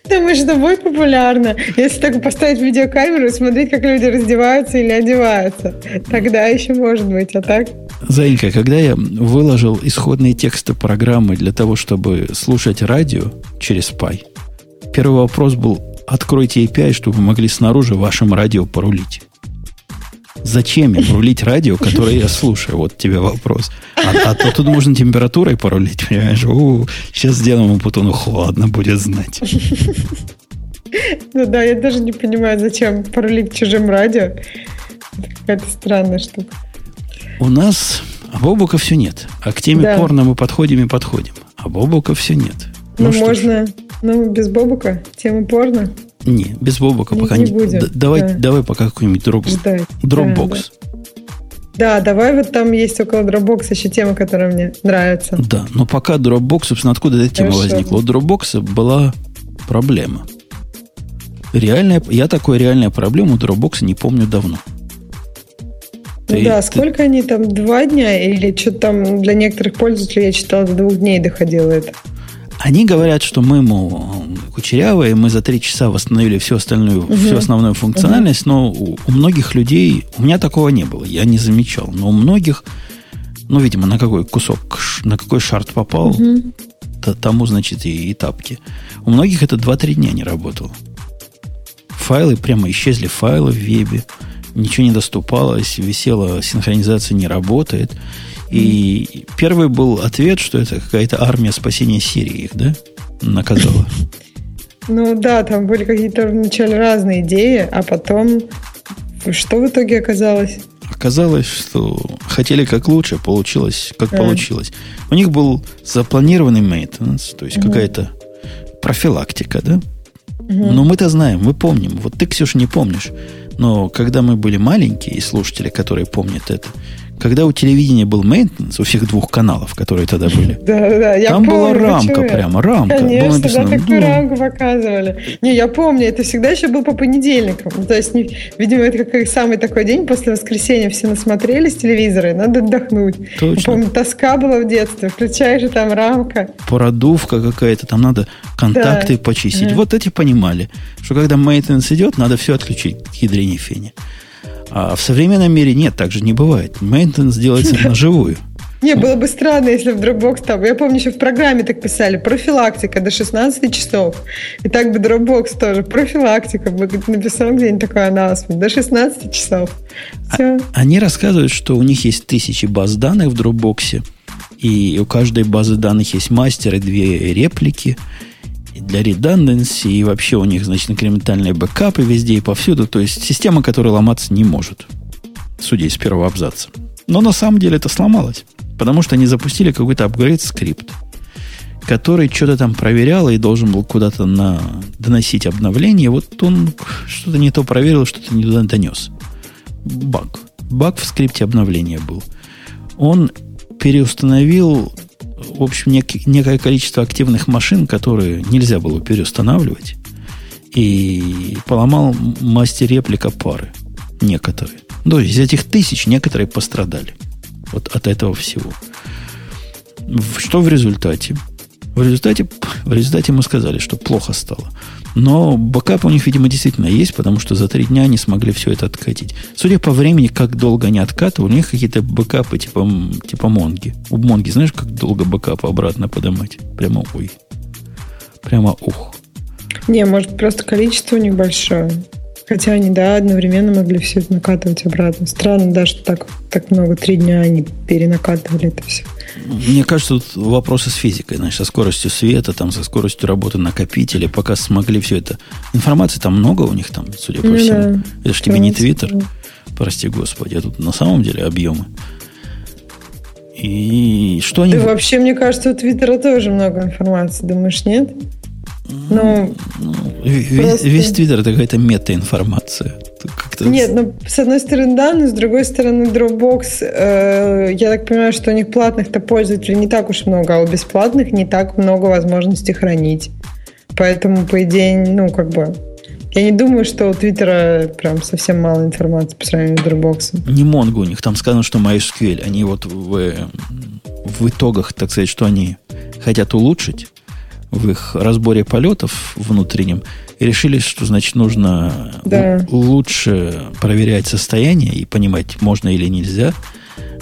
Speaker 2: Думаешь, что будет популярно, если только поставить видеокамеру и смотреть, как люди раздеваются или одеваются. Тогда еще может быть, а так?
Speaker 1: Заинька, когда я выложил исходные тексты программы для того, чтобы слушать радио через Py, первый вопрос был, откройте API, чтобы вы могли снаружи вашим радио порулить. Зачем им рулить радио, которое я слушаю? Вот тебе вопрос. А, а то тут можно температурой порулить, понимаешь? У, сейчас сделаем Путуну холодно будет знать.
Speaker 2: Ну да, я даже не понимаю, зачем порулить чужим радио. Это какая-то странная штука.
Speaker 1: У нас Бобука все нет. А к теме да. порно мы подходим и подходим. А Бобука все нет.
Speaker 2: Ну, ну можно, ну, без Бобука, тема порно.
Speaker 1: Не, без Бобока не, пока
Speaker 2: не, не будем.
Speaker 1: Д- давай, да. давай пока какой-нибудь. Ждать. Dropbox. Да,
Speaker 2: да. да, давай вот там есть около Dropbox еще тема, которая мне нравится.
Speaker 1: Да, но пока Dropbox, собственно, откуда эта тема Хорошо. возникла? У Dropbox была проблема. Реальная, я такой реальная проблему у Dropbox не помню давно.
Speaker 2: Ну ты, да, сколько ты... они там, два дня или что-то там для некоторых пользователей, я читала, до двух дней доходило это.
Speaker 1: Они говорят, что мы, мол, кучерявые, мы за три часа восстановили всю остальную, угу. всю основную функциональность, угу. но у, у многих людей, у меня такого не было, я не замечал, но у многих, ну, видимо, на какой кусок, на какой шарт попал, угу. то, тому, значит, и, и тапки. У многих это 2-3 дня не работало. Файлы прямо исчезли, файлы в вебе, ничего не доступалось, висела синхронизация не работает. И первый был ответ, что это какая-то армия спасения Сирии их, да, наказала.
Speaker 2: Ну да, там были какие-то вначале разные идеи, а потом что в итоге оказалось?
Speaker 1: Оказалось, что хотели как лучше, получилось как а. получилось. У них был запланированный maintenance, то есть угу. какая-то профилактика, да? Угу. Но мы-то знаем, мы помним. Вот ты, Ксюша, не помнишь. Но когда мы были маленькие, и слушатели, которые помнят это, когда у телевидения был мейнтенс, у всех двух каналов, которые тогда были,
Speaker 2: да, да, я
Speaker 1: там
Speaker 2: помню,
Speaker 1: была рамка прямо, рамка.
Speaker 2: Конечно, было написано, да, такую ну, рамку показывали. Не, я помню, это всегда еще был по понедельникам. Ну, то есть, не, видимо, это как самый такой день после воскресенья все насмотрелись телевизоры, надо отдохнуть. Точно. Помню, тоска была в детстве, включаешь, и там рамка.
Speaker 1: Продувка какая-то, там надо контакты да. почистить. Ага. Вот эти понимали, что когда мейтенс идет, надо все отключить к ядрине фене. А в современном мире нет, так же не бывает. Мейнтенс делается на живую.
Speaker 2: Не, было бы странно, если в Dropbox там... Я помню, еще в программе так писали. Профилактика до 16 часов. И так бы Dropbox тоже. Профилактика. Бы написал где-нибудь такой анонсмент. До 16 часов.
Speaker 1: Все. А, они рассказывают, что у них есть тысячи баз данных в Dropbox. И у каждой базы данных есть мастер и две реплики для redundancy, и вообще у них, значит, инкрементальные бэкапы везде и повсюду. То есть система, которая ломаться не может, судя из первого абзаца. Но на самом деле это сломалось, потому что они запустили какой-то апгрейд скрипт, который что-то там проверял и должен был куда-то на, доносить обновление. Вот он что-то не то проверил, что-то не туда донес. Баг. Баг в скрипте обновления был. Он переустановил в общем, нек- некое количество активных машин, которые нельзя было переустанавливать. И поломал мастер реплика пары. Некоторые. Ну, из этих тысяч некоторые пострадали. Вот от этого всего. Что в результате? В результате, в результате мы сказали, что плохо стало. Но бэкап у них, видимо, действительно есть, потому что за три дня они смогли все это откатить. Судя по времени, как долго они откатывали, у них какие-то бэкапы типа, типа Монги. У Монги, знаешь, как долго бэкапы обратно поднимать? Прямо ой. Прямо ух.
Speaker 2: Не, может, просто количество у них большое. Хотя они, да, одновременно могли все это накатывать обратно. Странно, да, что так, так много, три дня они перенакатывали это все.
Speaker 1: Мне кажется, тут вопросы с физикой, значит, со скоростью света, там, со скоростью работы накопителя, пока смогли все это. Информации там много у них там, судя по ну, всему. Да. Это же тебе не Твиттер. Прости, Господи, а тут на самом деле объемы. И что они...
Speaker 2: Да вообще, мне кажется, у Твиттера тоже много информации. Думаешь, нет?
Speaker 1: Ну, ну весь, просто... весь Твиттер это какая-то мета-информация.
Speaker 2: Нет, ну, с одной стороны, да, но с другой стороны, Dropbox, э, я так понимаю, что у них платных-то пользователей не так уж много, а у бесплатных не так много возможностей хранить. Поэтому, по идее, ну, как бы, я не думаю, что у Твиттера прям совсем мало информации по сравнению с Dropbox.
Speaker 1: Не Mongo у них, там сказано, что MySQL. Они вот в, в итогах, так сказать, что они хотят улучшить в их разборе полетов внутреннем и решили, что, значит, нужно да. лучше проверять состояние и понимать, можно или нельзя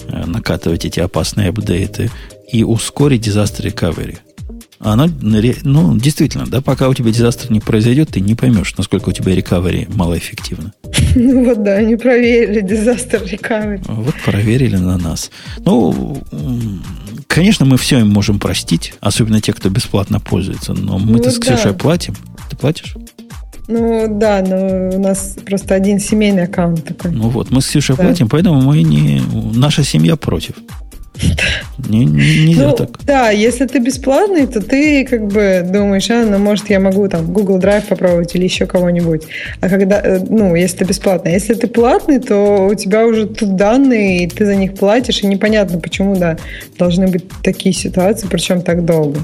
Speaker 1: э, накатывать эти опасные апдейты и ускорить disaster recovery. Она, ну, действительно, да, пока у тебя дизастер не произойдет, ты не поймешь, насколько у тебя рекавери малоэффективно.
Speaker 2: Ну вот да, не проверили дизастер рекавери.
Speaker 1: Вот проверили на нас. Ну, конечно, мы все им можем простить, особенно те, кто бесплатно пользуется, но мы-то ну, с Ксюшей да. платим. Ты платишь?
Speaker 2: Ну да, но у нас просто один семейный аккаунт такой.
Speaker 1: Ну вот, мы с Ксюшей да. платим, поэтому мы не... Наша семья против. Не, не, нельзя ну, так.
Speaker 2: Да, если ты бесплатный, то ты как бы думаешь, а, ну, может, я могу там Google Drive попробовать или еще кого-нибудь. А когда, э, ну, если ты бесплатный. А если ты платный, то у тебя уже тут данные, и ты за них платишь, и непонятно, почему, да, должны быть такие ситуации, причем так долго.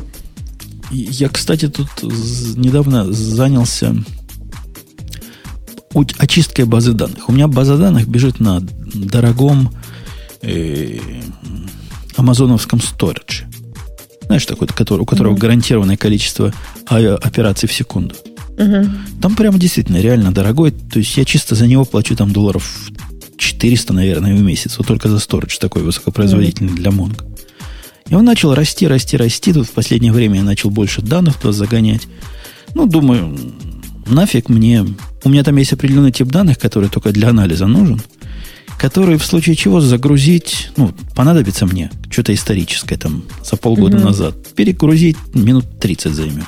Speaker 1: Я, кстати, тут недавно занялся очисткой базы данных. У меня база данных бежит на дорогом э, амазоновском сторидже. Знаешь, такой, который, у которого mm-hmm. гарантированное количество операций в секунду. Mm-hmm. Там прямо действительно реально дорогой. То есть я чисто за него плачу там долларов 400, наверное, в месяц. Вот только за сторидж такой высокопроизводительный mm-hmm. для Mongo. И он начал расти, расти, расти. Тут в последнее время я начал больше данных туда загонять. Ну, думаю, нафиг мне... У меня там есть определенный тип данных, который только для анализа нужен который в случае чего загрузить, ну, понадобится мне что-то историческое там за полгода угу. назад, перегрузить минут 30 займет.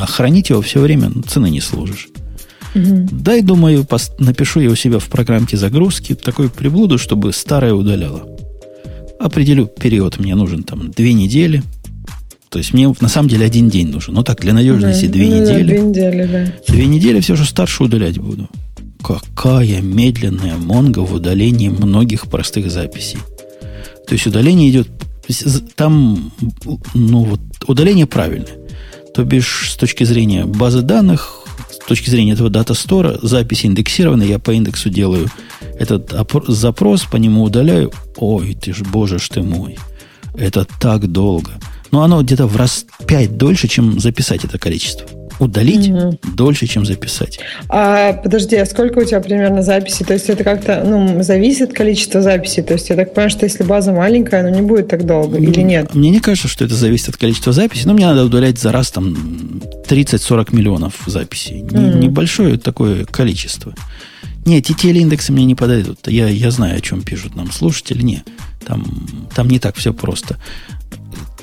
Speaker 1: А хранить его все время ну, цены не сложишь. Угу. Дай, думаю, напишу я у себя в программке загрузки такой приблуду, чтобы старое удаляло. Определю период, мне нужен там две недели. То есть мне на самом деле один день нужен. Ну так, для надежности да, две ну, недели. Да, две недели, да. Две недели все же старше удалять буду. Какая медленная Монго в удалении многих простых записей. То есть удаление идет... Там, ну вот, удаление правильное. То бишь, с точки зрения базы данных, с точки зрения этого дата стора, записи индексированы, я по индексу делаю этот запрос, по нему удаляю. Ой, ты ж, боже ж ты мой. Это так долго. Но оно где-то в раз пять дольше, чем записать это количество удалить угу. дольше, чем записать.
Speaker 2: А подожди, а сколько у тебя примерно записей? То есть это как-то ну, зависит количество записей? То есть я так понимаю, что если база маленькая, она не будет так долго или нет?
Speaker 1: Мне не кажется, что это зависит от количества записей, но мне надо удалять за раз там 30-40 миллионов записей. Mm. Небольшое такое количество. Нет, TTL индексы мне не подойдут. Я, я знаю, о чем пишут нам слушатели. Не, там, там не так все просто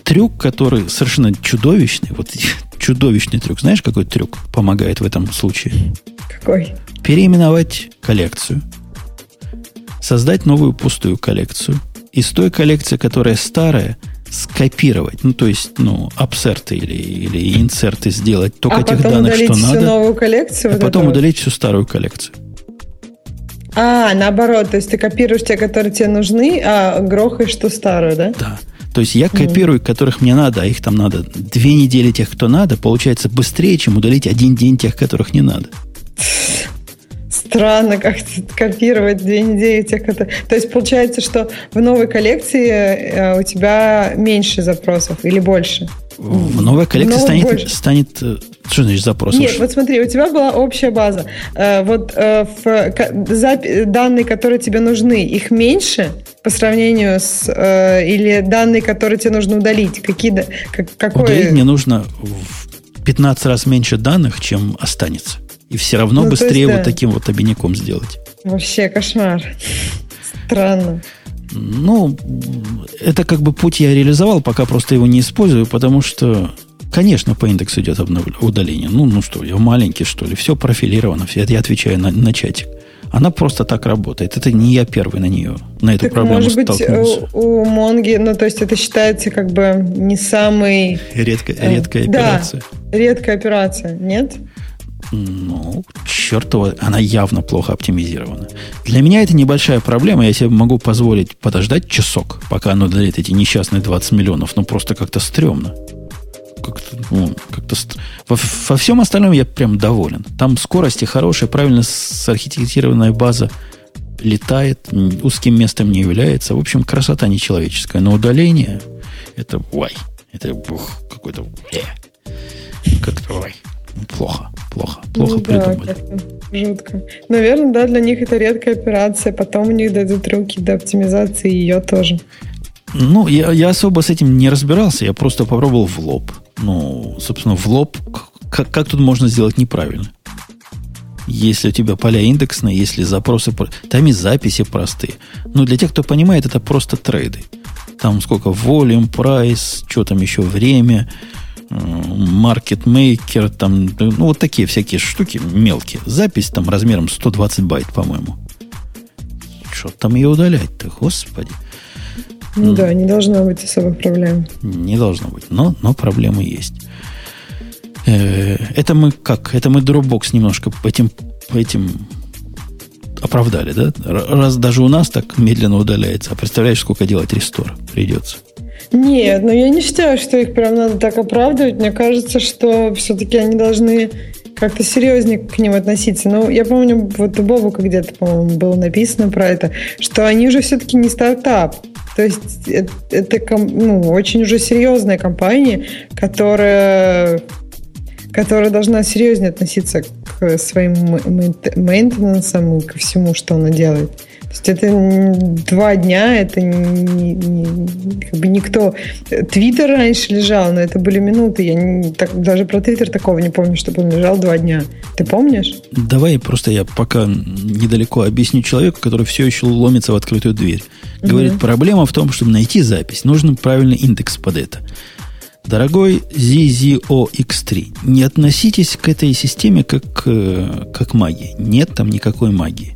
Speaker 1: трюк, который совершенно чудовищный, вот чудовищный трюк. Знаешь, какой трюк помогает в этом случае?
Speaker 2: Какой?
Speaker 1: Переименовать коллекцию, создать новую пустую коллекцию, из той коллекции, которая старая, скопировать, ну, то есть, ну, абсерты или, или инсерты сделать только а тех данных, что всю надо.
Speaker 2: новую коллекцию?
Speaker 1: А вот потом удалить всю старую коллекцию.
Speaker 2: А, наоборот, то есть ты копируешь те, которые тебе нужны, а грохаешь ту старую, да?
Speaker 1: Да. То есть я копирую, которых мне надо, а их там надо две недели тех, кто надо, получается быстрее, чем удалить один день тех, которых не надо.
Speaker 2: Странно как-то копировать две недели тех, кто... То есть получается, что в новой коллекции э, у тебя меньше запросов или больше?
Speaker 1: В новой коллекции станет, станет... Э, что значит запрос?
Speaker 2: Нет, вот смотри, у тебя была общая база. Э, вот в данные, которые тебе нужны, их меньше по сравнению с... Или данные, которые тебе нужно удалить? Какие,
Speaker 1: какой... Удалить мне нужно в 15 раз меньше данных, чем останется. И все равно ну, быстрее есть, да. вот таким вот обиняком сделать.
Speaker 2: Вообще кошмар. Странно.
Speaker 1: Ну, это как бы путь я реализовал, пока просто его не использую, потому что, конечно, по индексу идет удаление. Ну, ну что, я маленький, что ли, все профилировано, все, это я отвечаю на, на чатик. Она просто так работает. Это не я первый на нее, на эту так, проблему может быть,
Speaker 2: столкнулся. У, у Монги, ну, то есть это считается как бы не самый...
Speaker 1: Редко, редкая э, операция.
Speaker 2: Да, редкая операция, нет?
Speaker 1: Ну, чертова, она явно плохо оптимизирована. Для меня это небольшая проблема. Я себе могу позволить подождать часок, пока оно дает эти несчастные 20 миллионов. Ну, просто как-то стрёмно. Как-то, ну, как-то во, во всем остальном я прям доволен. Там скорости хорошие, правильно сархитектированная база летает, узким местом не является. В общем, красота нечеловеческая. Но удаление, это вай. Это ух, какой-то... Э, как-то вай. Плохо, плохо, плохо ну, придумали.
Speaker 2: Да, жутко. Наверное, да, для них это редкая операция. Потом у них дойдут руки до оптимизации ее тоже.
Speaker 1: Ну, я, я особо с этим не разбирался, я просто попробовал в лоб. Ну, собственно, в лоб, как, как тут можно сделать неправильно? Если у тебя поля индексные, если запросы... Там и записи простые. Но для тех, кто понимает, это просто трейды. Там сколько volume, price, что там еще, время, маркетмейкер, там, ну, вот такие всякие штуки мелкие. Запись там размером 120 байт, по-моему. Что там ее удалять-то, господи.
Speaker 2: Ну да, не должно быть особых проблем.
Speaker 1: Не должно быть, но, но проблемы есть. Э, это мы как? Это мы Dropbox немножко по этим, по этим оправдали, да? Раз даже у нас так медленно удаляется, а представляешь, сколько делать рестор придется?
Speaker 2: Нет, но я не считаю, что их прям надо так оправдывать. Мне кажется, что все-таки они должны как-то серьезнее к ним относиться. Ну, я помню, вот у Бобука где-то, по-моему, было написано про это, что они уже все-таки не стартап. То есть это, это ну, очень уже серьезная компания, которая, которая должна серьезнее относиться к своим мейнтенансам и ко всему, что она делает есть это два дня, это не, не, как бы никто... Твиттер раньше лежал, но это были минуты. Я не, так, даже про Твиттер такого не помню, чтобы он лежал два дня. Ты помнишь?
Speaker 1: Давай просто я пока недалеко объясню человеку, который все еще ломится в открытую дверь. Говорит, угу. проблема в том, чтобы найти запись, нужен правильный индекс под это. Дорогой ZZOX3, не относитесь к этой системе как, э, как магии. Нет там никакой магии.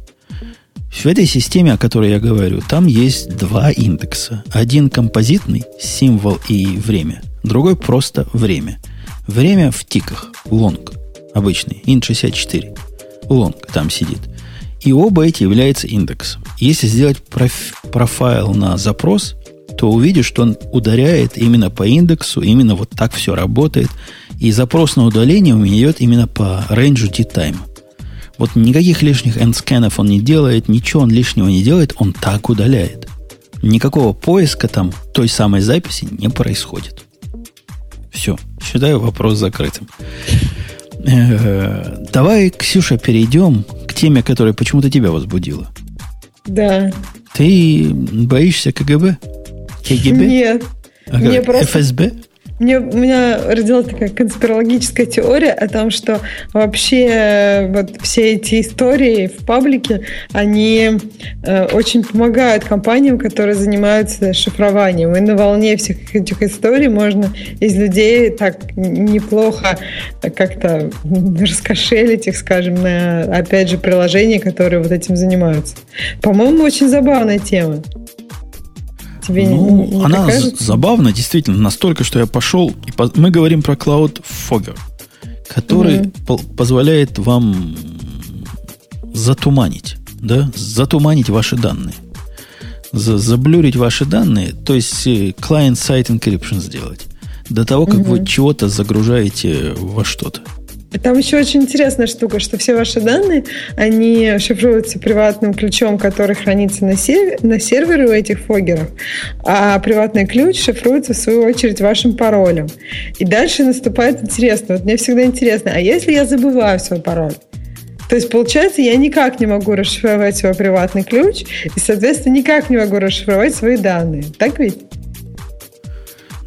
Speaker 1: В этой системе, о которой я говорю, там есть два индекса. Один композитный, символ и время. Другой просто время. Время в тиках, long, обычный, int64. Long там сидит. И оба эти являются индексом. Если сделать проф, profile на запрос, то увидишь, что он ударяет именно по индексу, именно вот так все работает. И запрос на удаление у меня идет именно по range у t-time. Вот никаких лишних nscan ов он не делает, ничего он лишнего не делает, он так удаляет. Никакого поиска там той самой записи не происходит. Все, считаю вопрос закрытым. Э-э- давай, Ксюша, перейдем к теме, которая почему-то тебя возбудила.
Speaker 2: Да.
Speaker 1: Ты боишься КГБ? КГБ?
Speaker 2: Нет.
Speaker 1: Мне просто... ФСБ?
Speaker 2: Мне, у меня родилась такая конспирологическая теория о том, что вообще э, вот все эти истории в паблике, они э, очень помогают компаниям, которые занимаются шифрованием. И на волне всех этих историй можно из людей так неплохо как-то раскошелить их, скажем, на, опять же, приложения, которые вот этим занимаются. По-моему, очень забавная тема.
Speaker 1: Тебе ну, не, не она кажется? забавна, действительно, настолько, что я пошел, и по, мы говорим про Cloud Fogger, который угу. по, позволяет вам затуманить, да, затуманить ваши данные. за, заблюрить ваши данные, то есть client-side encryption сделать. До того, как угу. вы чего-то загружаете во что-то.
Speaker 2: Там еще очень интересная штука, что все ваши данные, они шифруются приватным ключом, который хранится на, сер- на сервере у этих фогеров, а приватный ключ шифруется, в свою очередь, вашим паролем. И дальше наступает интересно. Вот мне всегда интересно, а если я забываю свой пароль? То есть, получается, я никак не могу расшифровать свой приватный ключ и, соответственно, никак не могу расшифровать свои данные. Так ведь?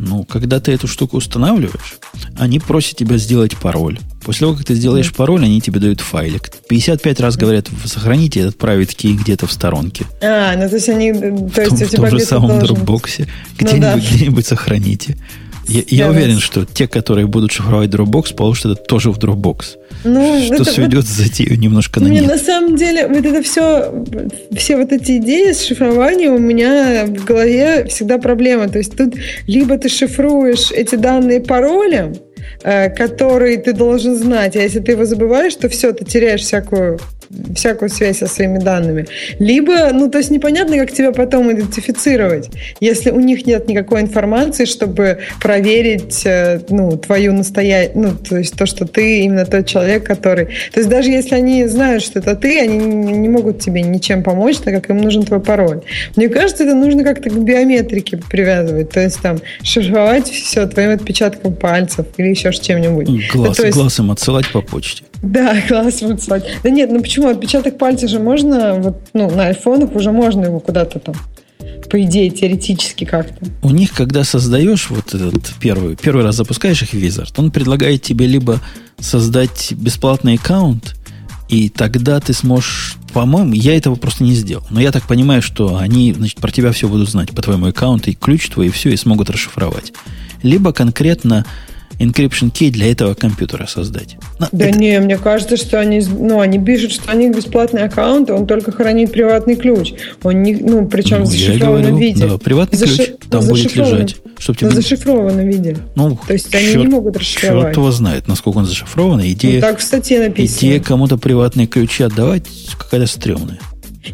Speaker 1: Ну, когда ты эту штуку устанавливаешь, они просят тебя сделать пароль. После того, как ты сделаешь пароль, они тебе дают файлик. 55 раз говорят, сохраните этот private key где-то в сторонке.
Speaker 2: А, ну то есть они... То есть
Speaker 1: в том, в том же самом должен... Dropbox. Где-нибудь, ну, да. где-нибудь сохраните. Я, я уверен, что те, которые будут шифровать Dropbox, получат это тоже в Dropbox. Ну, что это, сведет вот, затею немножко на нет.
Speaker 2: На самом деле, вот это все, все вот эти идеи с шифрованием у меня в голове всегда проблема. То есть тут либо ты шифруешь эти данные паролем, э, который ты должен знать, а если ты его забываешь, то все, ты теряешь всякую всякую связь со своими данными. Либо, ну, то есть непонятно, как тебя потом идентифицировать, если у них нет никакой информации, чтобы проверить, э, ну, твою настоящую, ну, то есть то, что ты именно тот человек, который... То есть даже если они знают, что это ты, они не могут тебе ничем помочь, так как им нужен твой пароль. Мне кажется, это нужно как-то к биометрике привязывать, то есть там шифровать все твоим отпечатком пальцев или еще с чем-нибудь.
Speaker 1: Глаз,
Speaker 2: да,
Speaker 1: есть... глаз им отсылать по почте.
Speaker 2: Да, глаз отсылать. Да нет, ну почему? Отпечаток пальца же можно, вот, ну, на айфонах уже можно его куда-то там по идее, теоретически как-то.
Speaker 1: У них, когда создаешь вот этот первый, первый раз запускаешь их Wizard, он предлагает тебе либо создать бесплатный аккаунт, и тогда ты сможешь, по-моему, я этого просто не сделал. Но я так понимаю, что они, значит, про тебя все будут знать по твоему аккаунту, и ключ твой, и все, и смогут расшифровать. Либо конкретно encryption key для этого компьютера создать.
Speaker 2: Но да это... не, мне кажется, что они, ну, они пишут, что у них бесплатный аккаунт, он только хранит приватный ключ. Он не, ну, причем ну, в зашифрованном говорю, виде.
Speaker 1: Да, приватный Заши... ключ там будет лежать.
Speaker 2: Чтобы тебе... В зашифрованном виде. Ну, То есть черт, они не могут расшифровать.
Speaker 1: Черт его знает, насколько он зашифрован. Идея, ну,
Speaker 2: так в статье написано.
Speaker 1: Идея кому-то приватные ключи отдавать какая-то стрёмная.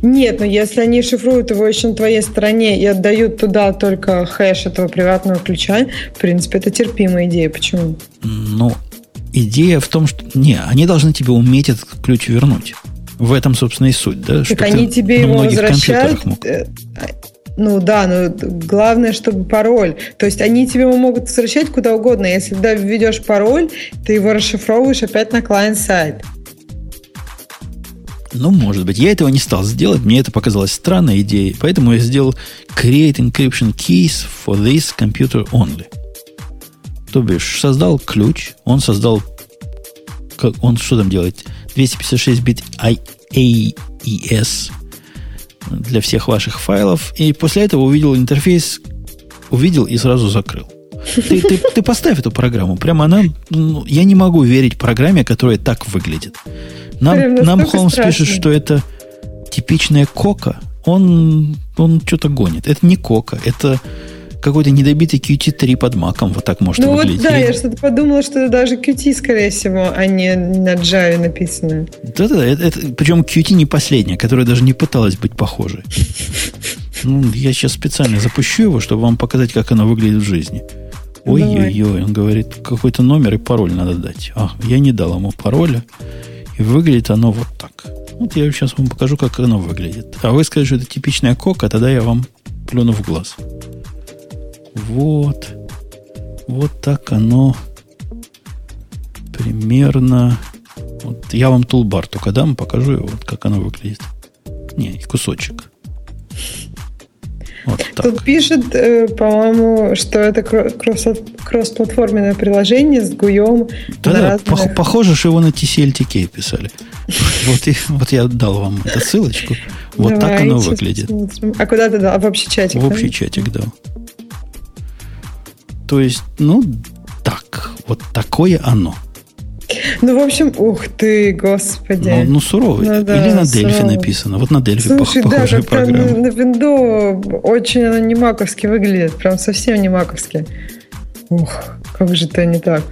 Speaker 2: Нет, но если они шифруют его еще на твоей стороне и отдают туда только хэш этого приватного ключа, в принципе, это терпимая идея. Почему?
Speaker 1: Ну, идея в том, что... Не, они должны тебе уметь этот ключ вернуть. В этом, собственно, и суть, да?
Speaker 2: Так они тебе его возвращают... Э, ну да, но главное, чтобы пароль. То есть они тебе могут возвращать куда угодно. Если ты введешь пароль, ты его расшифровываешь опять на клиент-сайт.
Speaker 1: Ну, может быть. Я этого не стал сделать. Мне это показалось странной идеей. Поэтому я сделал Create Encryption Keys for this computer only. То бишь, создал ключ. Он создал... Как, он что там делает? 256 бит AES для всех ваших файлов. И после этого увидел интерфейс, увидел и сразу закрыл. Ты, ты, ты поставь эту программу. Прямо она... Ну, я не могу верить программе, которая так выглядит. Нам, нам Холмс страшно. пишет, что это типичная кока. Он, он что-то гонит. Это не кока, это какой-то недобитый QT3 под маком. Вот так может ну выглядеть.
Speaker 2: Вот, да, я что-то подумала, что это даже QT, скорее всего, а не на Java написано.
Speaker 1: Да-да, это, это, причем QT не последняя, которая даже не пыталась быть похожей. Ну, я сейчас специально запущу его, чтобы вам показать, как оно выглядит в жизни. Ой-ой-ой, он говорит, какой-то номер и пароль надо дать. А, я не дал ему пароля. И выглядит оно вот так. Вот я сейчас вам покажу, как оно выглядит. А вы скажете, что это типичная кока, тогда я вам плюну в глаз. Вот. Вот так оно примерно... Вот я вам тулбар только дам, покажу его, вот как оно выглядит. Не, кусочек.
Speaker 2: Вот так. Тут пишет, э, по-моему, что это кросс-платформенное приложение с гуем.
Speaker 1: Да, да разных... похоже, что его на TCLTK писали. Вот, и, вот я дал вам эту ссылочку. Вот Давайте так оно выглядит.
Speaker 2: Смотрим. А куда ты дал? В общий чатик?
Speaker 1: В общий да? чатик дал. То есть, ну, так. Вот такое оно.
Speaker 2: Ну, в общем, ух ты, господи.
Speaker 1: Ну, ну суровый. Ну, да, Или на Дельфи написано. Вот на Дельфи Слушай, пох- да, программа.
Speaker 2: На, на винду очень она не маковски выглядит. Прям совсем не маковски. Ух, как же это не так.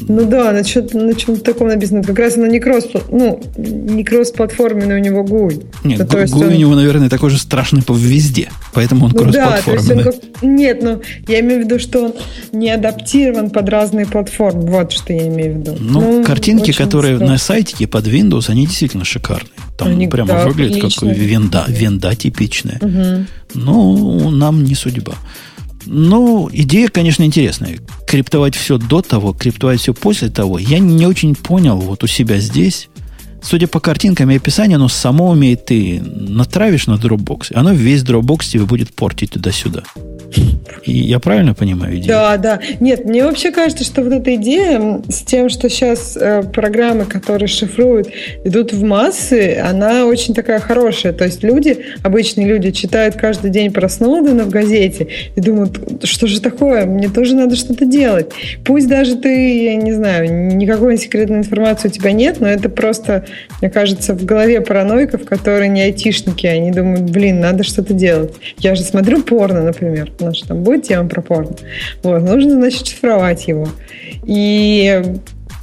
Speaker 2: Ну да, на, на чем таком написано. Как раз она не кросс, ну, не кросс-платформенный у него GUI.
Speaker 1: Нет, ну, GUI он... у него, наверное, такой же страшный по везде, поэтому он ну, кросс-платформенный. Да, как...
Speaker 2: Нет, ну, я имею в виду, что он не адаптирован под разные платформы. Вот что я имею в виду.
Speaker 1: Ну, ну картинки, которые страшно. на сайтике под Windows, они действительно шикарные. Там они, прямо да, выглядит как венда, венда типичная. Угу. Ну, нам не судьба. Ну, идея, конечно, интересная. Криптовать все до того, криптовать все после того. Я не очень понял вот у себя здесь. Судя по картинкам и описанию, оно само умеет, ты натравишь на Dropbox, оно весь Dropbox тебе будет портить туда-сюда. Я правильно понимаю идею?
Speaker 2: Да, да. Нет, мне вообще кажется, что вот эта идея с тем, что сейчас э, программы, которые шифруют, идут в массы, она очень такая хорошая. То есть люди, обычные люди, читают каждый день про Сноудена в газете и думают, что же такое, мне тоже надо что-то делать. Пусть даже ты, я не знаю, никакой секретной информации у тебя нет, но это просто, мне кажется, в голове параноиков, которые не айтишники, они думают, блин, надо что-то делать. Я же смотрю порно, например наша там будет тема про порно. Вот, нужно, значит, шифровать его. И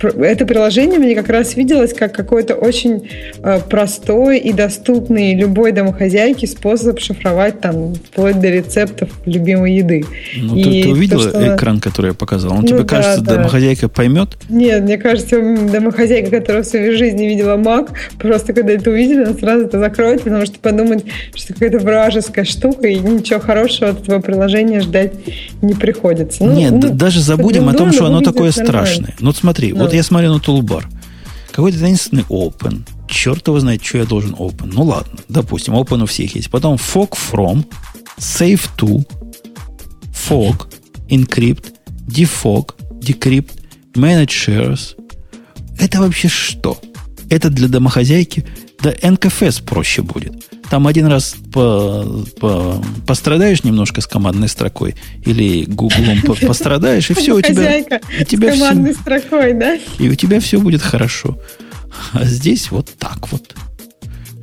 Speaker 2: это приложение мне как раз виделось как какой-то очень э, простой и доступный любой домохозяйке способ шифровать там вплоть до рецептов любимой еды.
Speaker 1: Ну, и ты, ты увидела то, что... экран, который я показал? Он ну, тебе да, кажется, да. домохозяйка поймет?
Speaker 2: Нет, мне кажется, домохозяйка, которая в своей жизни видела Mac, просто когда это увидели, она сразу это закроет, потому что подумать, что какая-то вражеская штука, и ничего хорошего от этого приложения ждать не приходится.
Speaker 1: Ну, Нет, ну, даже забудем о том, что оно такое нормально. страшное. Ну, вот смотри, да. Вот я смотрю на тулбар. Какой-то таинственный open. Черт его знает, что я должен open. Ну ладно, допустим, open у всех есть. Потом fog from, save to, fog, encrypt, defog, decrypt, manage shares. Это вообще что? Это для домохозяйки? Да NKFS проще будет. Там один раз по, по, пострадаешь немножко с командной строкой или гуглом пострадаешь, и все у тебя... И тебя
Speaker 2: с командной все, строкой, да?
Speaker 1: И у тебя все будет хорошо. А здесь вот так вот.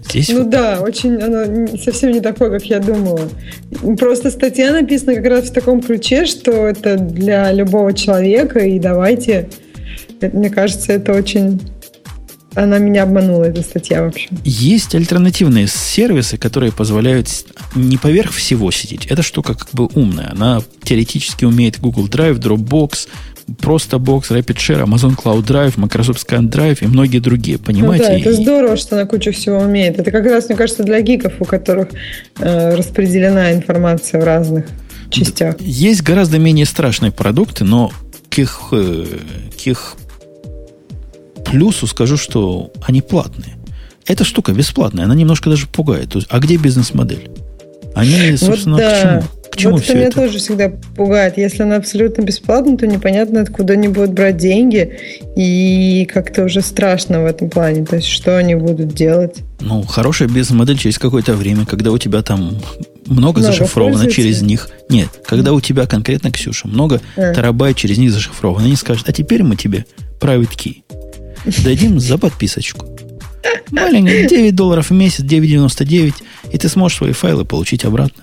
Speaker 2: Здесь ну вот да, очень оно совсем не такое, как я думала. Просто статья написана как раз в таком ключе, что это для любого человека, и давайте, мне кажется, это очень она меня обманула, эта статья вообще.
Speaker 1: Есть альтернативные сервисы, которые позволяют не поверх всего сидеть. Эта штука как бы умная. Она теоретически умеет Google Drive, Dropbox, просто Box, RapidShare, Amazon Cloud Drive, Microsoft ScanDrive и многие другие, понимаете? Ну
Speaker 2: да, это здорово, что она кучу всего умеет. Это как раз, мне кажется, для гиков, у которых э, распределена информация в разных частях.
Speaker 1: Есть гораздо менее страшные продукты, но к их, э, к их плюсу скажу, что они платные. Эта штука бесплатная, она немножко даже пугает. То есть, а где бизнес-модель? Они, собственно, вот да. к чему? К чему
Speaker 2: вот это меня тоже всегда пугает. Если она абсолютно бесплатна, то непонятно, откуда они будут брать деньги. И как-то уже страшно в этом плане. То есть, что они будут делать?
Speaker 1: Ну, хорошая бизнес-модель через какое-то время, когда у тебя там много, много зашифровано через них. Нет, когда у тебя конкретно, Ксюша, много а. терабайт через них зашифровано, они скажут, а теперь мы тебе private key дадим за подписочку. Маленькая, 9 долларов в месяц, 9,99, и ты сможешь свои файлы получить обратно.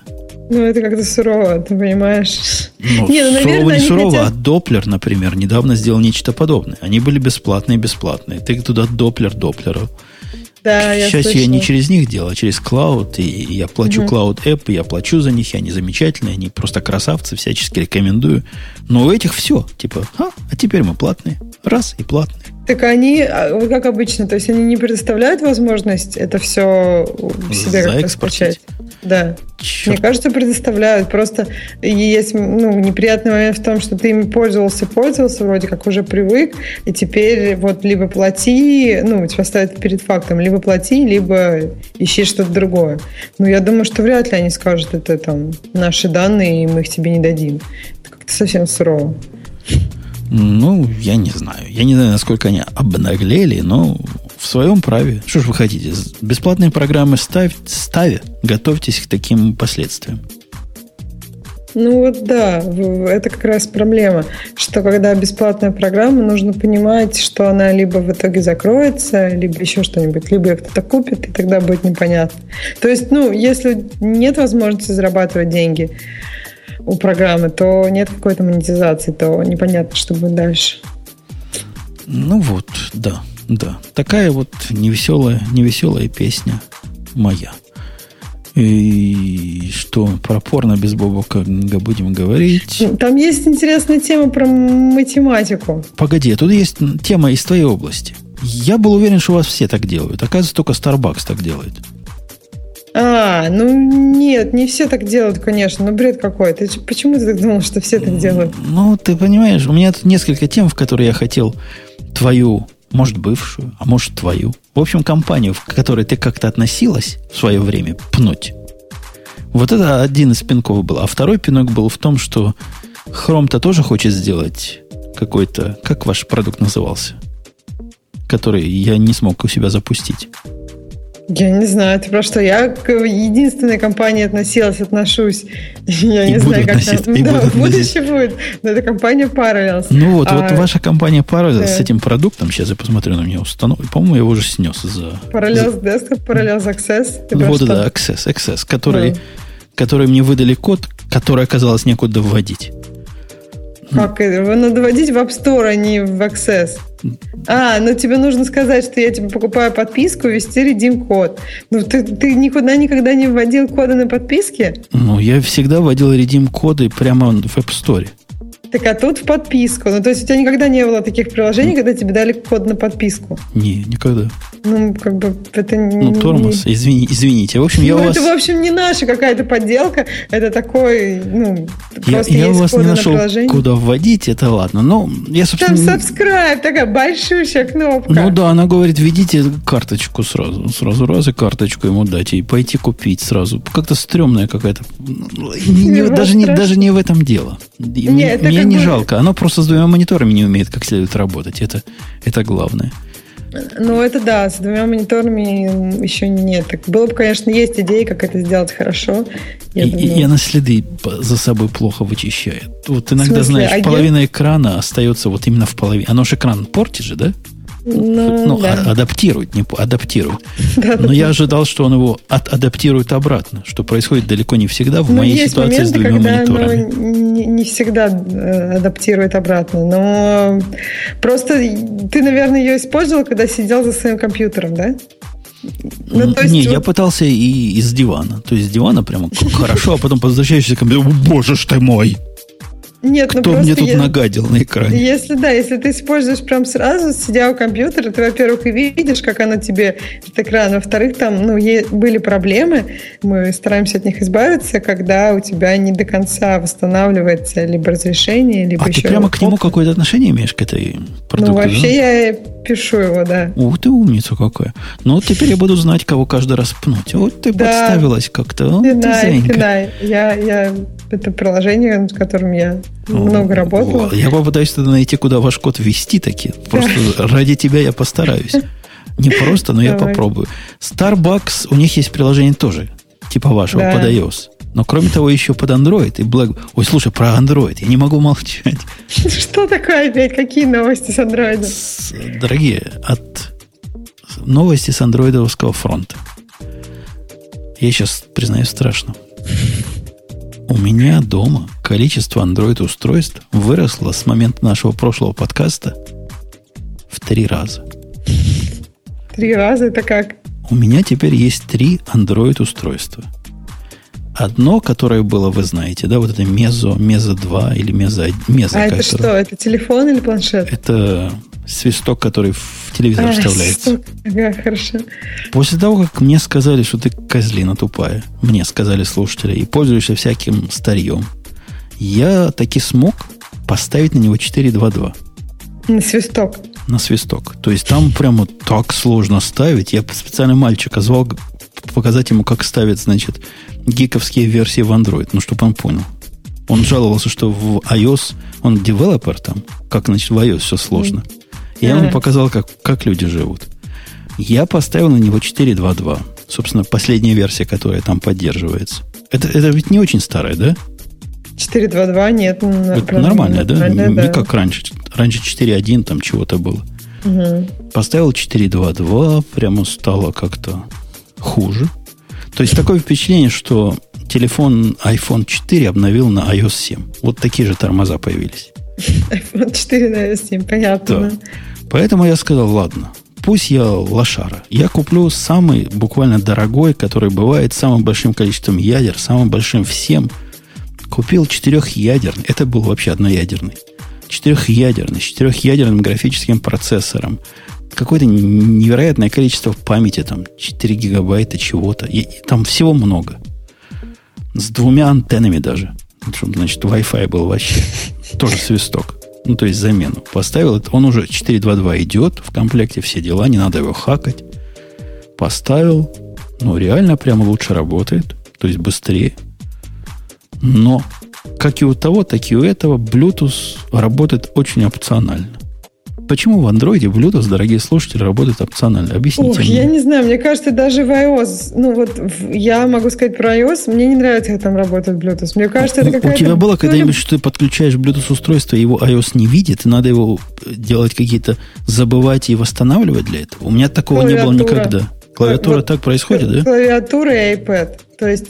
Speaker 2: Ну, это как-то сурово, ты понимаешь?
Speaker 1: Ну, не, ну, наверное, сурово, не сурово, хотят... а Доплер, например, недавно сделал нечто подобное. Они были бесплатные бесплатные. Ты туда Доплер Доплеру.
Speaker 2: Да, я
Speaker 1: Сейчас
Speaker 2: слышала.
Speaker 1: я не через них делаю, а через клауд. И я плачу угу. Cloud App, и я плачу за них, и они замечательные, они просто красавцы, всячески рекомендую. Но у этих все. Типа, а, а теперь мы платные. Раз и платные.
Speaker 2: Так они, а, как обычно, то есть они не предоставляют возможность это все себе как-то скачать. Да. Черт. Мне кажется, предоставляют. Просто есть ну, неприятный момент в том, что ты ими пользовался, пользовался, вроде как уже привык, и теперь вот либо плати, ну, тебя ставят перед фактом, либо плати, либо ищи что-то другое. Но я думаю, что вряд ли они скажут, это там наши данные, и мы их тебе не дадим. Это как-то совсем сурово.
Speaker 1: Ну, я не знаю. Я не знаю, насколько они обнаглели, но в своем праве. Что ж вы хотите? Бесплатные программы ставь, ставя, готовьтесь к таким последствиям.
Speaker 2: Ну вот да, это как раз проблема, что когда бесплатная программа, нужно понимать, что она либо в итоге закроется, либо еще что-нибудь, либо ее кто-то купит, и тогда будет непонятно. То есть, ну, если нет возможности зарабатывать деньги, у программы, то нет какой-то монетизации, то непонятно, что будет дальше.
Speaker 1: Ну вот, да, да. Такая вот невеселая, невеселая песня моя. И что про порно без бобока будем говорить?
Speaker 2: Там есть интересная тема про математику.
Speaker 1: Погоди, тут есть тема из твоей области. Я был уверен, что у вас все так делают. Оказывается, только Starbucks так делает.
Speaker 2: А, ну нет, не все так делают, конечно. Ну, бред какой. Ты почему ты так думал, что все так делают?
Speaker 1: Ну, ты понимаешь, у меня тут несколько тем, в которые я хотел твою, может, бывшую, а может, твою. В общем, компанию, к которой ты как-то относилась в свое время, пнуть. Вот это один из пинков был. А второй пинок был в том, что Chrome-то тоже хочет сделать какой-то... Как ваш продукт назывался? Который я не смог у себя запустить.
Speaker 2: Я не знаю, ты про что? Я к единственной компании относилась, отношусь. Я и не знаю, как там. И да, в будущем будет. Но это компания Parallels.
Speaker 1: Ну вот, а, вот ваша компания Parallels да. с этим продуктом, сейчас я посмотрю на меня установлю. По-моему, я его уже снес за...
Speaker 2: Parallels за... Desktop, Parallels Access.
Speaker 1: Ты вот, да, Access, Access, который, да. который мне выдали код, который оказалось некуда вводить.
Speaker 2: Как его надо вводить в App Store, а не в Access. А, ну тебе нужно сказать, что я тебе покупаю подписку, ввести редим код. Ну ты, ты никуда никогда не вводил коды на подписке?
Speaker 1: Ну, я всегда вводил редим коды прямо в App Store.
Speaker 2: Так а тут в подписку. Ну, то есть у тебя никогда не было таких приложений, когда тебе дали код на подписку?
Speaker 1: Не, никогда.
Speaker 2: Ну, как бы это не...
Speaker 1: Ну, тормоз, извини, извините. В общем, я
Speaker 2: ну,
Speaker 1: у вас...
Speaker 2: это, в общем, не наша какая-то подделка. Это такой, ну,
Speaker 1: я, я у вас не нашел, на куда вводить, это ладно. Но я, собственно...
Speaker 2: Там subscribe, такая большущая кнопка.
Speaker 1: Ну да, она говорит, введите карточку сразу. Сразу раз и карточку ему дать, и пойти купить сразу. Как-то стрёмная какая-то... Не, даже, не, даже не в этом дело. Нет, это мне не бы... жалко. Оно просто с двумя мониторами не умеет как следует работать. Это, это главное.
Speaker 2: Ну, это да, с двумя мониторами еще нет. Так было бы, конечно, есть идеи, как это сделать хорошо.
Speaker 1: Я, и, думаю... и она следы за собой плохо вычищает. Вот иногда, знаешь, а половина экрана остается вот именно в половине. Оно же экран портит же, да?
Speaker 2: Ну,
Speaker 1: ну
Speaker 2: да.
Speaker 1: а, адаптирует, не адаптирует. Но я ожидал, что он его от, адаптирует обратно, что происходит далеко не всегда в
Speaker 2: ну,
Speaker 1: моей ситуации моменты, с двумя когда мониторами.
Speaker 2: Не, не всегда э, адаптирует обратно, но просто ты, наверное, ее использовал, когда сидел за своим компьютером, да?
Speaker 1: Ну, есть не, я пытался и из дивана. То есть с дивана прямо хорошо, а потом возвращаешься к компьютеру, боже ж ты мой!
Speaker 2: Нет,
Speaker 1: ну Кто мне тут если, нагадил на экране?
Speaker 2: Если да, если ты используешь прям сразу, сидя у компьютера, ты, во-первых, и видишь, как оно тебе, этот экран, во-вторых, там, ну, были проблемы, мы стараемся от них избавиться, когда у тебя не до конца восстанавливается либо разрешение, либо
Speaker 1: а
Speaker 2: еще...
Speaker 1: ты прямо к нему какое-то отношение имеешь, к этой продукту?
Speaker 2: Ну, вообще да? я пишу его, да.
Speaker 1: Ух ты, умница какая. Ну, теперь я буду знать, кого каждый раз пнуть. Вот ты да. подставилась как-то.
Speaker 2: Финай, финай. Я, я это приложение, с которым я много работала.
Speaker 1: Я попытаюсь тогда найти, куда ваш код ввести таки. Просто ради тебя я постараюсь. Не просто, но я попробую. Starbucks, у них есть приложение тоже, типа вашего, под iOS. Но кроме того, еще под Android и Black... Ой, слушай, про Android. Я не могу молчать.
Speaker 2: Что такое опять? Какие новости с Android?
Speaker 1: Дорогие, от новости с андроидовского фронта. Я сейчас, признаюсь, страшно. У меня дома количество Android-устройств выросло с момента нашего прошлого подкаста в три раза.
Speaker 2: Три раза? Это как?
Speaker 1: У меня теперь есть три Android-устройства. Одно, которое было, вы знаете, да, вот это Мезо, Мезо 2 или Мезо, Мезо.
Speaker 2: А это что? Это телефон или планшет?
Speaker 1: Это свисток, который в телевизор а, вставляется.
Speaker 2: Ага, хорошо.
Speaker 1: После того, как мне сказали, что ты козлина тупая, мне сказали слушатели, и пользуешься всяким старьем, я таки смог поставить на него 4.2.2.
Speaker 2: На свисток.
Speaker 1: На свисток. То есть там прямо так сложно ставить. Я специально мальчика звал показать ему, как ставят, значит, гиковские версии в Android, ну, чтобы он понял. Он жаловался, что в iOS, он девелопер там, как, значит, в iOS все сложно. Я ему показал, как, как люди живут. Я поставил на него 4.2.2. Собственно, последняя версия, которая там поддерживается. Это, это ведь не очень старая, да?
Speaker 2: 4.2.2 нет.
Speaker 1: Это нормальная, да? Не да. как раньше. Раньше 4.1 там чего-то было. Угу. Поставил 4.2.2, прямо стало как-то хуже. То есть такое впечатление, что телефон iPhone 4 обновил на iOS 7. Вот такие же тормоза появились
Speaker 2: iPhone 4 на iOS 7, понятно. Да.
Speaker 1: Поэтому я сказал, ладно, пусть я лошара. Я куплю самый буквально дорогой, который бывает самым большим количеством ядер, самым большим всем. Купил четырехъядерный. Это был вообще одноядерный. Четырехъядерный, с четырехъядерным графическим процессором. Какое-то невероятное количество памяти, там 4 гигабайта чего-то. И, там всего много. С двумя антеннами даже. Чтобы, значит, Wi-Fi был вообще. Тоже свисток. Ну, то есть замену. Поставил, он уже 4.2.2 идет, в комплекте все дела, не надо его хакать. Поставил, ну, реально прямо лучше работает, то есть быстрее. Но, как и у того, так и у этого, Bluetooth работает очень опционально. Почему в андроиде Bluetooth, дорогие слушатели, работает опционально? Объясните
Speaker 2: Ох,
Speaker 1: мне.
Speaker 2: я не знаю, мне кажется, даже в iOS, ну вот я могу сказать про iOS, мне не нравится, как там работает Bluetooth. Мне кажется, это какая-то...
Speaker 1: У тебя было когда-нибудь, что ты подключаешь Bluetooth устройство, его iOS не видит, и надо его делать какие-то, забывать и восстанавливать для этого? У меня такого Клавиатура. не было никогда. Клавиатура вот, так происходит, да?
Speaker 2: Клавиатура и iPad. То есть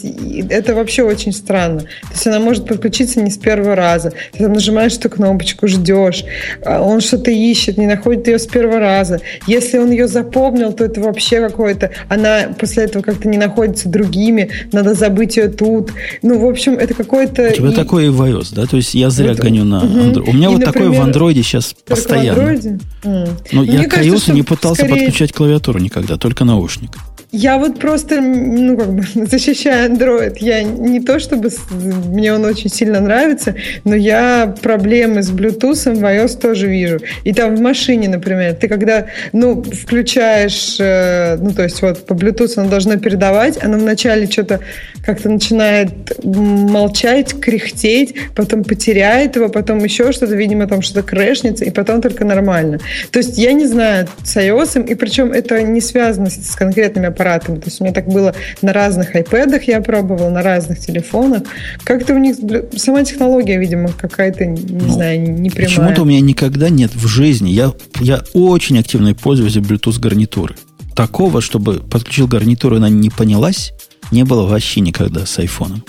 Speaker 2: это вообще очень странно. То есть она может подключиться не с первого раза. Ты там нажимаешь эту кнопочку, ждешь. А он что-то ищет, не находит ее с первого раза. Если он ее запомнил, то это вообще какое-то... Она после этого как-то не находится другими. Надо забыть ее тут. Ну, в общем, это какое-то...
Speaker 1: У тебя и... в iOS, да? То есть я зря вот, гоню на Android. У меня и, вот например, такое в андроиде сейчас постоянно. В Android? Mm. Но Мне я кажется, к iOS не пытался скорее... подключать клавиатуру никогда, только наушник.
Speaker 2: Я вот просто, ну, как бы, защищаю Android. Я не то, чтобы мне он очень сильно нравится, но я проблемы с Bluetooth в iOS тоже вижу. И там в машине, например, ты когда, ну, включаешь, э, ну, то есть вот по Bluetooth оно должно передавать, оно вначале что-то как-то начинает молчать, кряхтеть, потом потеряет его, потом еще что-то, видимо, там что-то крэшнется, и потом только нормально. То есть я не знаю с iOS, и причем это не связано с конкретными аппаратами. То есть у меня так было на разных iPad я пробовала, на разных телефонах. Как-то у них сама технология, видимо, какая-то, не ну, знаю, не прямая.
Speaker 1: Почему-то у меня никогда нет в жизни. Я, я очень активный пользователь Bluetooth гарнитуры. Такого, чтобы подключил гарнитуру, она не понялась, не было вообще никогда с айфоном.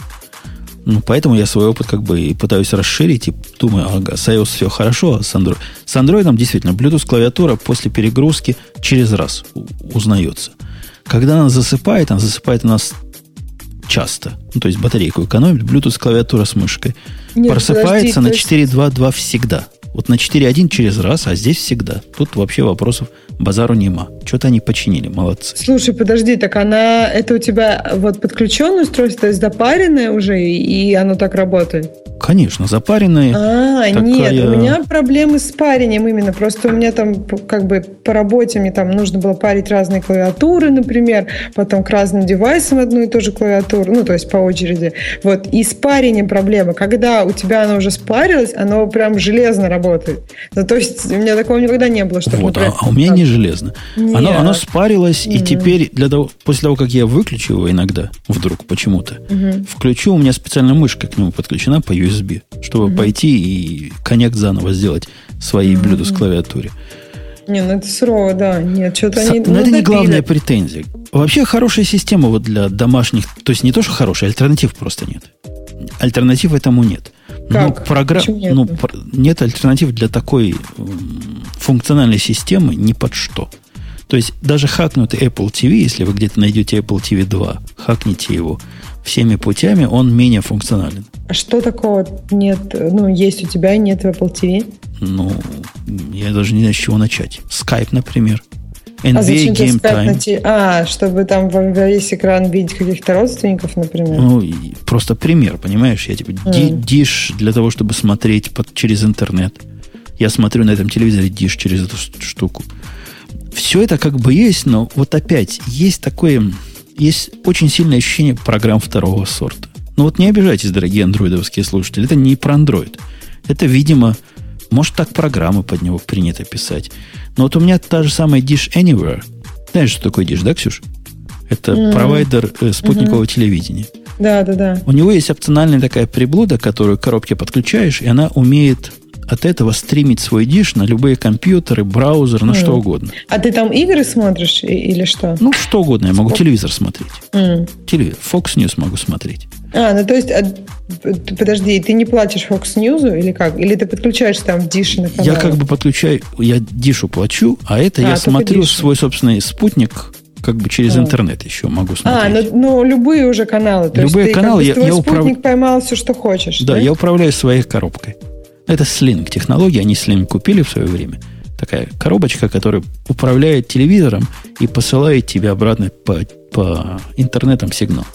Speaker 1: Ну, поэтому я свой опыт как бы и пытаюсь расширить и думаю, ага, с iOS все хорошо, а с Android... С Android действительно Bluetooth клавиатура после перегрузки через раз узнается. Когда она засыпает, она засыпает у нас часто. Ну, то есть батарейку экономит. Bluetooth клавиатура с мышкой. Нет, Просыпается подожди, на 4.2.2 есть... всегда. Вот на 4.1 через раз, а здесь всегда. Тут вообще вопросов базару нема. Что-то они починили, молодцы.
Speaker 2: Слушай, подожди, так она, это у тебя вот подключенное устройство, то есть запаренное уже, и оно так работает?
Speaker 1: Конечно, запаренные.
Speaker 2: А, такая... нет, у меня проблемы с парением именно. Просто у меня там как бы по работе мне там нужно было парить разные клавиатуры, например, потом к разным девайсам одну и ту же клавиатуру, ну, то есть по очереди. Вот, и с парением проблема. Когда у тебя оно уже спарилось, оно прям железно работает. Ну, то есть у меня такого никогда не было,
Speaker 1: что... Вот, например, а, а у меня не железно. Оно, оно спарилось, mm-hmm. и теперь для того, после того, как я выключу его иногда, вдруг почему-то, mm-hmm. включу, у меня специальная мышка к нему подключена по USB чтобы угу. пойти и коннект заново сделать своей угу. Bluetooth клавиатуре.
Speaker 2: Не, ну это сурово, да. Нет, что-то
Speaker 1: они... Но ну, это не главная претензия. Вообще хорошая система вот для домашних... То есть не то, что хорошая, альтернатив просто нет. Альтернатив этому нет.
Speaker 2: Как? Ну, программ...
Speaker 1: нет? Ну, нет альтернатив для такой функциональной системы ни под что. То есть даже хакнутый Apple TV, если вы где-то найдете Apple TV 2, хакните его – всеми путями, он менее функционален.
Speaker 2: А что такого нет, ну, есть у тебя, нет в Apple TV?
Speaker 1: Ну, я даже не знаю, с чего начать. Skype, например.
Speaker 2: NBA а зачем Game Time. Найти? А, чтобы там во весь экран видеть каких-то родственников, например?
Speaker 1: Ну, просто пример, понимаешь? Я типа mm. диш для того, чтобы смотреть под, через интернет. Я смотрю на этом телевизоре диш через эту штуку. Все это как бы есть, но вот опять есть такое есть очень сильное ощущение программ второго сорта. Ну вот не обижайтесь, дорогие андроидовские слушатели, это не про андроид. Это, видимо, может так программы под него принято писать. Но вот у меня та же самая Dish Anywhere. Знаешь, что такое Dish, да, Ксюш? Это mm-hmm. провайдер э, спутникового mm-hmm. телевидения.
Speaker 2: Да, да, да.
Speaker 1: У него есть опциональная такая приблуда, которую к коробке подключаешь, и она умеет от этого стримить свой диш на любые компьютеры, браузер, на mm. что угодно.
Speaker 2: А ты там игры смотришь или что?
Speaker 1: Ну, что угодно. Я могу телевизор смотреть. Mm. Телевизор. Fox News могу смотреть.
Speaker 2: А, ну то есть а Подожди, ты не платишь Fox News или как? Или ты подключаешь там Диш на канал?
Speaker 1: Я как бы подключаю, я Дишу плачу, а это а, я смотрю дишу. свой собственный спутник как бы через а. интернет еще могу смотреть.
Speaker 2: А, ну, ну любые уже каналы. То
Speaker 1: любые
Speaker 2: есть
Speaker 1: каналы
Speaker 2: ты, как бы,
Speaker 1: я, я
Speaker 2: управляю. поймал все, что хочешь.
Speaker 1: Да, да, я управляю своей коробкой. Это Sling технология, они Sling купили в свое время. Такая коробочка, которая управляет телевизором и посылает тебе обратно по, по интернетам сигнал.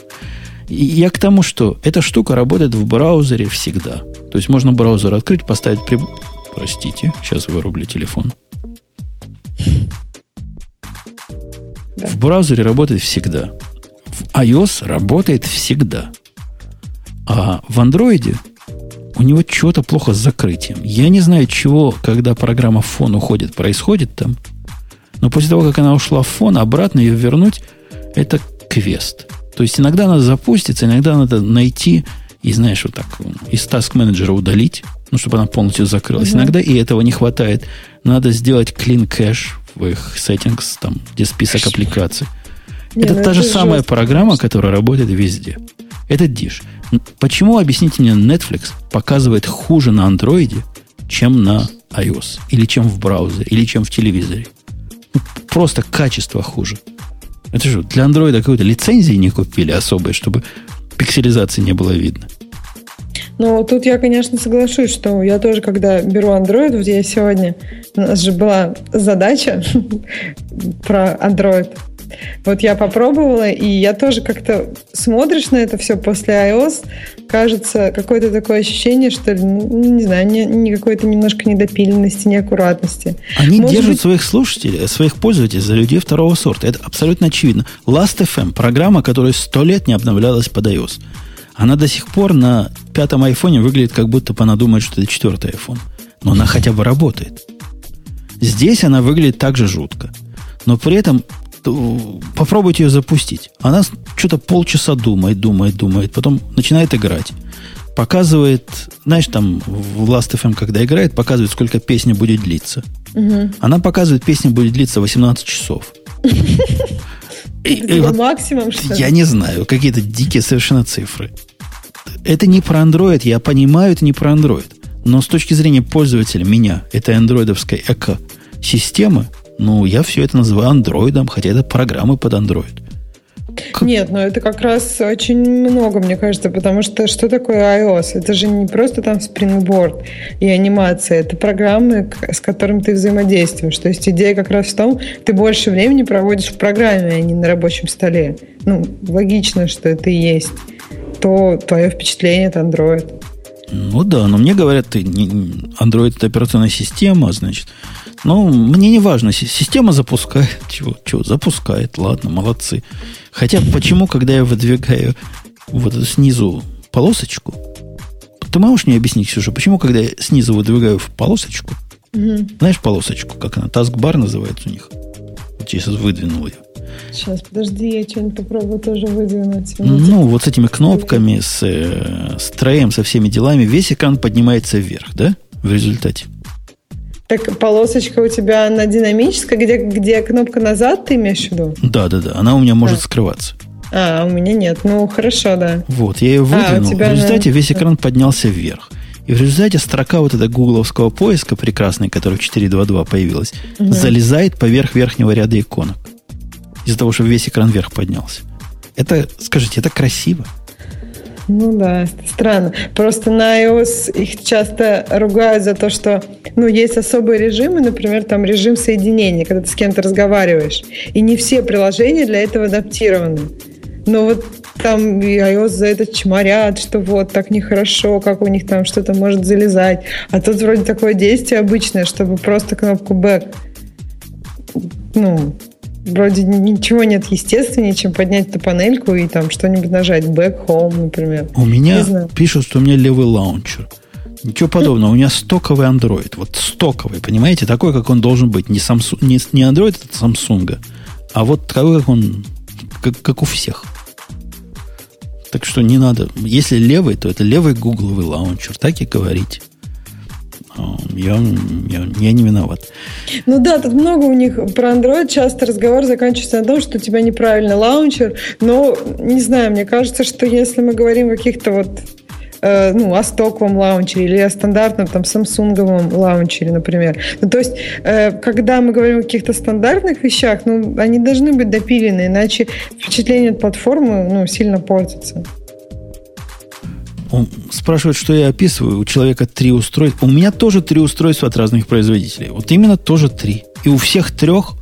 Speaker 1: Я к тому, что эта штука работает в браузере всегда. То есть можно браузер открыть, поставить при... Простите, сейчас вырублю телефон. Да. В браузере работает всегда. В iOS работает всегда. А в андроиде у него чего-то плохо с закрытием. Я не знаю, чего, когда программа в фон уходит, происходит там. Но после того, как она ушла в фон, обратно ее вернуть, это квест. То есть иногда надо запуститься, иногда надо найти и, знаешь, вот так из task менеджера удалить, ну, чтобы она полностью закрылась. Угу. Иногда и этого не хватает. Надо сделать clean кэш в их settings, там, где список аппликаций. Не, это ну та это же самая программа, которая работает везде. Это диш. Почему, объясните мне, Netflix показывает хуже на андроиде, чем на iOS? Или чем в браузере? Или чем в телевизоре? Ну, просто качество хуже. Это же для андроида какой-то лицензии не купили особой, чтобы пикселизации не было видно.
Speaker 2: Ну, тут я, конечно, соглашусь, что я тоже, когда беру Android, вот я сегодня, у нас же была задача про Android, вот я попробовала, и я тоже как-то смотришь на это все после iOS, кажется, какое-то такое ощущение, что, ну, не знаю, не, не какой-то немножко недопиленности, неаккуратности.
Speaker 1: Они Может держат быть... своих слушателей, своих пользователей за людей второго сорта. Это абсолютно очевидно. Last.fm, программа, которая сто лет не обновлялась под iOS. Она до сих пор на пятом айфоне выглядит, как будто она думает, что это четвертый iPhone. Но она хотя бы работает. Здесь она выглядит так же жутко. Но при этом попробуйте ее запустить. Она что-то полчаса думает, думает, думает, потом начинает играть. Показывает, знаешь, там в Last.fm, когда играет, показывает, сколько песня будет длиться. Угу. Она показывает, песня будет длиться 18 часов.
Speaker 2: Это максимум, что
Speaker 1: Я не знаю, какие-то дикие совершенно цифры. Это не про Android, я понимаю, это не про Android. Но с точки зрения пользователя, меня, этой андроидовской эко-системы, ну, я все это называю андроидом, хотя это программы под андроид.
Speaker 2: Как? Нет, но это как раз очень много, мне кажется, потому что что такое iOS? Это же не просто там Springboard и анимация, это программы, с которыми ты взаимодействуешь. То есть идея как раз в том, ты больше времени проводишь в программе, а не на рабочем столе. Ну, логично, что это и есть. То твое впечатление это Android.
Speaker 1: Ну да, но мне говорят, ты Android это операционная система, значит, ну, мне не важно, система запускает. Чего, чего, запускает, ладно, молодцы. Хотя почему, когда я выдвигаю вот эту снизу полосочку, ты можешь мне объяснить, Ксюша, почему, когда я снизу выдвигаю в полосочку, угу. знаешь полосочку, как она, таскбар называется у них? Вот я сейчас выдвинул ее.
Speaker 2: Сейчас, подожди, я что-нибудь попробую тоже выдвинуть.
Speaker 1: Ну, вот с этими кнопками, с, э, с троем, со всеми делами, весь экран поднимается вверх, да, в результате?
Speaker 2: Так полосочка у тебя она динамическая, где, где кнопка назад, ты имеешь в виду?
Speaker 1: Да, да, да. Она у меня может да. скрываться.
Speaker 2: А, у меня нет. Ну, хорошо, да.
Speaker 1: Вот, я ее выдвинул. А, в результате она... весь экран поднялся вверх. И в результате строка вот этого гугловского поиска прекрасной, которая в 4.2.2 появилась, угу. залезает поверх верхнего ряда иконок. Из-за того, что весь экран вверх поднялся. Это, скажите, это красиво?
Speaker 2: Ну да, странно. Просто на iOS их часто ругают за то, что ну, есть особые режимы, например, там режим соединения, когда ты с кем-то разговариваешь. И не все приложения для этого адаптированы. Но вот там iOS за это чморят, что вот так нехорошо, как у них там что-то может залезать. А тут вроде такое действие обычное, чтобы просто кнопку back ну, вроде ничего нет естественнее, чем поднять эту панельку и там что-нибудь нажать. Back home, например.
Speaker 1: У меня пишут, что у меня левый лаунчер. Ничего подобного. У меня стоковый Android. Вот стоковый, понимаете? Такой, как он должен быть. Не, Samsung, не, не Android от Samsung, а вот такой, как он, как, как у всех. Так что не надо. Если левый, то это левый гугловый лаунчер. Так и говорить. Я, я, я не виноват.
Speaker 2: Ну да, тут много у них про Android. Часто разговор заканчивается на том, что у тебя неправильный лаунчер. Но, не знаю, мне кажется, что если мы говорим о каких-то вот э, ну, о стоковом лаунчере или о стандартном там самсунговом лаунчере, например. Ну, то есть, э, когда мы говорим о каких-то стандартных вещах, ну, они должны быть допилены, иначе впечатление от платформы ну, сильно портится.
Speaker 1: Он спрашивает, что я описываю. У человека три устройства. У меня тоже три устройства от разных производителей. Вот именно тоже три. И у всех трех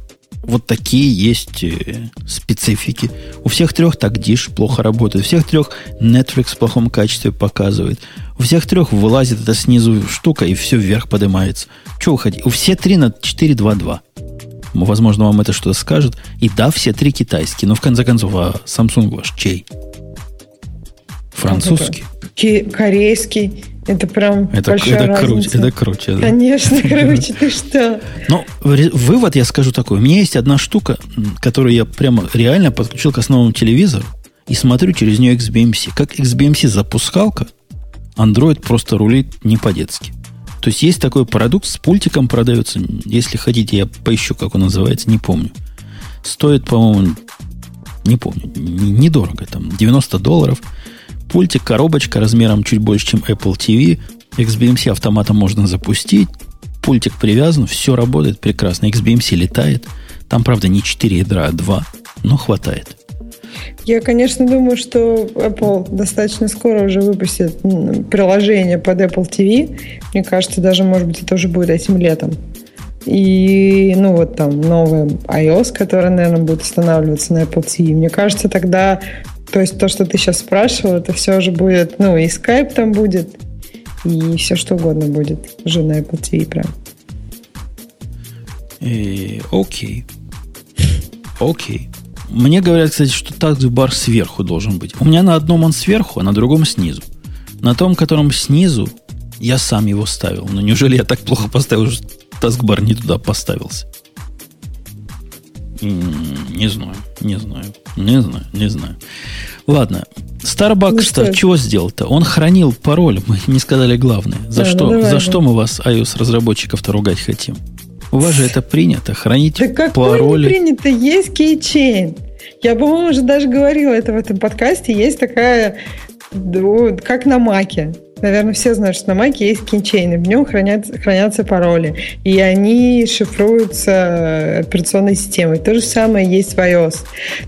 Speaker 1: вот такие есть э, специфики. У всех трех так диш плохо работает. У всех трех Netflix в плохом качестве показывает. У всех трех вылазит эта снизу штука и все вверх поднимается. Чего вы хотите? У всех три на 4.2.2. Возможно, вам это что-то скажет. И да, все три китайские. Но в конце концов, а Samsung ваш чей? Французский.
Speaker 2: Корейский. Это прям
Speaker 1: это, большая это разница. круче, это круче.
Speaker 2: Да. Конечно, круче, ты что?
Speaker 1: Но вывод я скажу такой. У меня есть одна штука, которую я прямо реально подключил к основному телевизору и смотрю через нее XBMC. Как XBMC запускалка, Android просто рулит не по-детски. То есть есть такой продукт, с пультиком продается. Если хотите, я поищу, как он называется, не помню. Стоит, по-моему, не помню, недорого, там 90 долларов – Пультик, коробочка размером чуть больше, чем Apple TV. XBMC автоматом можно запустить. Пультик привязан, все работает прекрасно. XBMC летает. Там, правда, не 4 ядра, а 2, но хватает.
Speaker 2: Я, конечно, думаю, что Apple достаточно скоро уже выпустит приложение под Apple TV. Мне кажется, даже, может быть, это уже будет этим летом. И, ну, вот там новый iOS, который, наверное, будет устанавливаться на Apple TV. Мне кажется, тогда то есть то, что ты сейчас спрашивал, это все же будет, ну, и Skype там будет, и все что угодно будет уже на Apple TV прям.
Speaker 1: И, э, окей. Окей. Мне говорят, кстати, что бар сверху должен быть. У меня на одном он сверху, а на другом снизу. На том, котором снизу, я сам его ставил. Но неужели я так плохо поставил, что таскбар не туда поставился? Не знаю, не знаю, не знаю, не знаю. Ладно, Starbucks ну, чего сделал-то? Он хранил пароль, мы не сказали главное. За да, что? Ну, давай, за да. что мы вас, iOS разработчиков-то ругать хотим? У вас же это принято, хранить да
Speaker 2: как
Speaker 1: пароли.
Speaker 2: принято? Есть кейчейн. Я, по-моему, уже даже говорила это в этом подкасте. Есть такая, как на Маке наверное, все знают, что на Маке есть кейчейны, в нем хранятся, хранятся пароли, и они шифруются операционной системой. То же самое есть в iOS.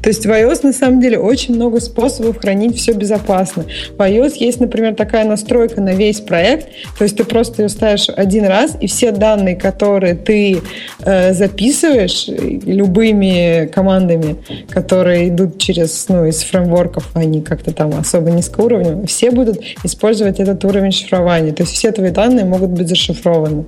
Speaker 2: То есть в iOS, на самом деле, очень много способов хранить все безопасно. В iOS есть, например, такая настройка на весь проект, то есть ты просто ее ставишь один раз, и все данные, которые ты э, записываешь любыми командами, которые идут через, ну, из фреймворков, они как-то там особо низкоуровневые, все будут использовать этот уровень шифрования. То есть все твои данные могут быть зашифрованы.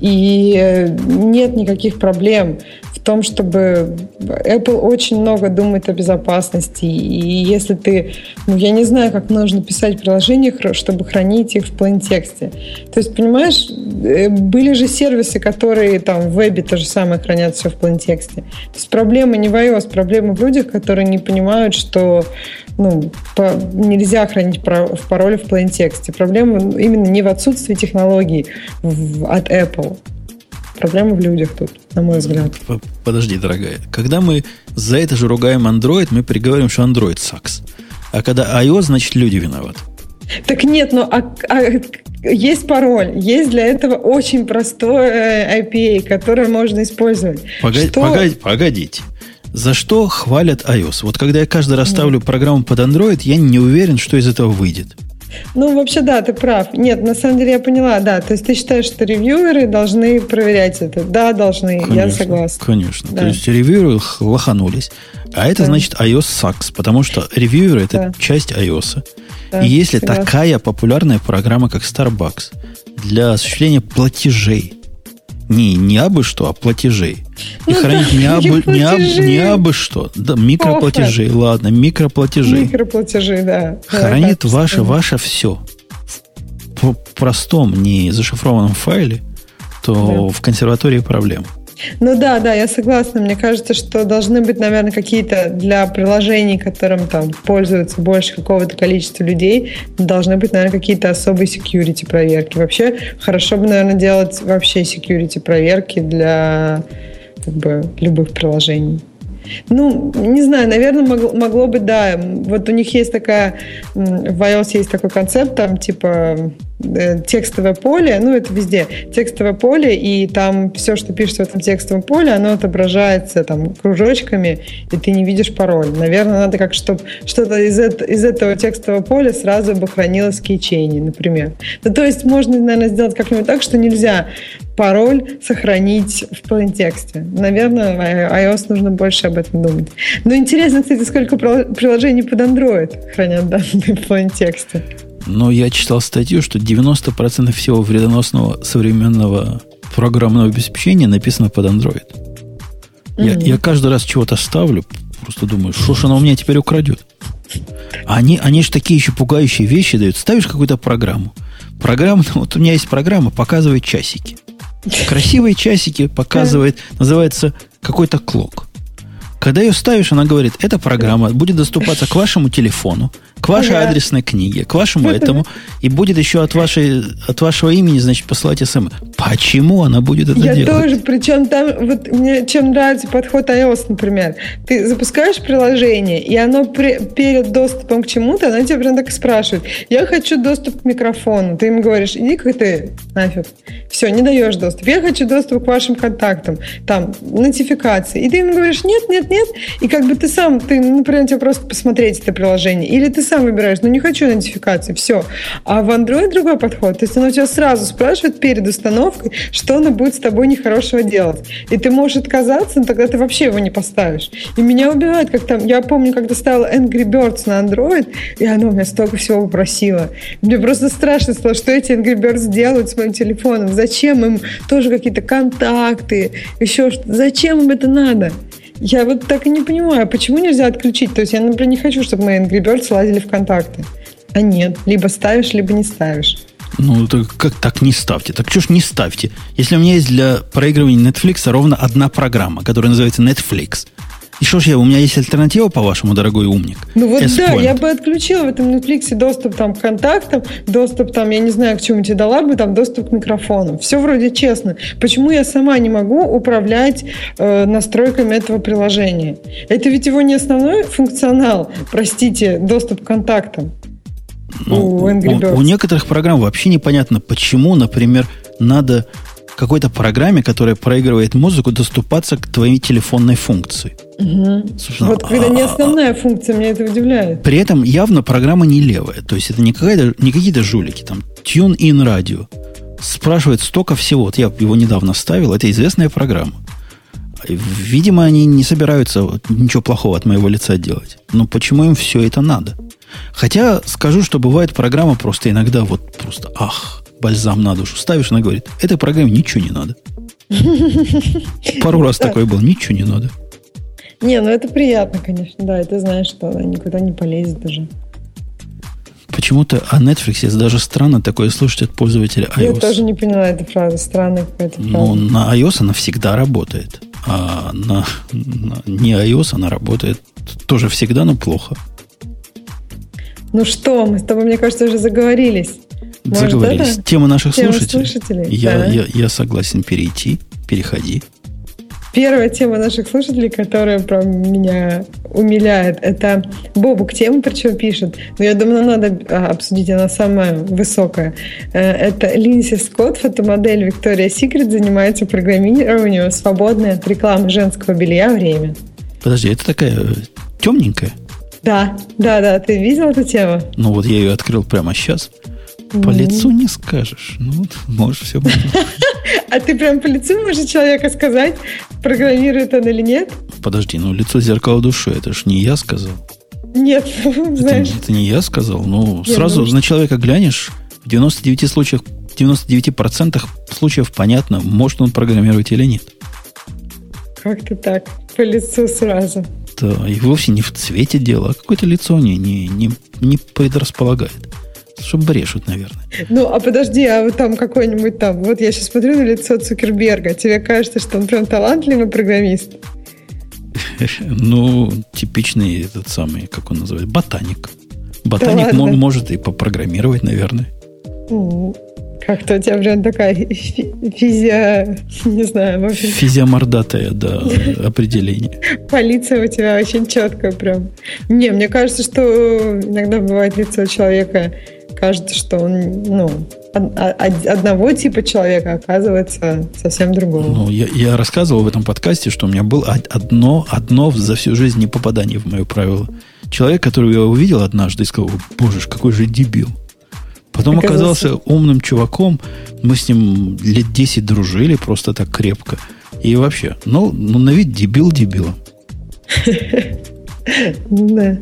Speaker 2: И э, нет никаких проблем том, чтобы Apple очень много думает о безопасности. И если ты, ну, я не знаю, как нужно писать приложения, чтобы хранить их в плейн-тексте. То есть, понимаешь, э, были же сервисы, которые там в вебе то же самое хранят все в плейн-тексте. То есть проблема не в iOS, проблема в людях, которые не понимают, что ну, по, нельзя хранить в пароле в плейн-тексте. Проблема именно не в отсутствии технологий в, от Apple. Проблема в людях тут, на мой взгляд.
Speaker 1: Подожди, дорогая. Когда мы за это же ругаем Android, мы приговорим, что Android сакс. А когда iOS, значит, люди виноваты.
Speaker 2: Так нет, но а, а, есть пароль, есть для этого очень простой э, IPA, который можно использовать.
Speaker 1: Погоди, что... погоди, погодите. За что хвалят iOS? Вот когда я каждый раз ставлю программу под Android, я не уверен, что из этого выйдет.
Speaker 2: Ну, вообще, да, ты прав. Нет, на самом деле я поняла, да. То есть ты считаешь, что ревьюеры должны проверять это? Да, должны, конечно, я согласна.
Speaker 1: Конечно. Да. То есть ревьюеры лоханулись. А это да. значит iOS sucks, потому что ревьюеры это да. часть iOS. Да, И если согласна. такая популярная программа, как Starbucks, для осуществления платежей не, не абы что, а платежей. И ну, хранить да, не, абы, не, абы, не абы что. Да, микроплатежей, Офер. ладно, микроплатежей.
Speaker 2: Микроплатежей, да.
Speaker 1: Хранит да, ваше, ваше все. В простом, не зашифрованном файле, то да. в консерватории проблема.
Speaker 2: Ну да, да, я согласна. Мне кажется, что должны быть, наверное, какие-то для приложений, которым там пользуются больше какого-то количества людей, должны быть, наверное, какие-то особые security проверки. Вообще, хорошо бы, наверное, делать вообще security проверки для как бы, любых приложений. Ну, не знаю, наверное, могло, могло бы, да. Вот у них есть такая, в iOS есть такой концепт, там, типа, Э, текстовое поле, ну это везде, текстовое поле, и там все, что пишется в этом текстовом поле, оно отображается там кружочками, и ты не видишь пароль. Наверное, надо как чтобы что-то из, это, из этого текстового поля сразу бы хранилось в кейчейне, например. Ну, то есть можно, наверное, сделать как-нибудь так, что нельзя пароль сохранить в плейн-тексте. Наверное, iOS нужно больше об этом думать. Но интересно, кстати, сколько приложений под Android хранят данные в плейн-тексте.
Speaker 1: Но я читал статью, что 90% всего вредоносного современного программного обеспечения написано под Android. Mm-hmm. Я, я каждый раз чего-то ставлю, просто думаю, что ж она у меня теперь украдет. Они, они же такие еще пугающие вещи дают. Ставишь какую-то программу. Программа, вот у меня есть программа, показывает часики. Красивые часики показывает, называется какой-то клок. Когда ее ставишь, она говорит, эта программа будет доступаться к вашему телефону, к вашей ага. адресной книге, к вашему этому, и будет еще от, вашей, от вашего имени, значит, посылать смс. Почему она будет это
Speaker 2: Я
Speaker 1: делать?
Speaker 2: Я тоже, причем там, вот мне чем нравится подход iOS, например. Ты запускаешь приложение, и оно при, перед доступом к чему-то, оно тебя прям так спрашивает. Я хочу доступ к микрофону. Ты им говоришь, иди-ка ты нафиг. Все, не даешь доступ. Я хочу доступ к вашим контактам. Там, нотификации. И ты им говоришь, нет, нет, нет. И как бы ты сам, ты, например, тебе просто посмотреть это приложение. Или ты сам выбираешь, ну не хочу нотификации, все. А в Android другой подход. То есть оно тебя сразу спрашивает перед установкой, что оно будет с тобой нехорошего делать. И ты можешь отказаться, но тогда ты вообще его не поставишь. И меня убивает, как там, я помню, когда ставила Angry Birds на Android, и оно у меня столько всего попросило. Мне просто страшно стало, что эти Angry Birds делают с моим телефоном. Зачем им тоже какие-то контакты, еще что-то. Зачем им это надо? Я вот так и не понимаю, почему нельзя отключить? То есть я, например, не хочу, чтобы мои Angry Birds лазили в контакты. А нет, либо ставишь, либо не ставишь.
Speaker 1: Ну, так, как так не ставьте? Так что ж не ставьте? Если у меня есть для проигрывания Netflix ровно одна программа, которая называется Netflix. И что ж я, у меня есть альтернатива, по-вашему, дорогой умник?
Speaker 2: Ну вот да, я бы отключила в этом Netflix доступ там к контактам, доступ там, я не знаю, к чему тебе дала бы, там доступ к микрофону. Все вроде честно. Почему я сама не могу управлять э, настройками этого приложения? Это ведь его не основной функционал, простите, доступ к контактам.
Speaker 1: Ну, у, у, у некоторых программ вообще непонятно, почему, например, надо какой-то программе, которая проигрывает музыку, доступаться к твоей телефонной функции.
Speaker 2: Угу. Слушай, вот а, когда не основная а, функция, меня это удивляет.
Speaker 1: При этом явно программа не левая. То есть это не, не какие-то жулики. Там Tune-in Radio. Спрашивает столько всего. Вот я его недавно ставил. Это известная программа. Видимо, они не собираются ничего плохого от моего лица делать. Но почему им все это надо? Хотя скажу, что бывает программа просто иногда вот просто ах, бальзам на душу ставишь, она говорит, этой программе ничего не надо. Пару раз такое было, ничего не надо.
Speaker 2: Не, ну это приятно, конечно, да, и ты знаешь, что она никуда не полезет даже.
Speaker 1: Почему-то о Netflix даже странно такое слушать от пользователя iOS.
Speaker 2: Я тоже не поняла эту фразу, странная какая-то
Speaker 1: фраза. Ну, на iOS она всегда работает, а на, на не iOS она работает тоже всегда, но плохо.
Speaker 2: Ну что, мы с тобой, мне кажется, уже заговорились.
Speaker 1: Может, заговорились. Это? Тема наших Тема слушателей. слушателей. Я, да. я, я согласен перейти. Переходи.
Speaker 2: Первая тема наших слушателей, которая про меня умиляет, это Бобук тему, причем пишет. Но я думаю, надо а, обсудить, она самая высокая. Э, это Линси Скотт, фотомодель Виктория Секрет, занимается программированием свободное от рекламы женского белья время.
Speaker 1: Подожди, это такая темненькая?
Speaker 2: Да, да, да. Ты видел эту тему?
Speaker 1: Ну вот я ее открыл прямо сейчас. По лицу не скажешь. Ну, можешь все быть.
Speaker 2: А ты прям по лицу можешь человека сказать, программирует он или нет?
Speaker 1: Подожди, ну лицо зеркало души, это ж не я сказал.
Speaker 2: Нет,
Speaker 1: знаешь. Это, это не я сказал. Ну, Нет, сразу ну, на человека глянешь, в 99 случаях, в 99% случаев понятно, может он программировать или нет.
Speaker 2: Как-то так, по лицу сразу.
Speaker 1: Да, и вовсе не в цвете дело, а какое-то лицо не, не, не, не предрасполагает. Что брешут, наверное.
Speaker 2: Ну, а подожди, а вот там какой-нибудь там... Вот я сейчас смотрю на лицо Цукерберга. Тебе кажется, что он прям талантливый программист?
Speaker 1: Ну, типичный этот самый, как он называется, ботаник. Ботаник да может и попрограммировать, наверное.
Speaker 2: Как-то у тебя прям такая физия, не знаю, в общем.
Speaker 1: Физиомордатая, да, определение.
Speaker 2: Полиция у тебя очень четкая прям. Не, мне кажется, что иногда бывает лицо человека, кажется, что он, ну, одного типа человека оказывается совсем другого.
Speaker 1: Ну, я, я рассказывал в этом подкасте, что у меня было одно, одно за всю жизнь не попадание в мое правило. Человек, которого я увидел однажды и сказал, боже, какой же дебил. Потом оказался, оказался умным чуваком. Мы с ним лет 10 дружили просто так крепко. И вообще, ну, ну на вид дебил дебила.
Speaker 2: Да.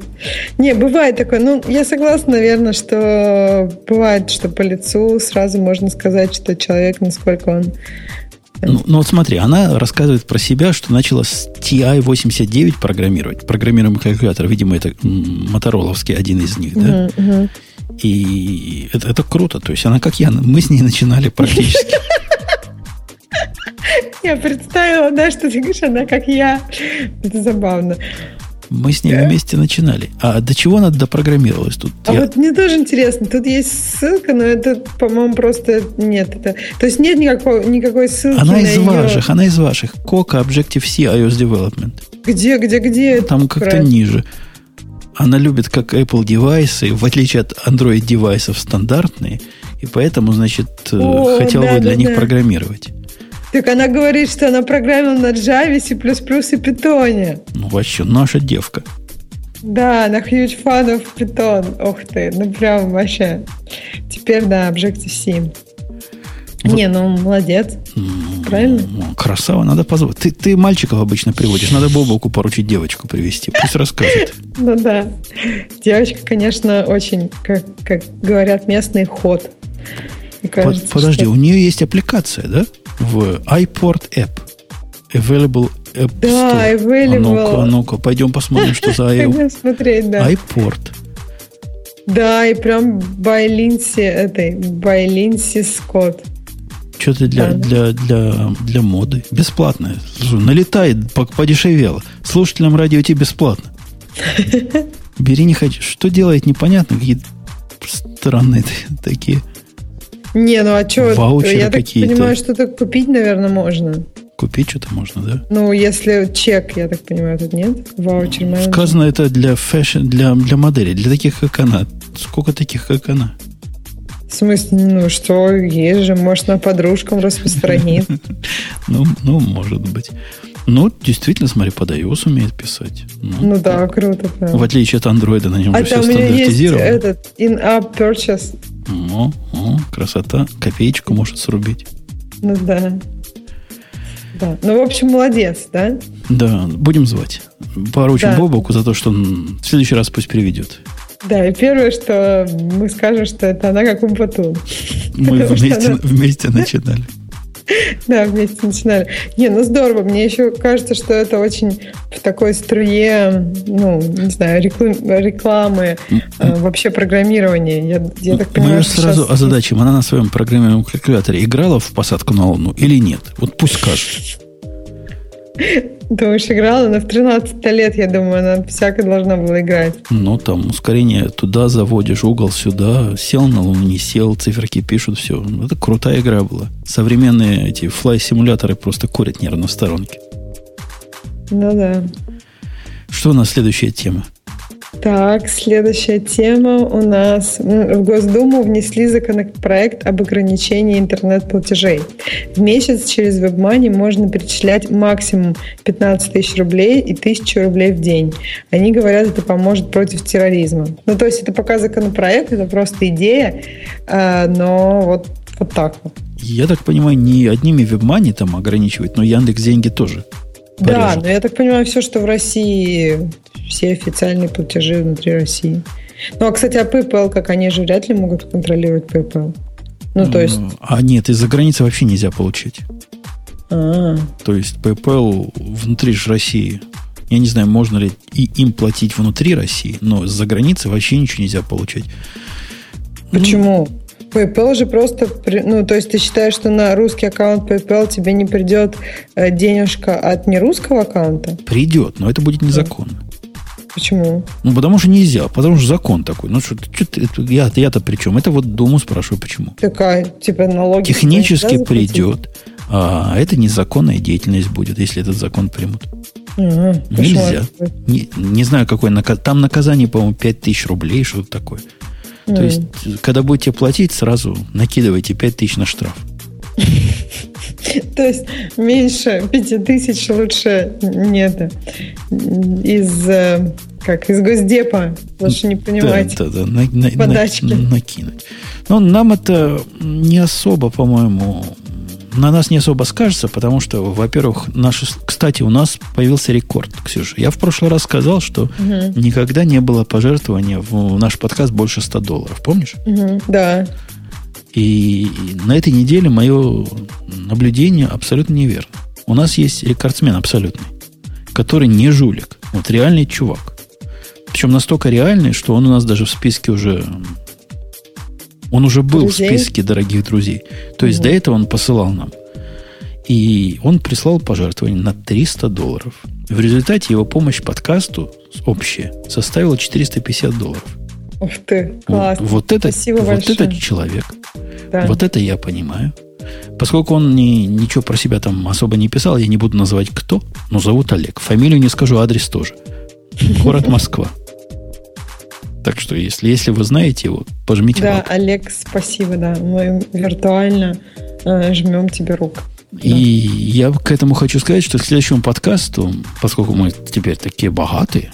Speaker 2: Не, бывает такое. Ну, я согласна, наверное, что бывает, что по лицу сразу можно сказать, что человек, насколько он
Speaker 1: ну, ну вот смотри, она рассказывает про себя, что начала с TI-89 программировать. Программируемый калькулятор, видимо, это мотороловский один из них, да? Uh-huh, uh-huh. И это, это круто. То есть она как я, мы с ней начинали практически.
Speaker 2: Я представила, да, что ты говоришь, она как я. Это забавно.
Speaker 1: Мы с ней вместе начинали. А до чего она допрограммировалась тут?
Speaker 2: А я... вот мне тоже интересно. Тут есть ссылка, но это, по-моему, просто нет. Это... То есть нет никакой, никакой ссылки
Speaker 1: Она из ее... ваших, она из ваших. Coca Objective-C iOS Development.
Speaker 2: Где, где, где?
Speaker 1: Там как-то ниже. Она любит как Apple девайсы, в отличие от Android девайсов стандартные, и поэтому, значит, э, О, хотела да, бы для да, них да. программировать.
Speaker 2: Так она говорит, что она программила на Java, C++ и Python.
Speaker 1: Ну, вообще, наша девка.
Speaker 2: Да, она huge fan of Python. Ух ты, ну прям вообще. Теперь, да, Objective-C. Вот. Не, ну молодец. Ну, Правильно? Ну,
Speaker 1: красава, надо позвать. Ты, ты мальчиков обычно приводишь, надо Бобоку поручить девочку привести. Пусть расскажет.
Speaker 2: Ну да. Девочка, конечно, очень, как, как говорят местный ход.
Speaker 1: Кажется, Подожди, что... у нее есть аппликация, да? В iPort App. Available App
Speaker 2: Да, available. А
Speaker 1: ну-ка, ну-ка, пойдем посмотрим, что за
Speaker 2: iPort. смотреть, да.
Speaker 1: iPort.
Speaker 2: Да, и прям Lindsay, этой, Lindsay Scott.
Speaker 1: Что-то для, да. для, для, для моды. Бесплатное. Налетает, подешевело. Слушателям радио тебе бесплатно. Бери не хочу. Что делает, непонятно. Какие-то странные такие.
Speaker 2: Не, ну а что? Ваучеры Я так понимаю, что-то купить, наверное, можно.
Speaker 1: Купить что-то можно, да?
Speaker 2: Ну, если чек, я так понимаю, тут нет. Voucher
Speaker 1: manager. Сказано это для fashion, для, для модели, для таких, как она. Сколько таких, как она?
Speaker 2: В смысле, ну что, есть же, может, на подружкам распространит.
Speaker 1: Ну, ну, может быть. Ну, действительно, смотри, под iOS умеет писать.
Speaker 2: Ну, ну да, круто.
Speaker 1: Прям. В отличие от Android, на нем а же все стандартизировано.
Speaker 2: Есть этот in-app purchase.
Speaker 1: О, о, красота. Копеечку может срубить.
Speaker 2: Ну да. Да. Ну, в общем, молодец, да?
Speaker 1: Да, будем звать. Поручим да. Бобоку за то, что он в следующий раз пусть приведет.
Speaker 2: Да, и первое, что мы скажем, что это она как Умпатун.
Speaker 1: Мы вместе, она... вместе начинали.
Speaker 2: Да, вместе начинали. Не, ну здорово. Мне еще кажется, что это очень в такой струе, ну, не знаю, рекламы, э, вообще программирования. Я, я так понимаю,
Speaker 1: Мы сразу сейчас... озадачим. Она на своем программируемом калькуляторе играла в посадку на Луну или нет? Вот пусть скажет.
Speaker 2: Думаешь, играла? Она в 13 лет, я думаю, она всяко должна была играть.
Speaker 1: Ну, там ускорение туда заводишь, угол сюда, сел на луну, не сел, циферки пишут, все. Это крутая игра была. Современные эти флай-симуляторы просто курят нервно в сторонке.
Speaker 2: Ну да.
Speaker 1: Что у нас следующая тема?
Speaker 2: Так, следующая тема у нас. В Госдуму внесли законопроект об ограничении интернет-платежей. В месяц через WebMoney можно перечислять максимум 15 тысяч рублей и 1000 рублей в день. Они говорят, это поможет против терроризма. Ну, то есть это пока законопроект, это просто идея, а, но вот, вот так вот.
Speaker 1: Я так понимаю, не одними WebMoney там ограничивать, но Яндекс деньги тоже.
Speaker 2: Да, но я так понимаю, все, что в России все официальные платежи внутри России. Ну, а, кстати, а PayPal, как они же вряд ли могут контролировать PayPal. Ну, то есть...
Speaker 1: А нет, из-за границы вообще нельзя получить. А-а-а. То есть PayPal внутри же России. Я не знаю, можно ли и им платить внутри России, но за границей вообще ничего нельзя получать.
Speaker 2: Почему? Ну, PayPal же просто, ну, то есть ты считаешь, что на русский аккаунт PayPal тебе не придет э, денежка от нерусского аккаунта?
Speaker 1: Придет, но это будет незаконно.
Speaker 2: Почему?
Speaker 1: Ну, потому что нельзя, потому что закон такой. Ну, что, что я, я-то при чем? Это вот Думу спрашиваю, почему.
Speaker 2: Такая, типа, налоги...
Speaker 1: Технически придет, а это незаконная деятельность будет, если этот закон примут. Ага, Нельзя. Не, не знаю, какой наказ... Там наказание, по-моему, 5000 рублей, что-то такое. То есть, когда будете платить, сразу накидывайте 5000 на штраф.
Speaker 2: То есть меньше 5000 лучше нет из э, как из Госдепа лучше не понимать да, да, да, на, на, подачки. На,
Speaker 1: накинуть. Но нам это не особо, по-моему, на нас не особо скажется, потому что, во-первых, наши, кстати, у нас появился рекорд, Ксюша. Я в прошлый раз сказал, что угу. никогда не было пожертвования в наш подкаст больше 100 долларов. Помнишь?
Speaker 2: Угу, да.
Speaker 1: И на этой неделе мое наблюдение абсолютно неверно. У нас есть рекордсмен абсолютный, который не жулик. Вот реальный чувак. Причем настолько реальный, что он у нас даже в списке уже... Он уже был друзей? в списке дорогих друзей. То есть угу. до этого он посылал нам. И он прислал пожертвование на 300 долларов. В результате его помощь подкасту общая составила 450 долларов.
Speaker 2: Ух ты, класс.
Speaker 1: Вот, вот это, Спасибо вот большое. этот человек. Да. Вот это я понимаю. Поскольку он ни, ничего про себя там особо не писал, я не буду называть кто, но зовут Олег. Фамилию не скажу, адрес тоже. Город Москва. Так что, если, если вы знаете его, пожмите
Speaker 2: Да, лапу. Олег, спасибо, да. Мы виртуально э, жмем тебе руку.
Speaker 1: И да. я к этому хочу сказать, что к следующему подкасту, поскольку мы теперь такие богатые,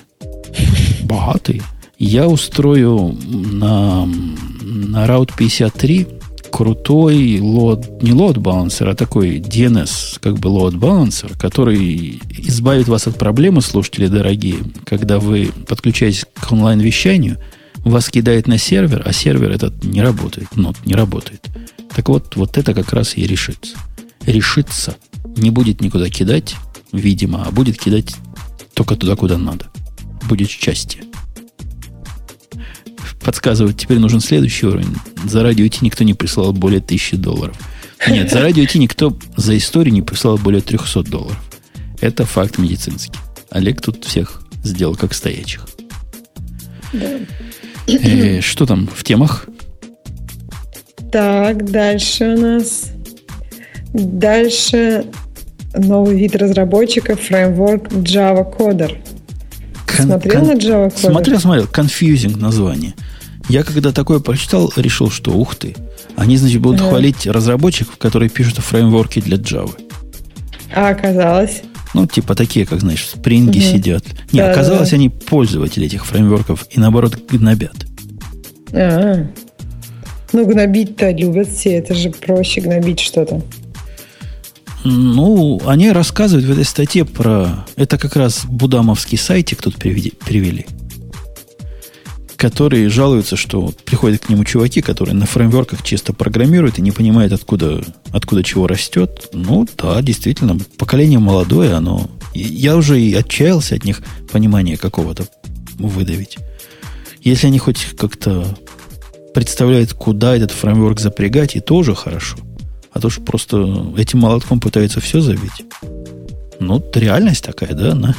Speaker 1: богатые, я устрою на, на Route 53 крутой лот, не лот балансер, а такой DNS, как бы лот балансер, который избавит вас от проблемы, слушатели дорогие, когда вы подключаетесь к онлайн-вещанию, вас кидает на сервер, а сервер этот не работает, нот не работает. Так вот, вот это как раз и решится. Решится. Не будет никуда кидать, видимо, а будет кидать только туда, куда надо. Будет счастье подсказывает, теперь нужен следующий уровень. За радио идти никто не прислал более тысячи долларов. Нет, за радио идти никто за историю не прислал более 300 долларов. Это факт медицинский. Олег тут всех сделал как стоячих. Да. Э, что там в темах?
Speaker 2: Так, дальше у нас. Дальше новый вид разработчиков фреймворк Java Coder. Кон- смотрел кон- на Java Coder?
Speaker 1: Смотрел, смотрел. Confusing название. Я когда такое прочитал, решил, что ух ты. Они, значит, будут ага. хвалить разработчиков, которые пишут фреймворки для Java.
Speaker 2: А оказалось?
Speaker 1: Ну, типа такие, как, знаешь, в спринге угу. сидят. Не, да, оказалось, да. они пользователи этих фреймворков и, наоборот, гнобят.
Speaker 2: А, ну, гнобить-то любят все. Это же проще гнобить что-то.
Speaker 1: Ну, они рассказывают в этой статье про... Это как раз будамовский сайтик тут привели которые жалуются, что приходят к нему чуваки, которые на фреймворках чисто программируют и не понимают, откуда, откуда чего растет. Ну, да, действительно, поколение молодое, оно... Я уже и отчаялся от них понимания какого-то выдавить. Если они хоть как-то представляют, куда этот фреймворк запрягать, и тоже хорошо. А то, что просто этим молотком пытаются все забить. Ну, реальность такая, да, она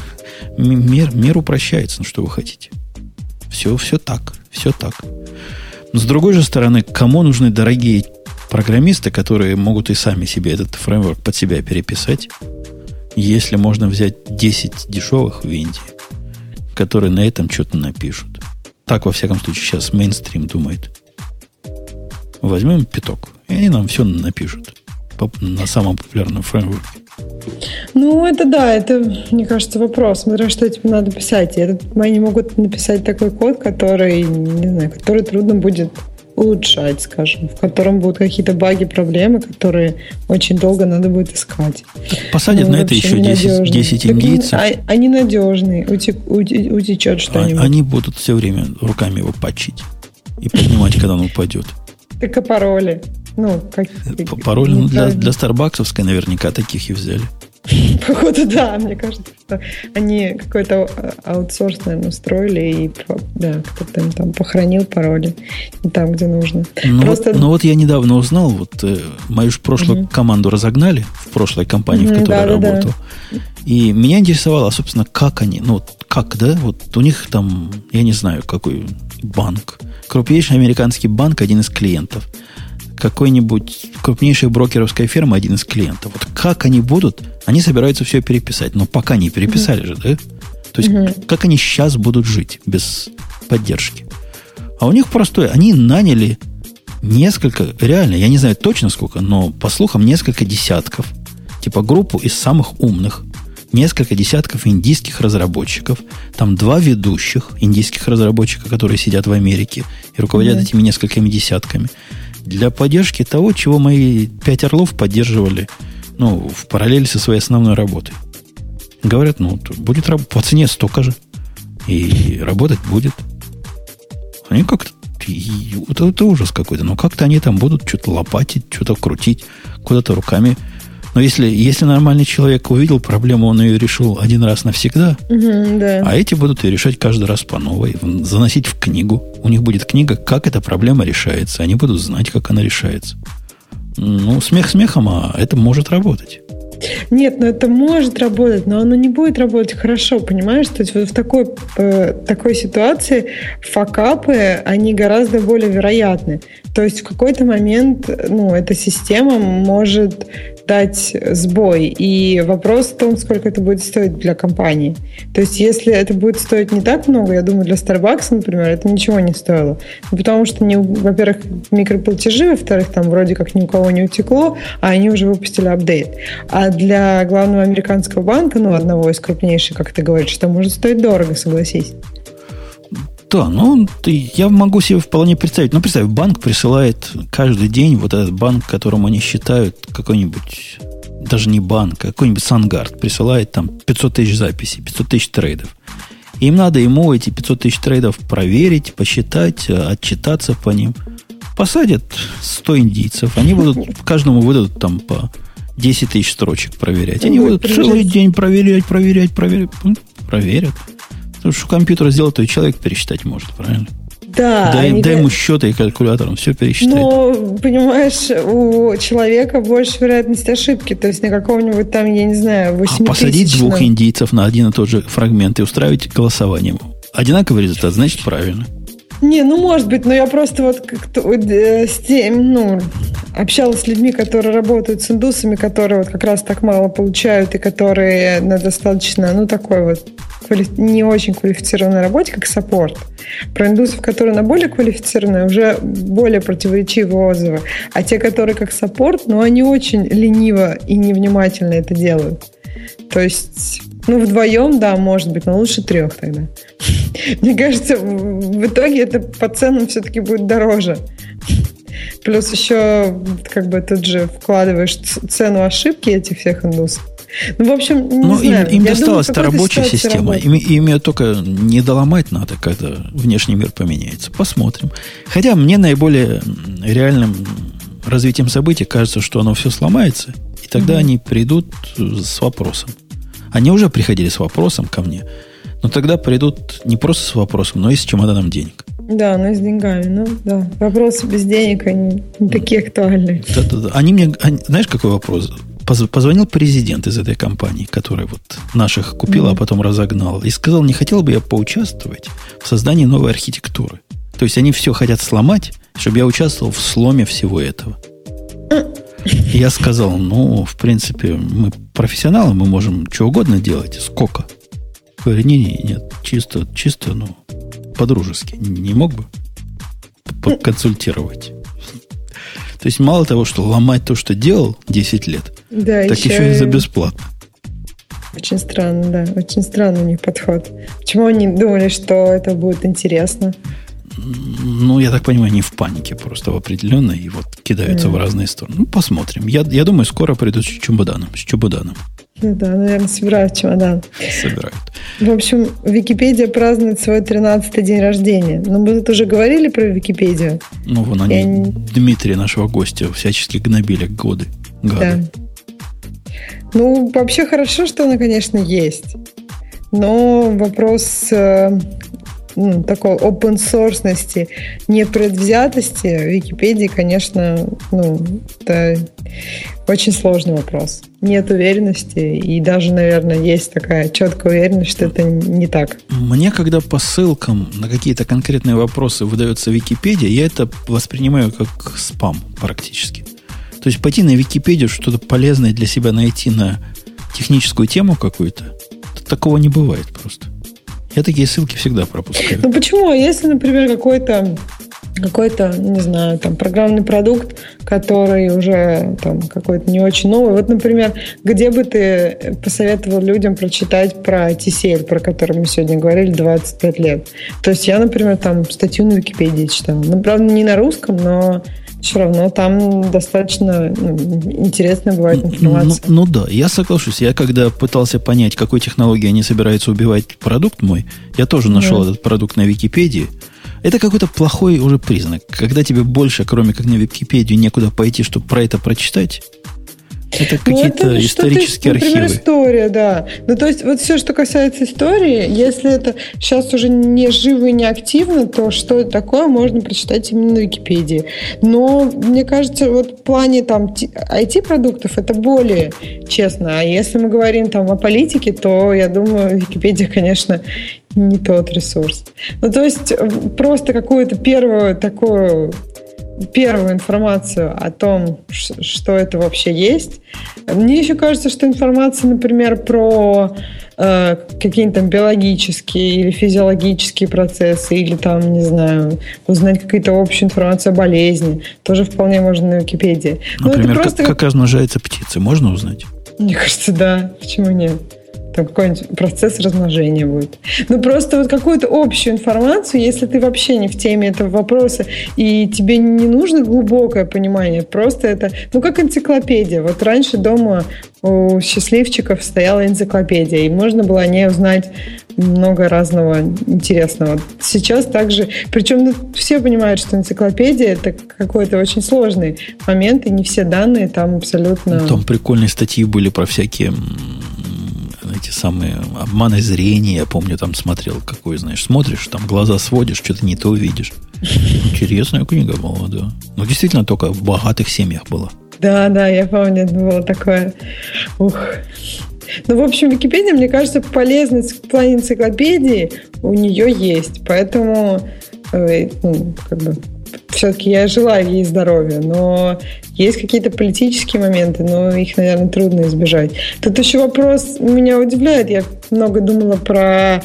Speaker 1: мир, мир упрощается, ну что вы хотите. Все, все так, все так. Но с другой же стороны, кому нужны дорогие программисты, которые могут и сами себе этот фреймворк под себя переписать, если можно взять 10 дешевых в Индии, которые на этом что-то напишут. Так, во всяком случае, сейчас мейнстрим думает. Возьмем пяток, и они нам все напишут на самом популярном фреймворке.
Speaker 2: Ну, это да, это, мне кажется, вопрос. Смотря что тебе надо писать. И это, они могут написать такой код, который, не знаю, который трудно будет улучшать, скажем, в котором будут какие-то баги, проблемы, которые очень долго надо будет искать.
Speaker 1: Посадят ну, на это еще 10, 10 индийцев.
Speaker 2: Они, они надежные, утек, утечет что-нибудь.
Speaker 1: Они будут все время руками его пачить и поднимать, когда он упадет.
Speaker 2: Так а пароли? Ну, как...
Speaker 1: Пароль ну, для, для старбаксовской наверняка таких и взяли.
Speaker 2: Походу, да, мне кажется, что они какой-то аутсорс, наверное, устроили и да, кто-то им там похоронил пароли там, где нужно.
Speaker 1: Ну, Просто... вот, ну вот я недавно узнал, вот э, мою же прошлую угу. команду разогнали в прошлой компании, угу, в которой да, я да, работал. Да. И меня интересовало, собственно, как они, ну, как, да, вот у них там, я не знаю, какой банк, крупнейший американский банк, один из клиентов – какой-нибудь крупнейшая брокеровская фирма один из клиентов. Вот как они будут, они собираются все переписать, но пока не переписали mm-hmm. же, да? То есть, mm-hmm. как они сейчас будут жить без поддержки? А у них простое, они наняли несколько, реально, я не знаю точно сколько, но по слухам несколько десятков, типа группу из самых умных, несколько десятков индийских разработчиков, там два ведущих индийских разработчика, которые сидят в Америке и руководят mm-hmm. этими несколькими десятками для поддержки того, чего мои пять орлов поддерживали ну, в параллели со своей основной работой. Говорят, ну, будет по цене столько же. И работать будет. Они как-то... Это, это ужас какой-то. Но как-то они там будут что-то лопатить, что-то крутить, куда-то руками но если, если нормальный человек увидел проблему, он ее решил один раз навсегда, угу, да. а эти будут ее решать каждый раз по новой, заносить в книгу. У них будет книга, как эта проблема решается. Они будут знать, как она решается. Ну, смех смехом, а это может работать.
Speaker 2: Нет, но это может работать, но оно не будет работать хорошо, понимаешь? То есть вот в такой, э, такой ситуации факапы, они гораздо более вероятны. То есть в какой-то момент ну, эта система может дать сбой. И вопрос в том, сколько это будет стоить для компании. То есть если это будет стоить не так много, я думаю, для Starbucks, например, это ничего не стоило. Ну, потому что, во-первых, микроплатежи, во-вторых, там вроде как ни у кого не утекло, а они уже выпустили апдейт. А для главного американского банка, ну, одного из крупнейших, как ты говоришь, это может стоить дорого, согласись.
Speaker 1: Да, ну, я могу себе вполне представить. Ну, представь, банк присылает каждый день вот этот банк, которым они считают какой-нибудь, даже не банк, а какой-нибудь Сангард присылает там 500 тысяч записей, 500 тысяч трейдов. Им надо ему эти 500 тысяч трейдов проверить, посчитать, отчитаться по ним. Посадят 100 индийцев, они будут, каждому выдадут там по 10 тысяч строчек проверять. Они будут целый день проверять, проверять, проверять. Проверят. Потому что компьютер сделал, то и человек пересчитать может, правильно?
Speaker 2: Да.
Speaker 1: Дай, дай ему счеты и калькулятор, он все пересчитает.
Speaker 2: Ну, понимаешь, у человека больше вероятность ошибки. То есть на какого-нибудь там, я не знаю, 8
Speaker 1: А посадить двух индийцев на один и тот же фрагмент и устраивать голосование. Одинаковый результат, значит правильно.
Speaker 2: Не, ну может быть, но я просто вот как-то э, с тем, ну, общалась с людьми, которые работают с индусами, которые вот как раз так мало получают и которые на достаточно, ну, такой вот квали... не очень квалифицированной работе, как саппорт. Про индусов, которые на более квалифицированной, уже более противоречивые отзывы. А те, которые как саппорт, ну, они очень лениво и невнимательно это делают. То есть, ну, вдвоем, да, может быть, но лучше трех тогда. Мне кажется, в итоге это по ценам все-таки будет дороже. Плюс еще, как бы, тут же вкладываешь цену ошибки этих всех индусов. Ну, в общем, не
Speaker 1: ну,
Speaker 2: знаю.
Speaker 1: Им, им досталась эта рабочая система. Им, им ее только не доломать надо, когда внешний мир поменяется. Посмотрим. Хотя мне наиболее реальным развитием событий кажется, что оно все сломается, и тогда угу. они придут с вопросом. Они уже приходили с вопросом ко мне, но тогда придут не просто с вопросом, но и с чемоданом денег.
Speaker 2: Да, но с деньгами, ну да. Вопросы без денег, они не такие актуальные.
Speaker 1: Да, да, да. Они мне, они, знаешь, какой вопрос? Позвонил президент из этой компании, который вот наших купил, mm-hmm. а потом разогнал, и сказал, не хотел бы я поучаствовать в создании новой архитектуры. То есть они все хотят сломать, чтобы я участвовал в сломе всего этого. И я сказал, ну, в принципе, мы профессионалы, мы можем что угодно делать. Сколько? Говорю, не, не, нет, чисто, чисто, ну, по-дружески. Не мог бы поконсультировать? То есть мало того, что ломать то, что делал 10 лет, да, так еще, еще и за бесплатно.
Speaker 2: Очень странно, да. Очень странный у них подход. Почему они думали, что это будет интересно?
Speaker 1: Ну, я так понимаю, не в панике, просто в определенной, и вот кидаются mm. в разные стороны. Ну, посмотрим. Я, я думаю, скоро придут с чемоданом. С чемоданом.
Speaker 2: Ну да, наверное, собирают чемодан.
Speaker 1: Собирают.
Speaker 2: В общем, Википедия празднует свой 13-й день рождения. Но мы тут уже говорили про Википедию.
Speaker 1: Ну, вон они, Я... Дмитрия, нашего гостя, всячески гнобили годы. Гады.
Speaker 2: Да. Ну, вообще хорошо, что она, конечно, есть. Но вопрос э, ну, такой open source непредвзятости Википедии, конечно, ну, это очень сложный вопрос. Нет уверенности, и даже, наверное, есть такая четкая уверенность, что это не так.
Speaker 1: Мне, когда по ссылкам на какие-то конкретные вопросы выдается Википедия, я это воспринимаю как спам практически. То есть пойти на Википедию, что-то полезное для себя найти на техническую тему какую-то, такого не бывает просто. Я такие ссылки всегда пропускаю.
Speaker 2: Ну почему? Если, например, какой-то какой-то, не знаю, там, программный продукт, который уже там какой-то не очень новый. Вот, например, где бы ты посоветовал людям прочитать про TCL, про который мы сегодня говорили, 25 лет? То есть я, например, там статью на Википедии читала. Ну, правда, не на русском, но все равно там достаточно ну, интересная бывает ну, информация.
Speaker 1: Ну, ну да, я соглашусь. Я когда пытался понять, какой технологией они собираются убивать продукт мой, я тоже нашел да. этот продукт на Википедии. Это какой-то плохой уже признак. Когда тебе больше, кроме как на Википедию, некуда пойти, чтобы про это прочитать, это какие-то ну, это исторические например, архивы.
Speaker 2: история, да. Ну, то есть, вот все, что касается истории, если это сейчас уже не живо и не активно, то что это такое, можно прочитать именно на Википедии. Но, мне кажется, вот в плане там IT-продуктов это более честно. А если мы говорим там о политике, то, я думаю, Википедия, конечно, не тот ресурс. Ну, то есть, просто какую-то первую такую первую информацию о том, что это вообще есть. Мне еще кажется, что информация, например, про э, какие-то там биологические или физиологические процессы, или там, не знаю, узнать какую-то общую информацию о болезни, тоже вполне можно на Википедии.
Speaker 1: Например, просто... как, как размножается птица, можно узнать?
Speaker 2: Мне кажется, да. Почему нет? Там какой-нибудь процесс размножения будет. Ну, просто вот какую-то общую информацию, если ты вообще не в теме этого вопроса, и тебе не нужно глубокое понимание, просто это, ну, как энциклопедия. Вот раньше дома у счастливчиков стояла энциклопедия, и можно было о ней узнать много разного интересного. Сейчас также, причем ну, все понимают, что энциклопедия это какой-то очень сложный момент, и не все данные там абсолютно...
Speaker 1: Там прикольные статьи были про всякие эти самые обманы зрения. Я помню, там смотрел, какой, знаешь, смотришь, там глаза сводишь, что-то не то видишь. Интересная книга была, да. Ну, действительно, только в богатых семьях была.
Speaker 2: Да, да, я помню, это было такое. Ух. Ну, в общем, Википедия, мне кажется, полезность в плане энциклопедии у нее есть. Поэтому, э, ну, как бы, все-таки я желаю ей здоровья, но есть какие-то политические моменты, но их, наверное, трудно избежать. Тут еще вопрос меня удивляет. Я много думала про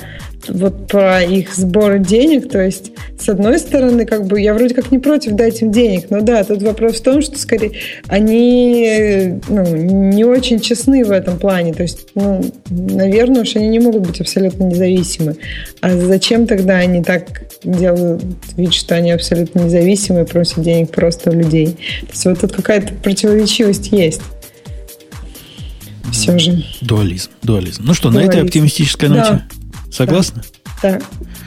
Speaker 2: вот про их сбор денег, то есть с одной стороны, как бы я вроде как не против дать им денег, но да, тут вопрос в том, что скорее они ну, не очень честны в этом плане, то есть, ну, наверное, уж они не могут быть абсолютно независимы. А зачем тогда они так делают вид, что они абсолютно независимы и просят денег просто у людей? То есть вот тут какая-то противоречивость есть. Все же.
Speaker 1: Дуализм. Дуализм. Ну что, дуализм. на этой оптимистической ноте? Да. Согласны?
Speaker 2: Да,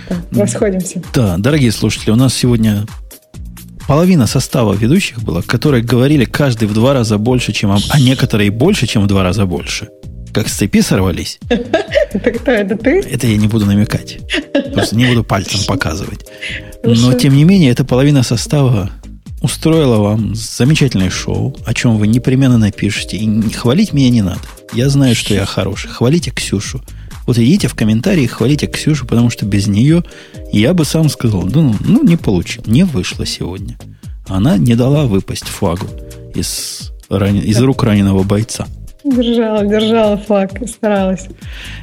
Speaker 2: да, да. расходимся.
Speaker 1: Да, дорогие слушатели, у нас сегодня половина состава ведущих была, которые говорили каждый в два раза больше, чем... А некоторые больше, чем в два раза больше. Как с цепи сорвались.
Speaker 2: Это кто? Это ты?
Speaker 1: Это я не буду намекать. Просто не буду пальцем показывать. Но, тем не менее, эта половина состава устроила вам замечательное шоу, о чем вы непременно напишите. И хвалить меня не надо. Я знаю, что я хороший. Хвалите Ксюшу. Вот идите в комментарии, хвалите Ксюшу, потому что без нее я бы сам сказал, ну, ну не получил, не вышло сегодня. Она не дала выпасть флагу из, ран... из рук раненого бойца.
Speaker 2: Держала, держала флаг, старалась.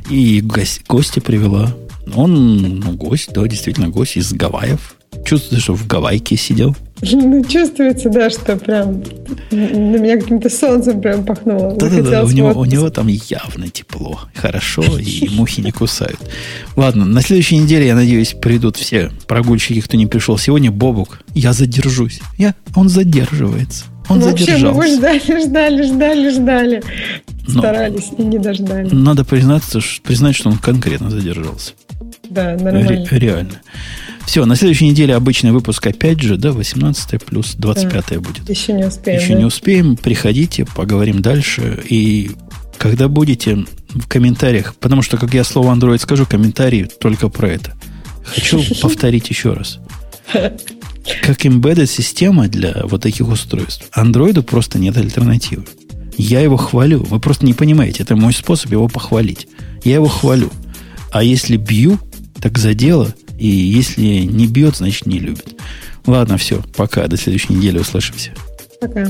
Speaker 1: И гость, гостя привела. Он, ну, гость, да, действительно, гость из Гавайев. Чувствуется, что в Гавайке сидел.
Speaker 2: Ну, чувствуется, да, что прям на меня каким-то солнцем прям пахнуло.
Speaker 1: Да-да-да, у него, у него там явно тепло, хорошо, и мухи не кусают. Ладно, на следующей неделе, я надеюсь, придут все прогульщики, кто не пришел сегодня. Бобук, я задержусь. Я, он задерживается. Он Вообще, задержался.
Speaker 2: мы ждали, ждали, ждали, ждали. Старались Но и не дождались.
Speaker 1: Надо признаться, признать, что он конкретно задержался.
Speaker 2: Да, нормально.
Speaker 1: Ре- реально. Все, на следующей неделе обычный выпуск опять же, да, 18 плюс 25 да. будет.
Speaker 2: Еще не успеем.
Speaker 1: Еще да? не успеем. Приходите, поговорим дальше. И Когда будете в комментариях, потому что, как я слово Android скажу, комментарии только про это. Хочу повторить еще раз. Как embedded система для вот таких устройств, Андроиду просто нет альтернативы. Я его хвалю. Вы просто не понимаете. Это мой способ его похвалить. Я его хвалю. А если бью, так за дело. И если не бьет, значит не любит. Ладно, все. Пока. До следующей недели услышимся.
Speaker 2: Пока.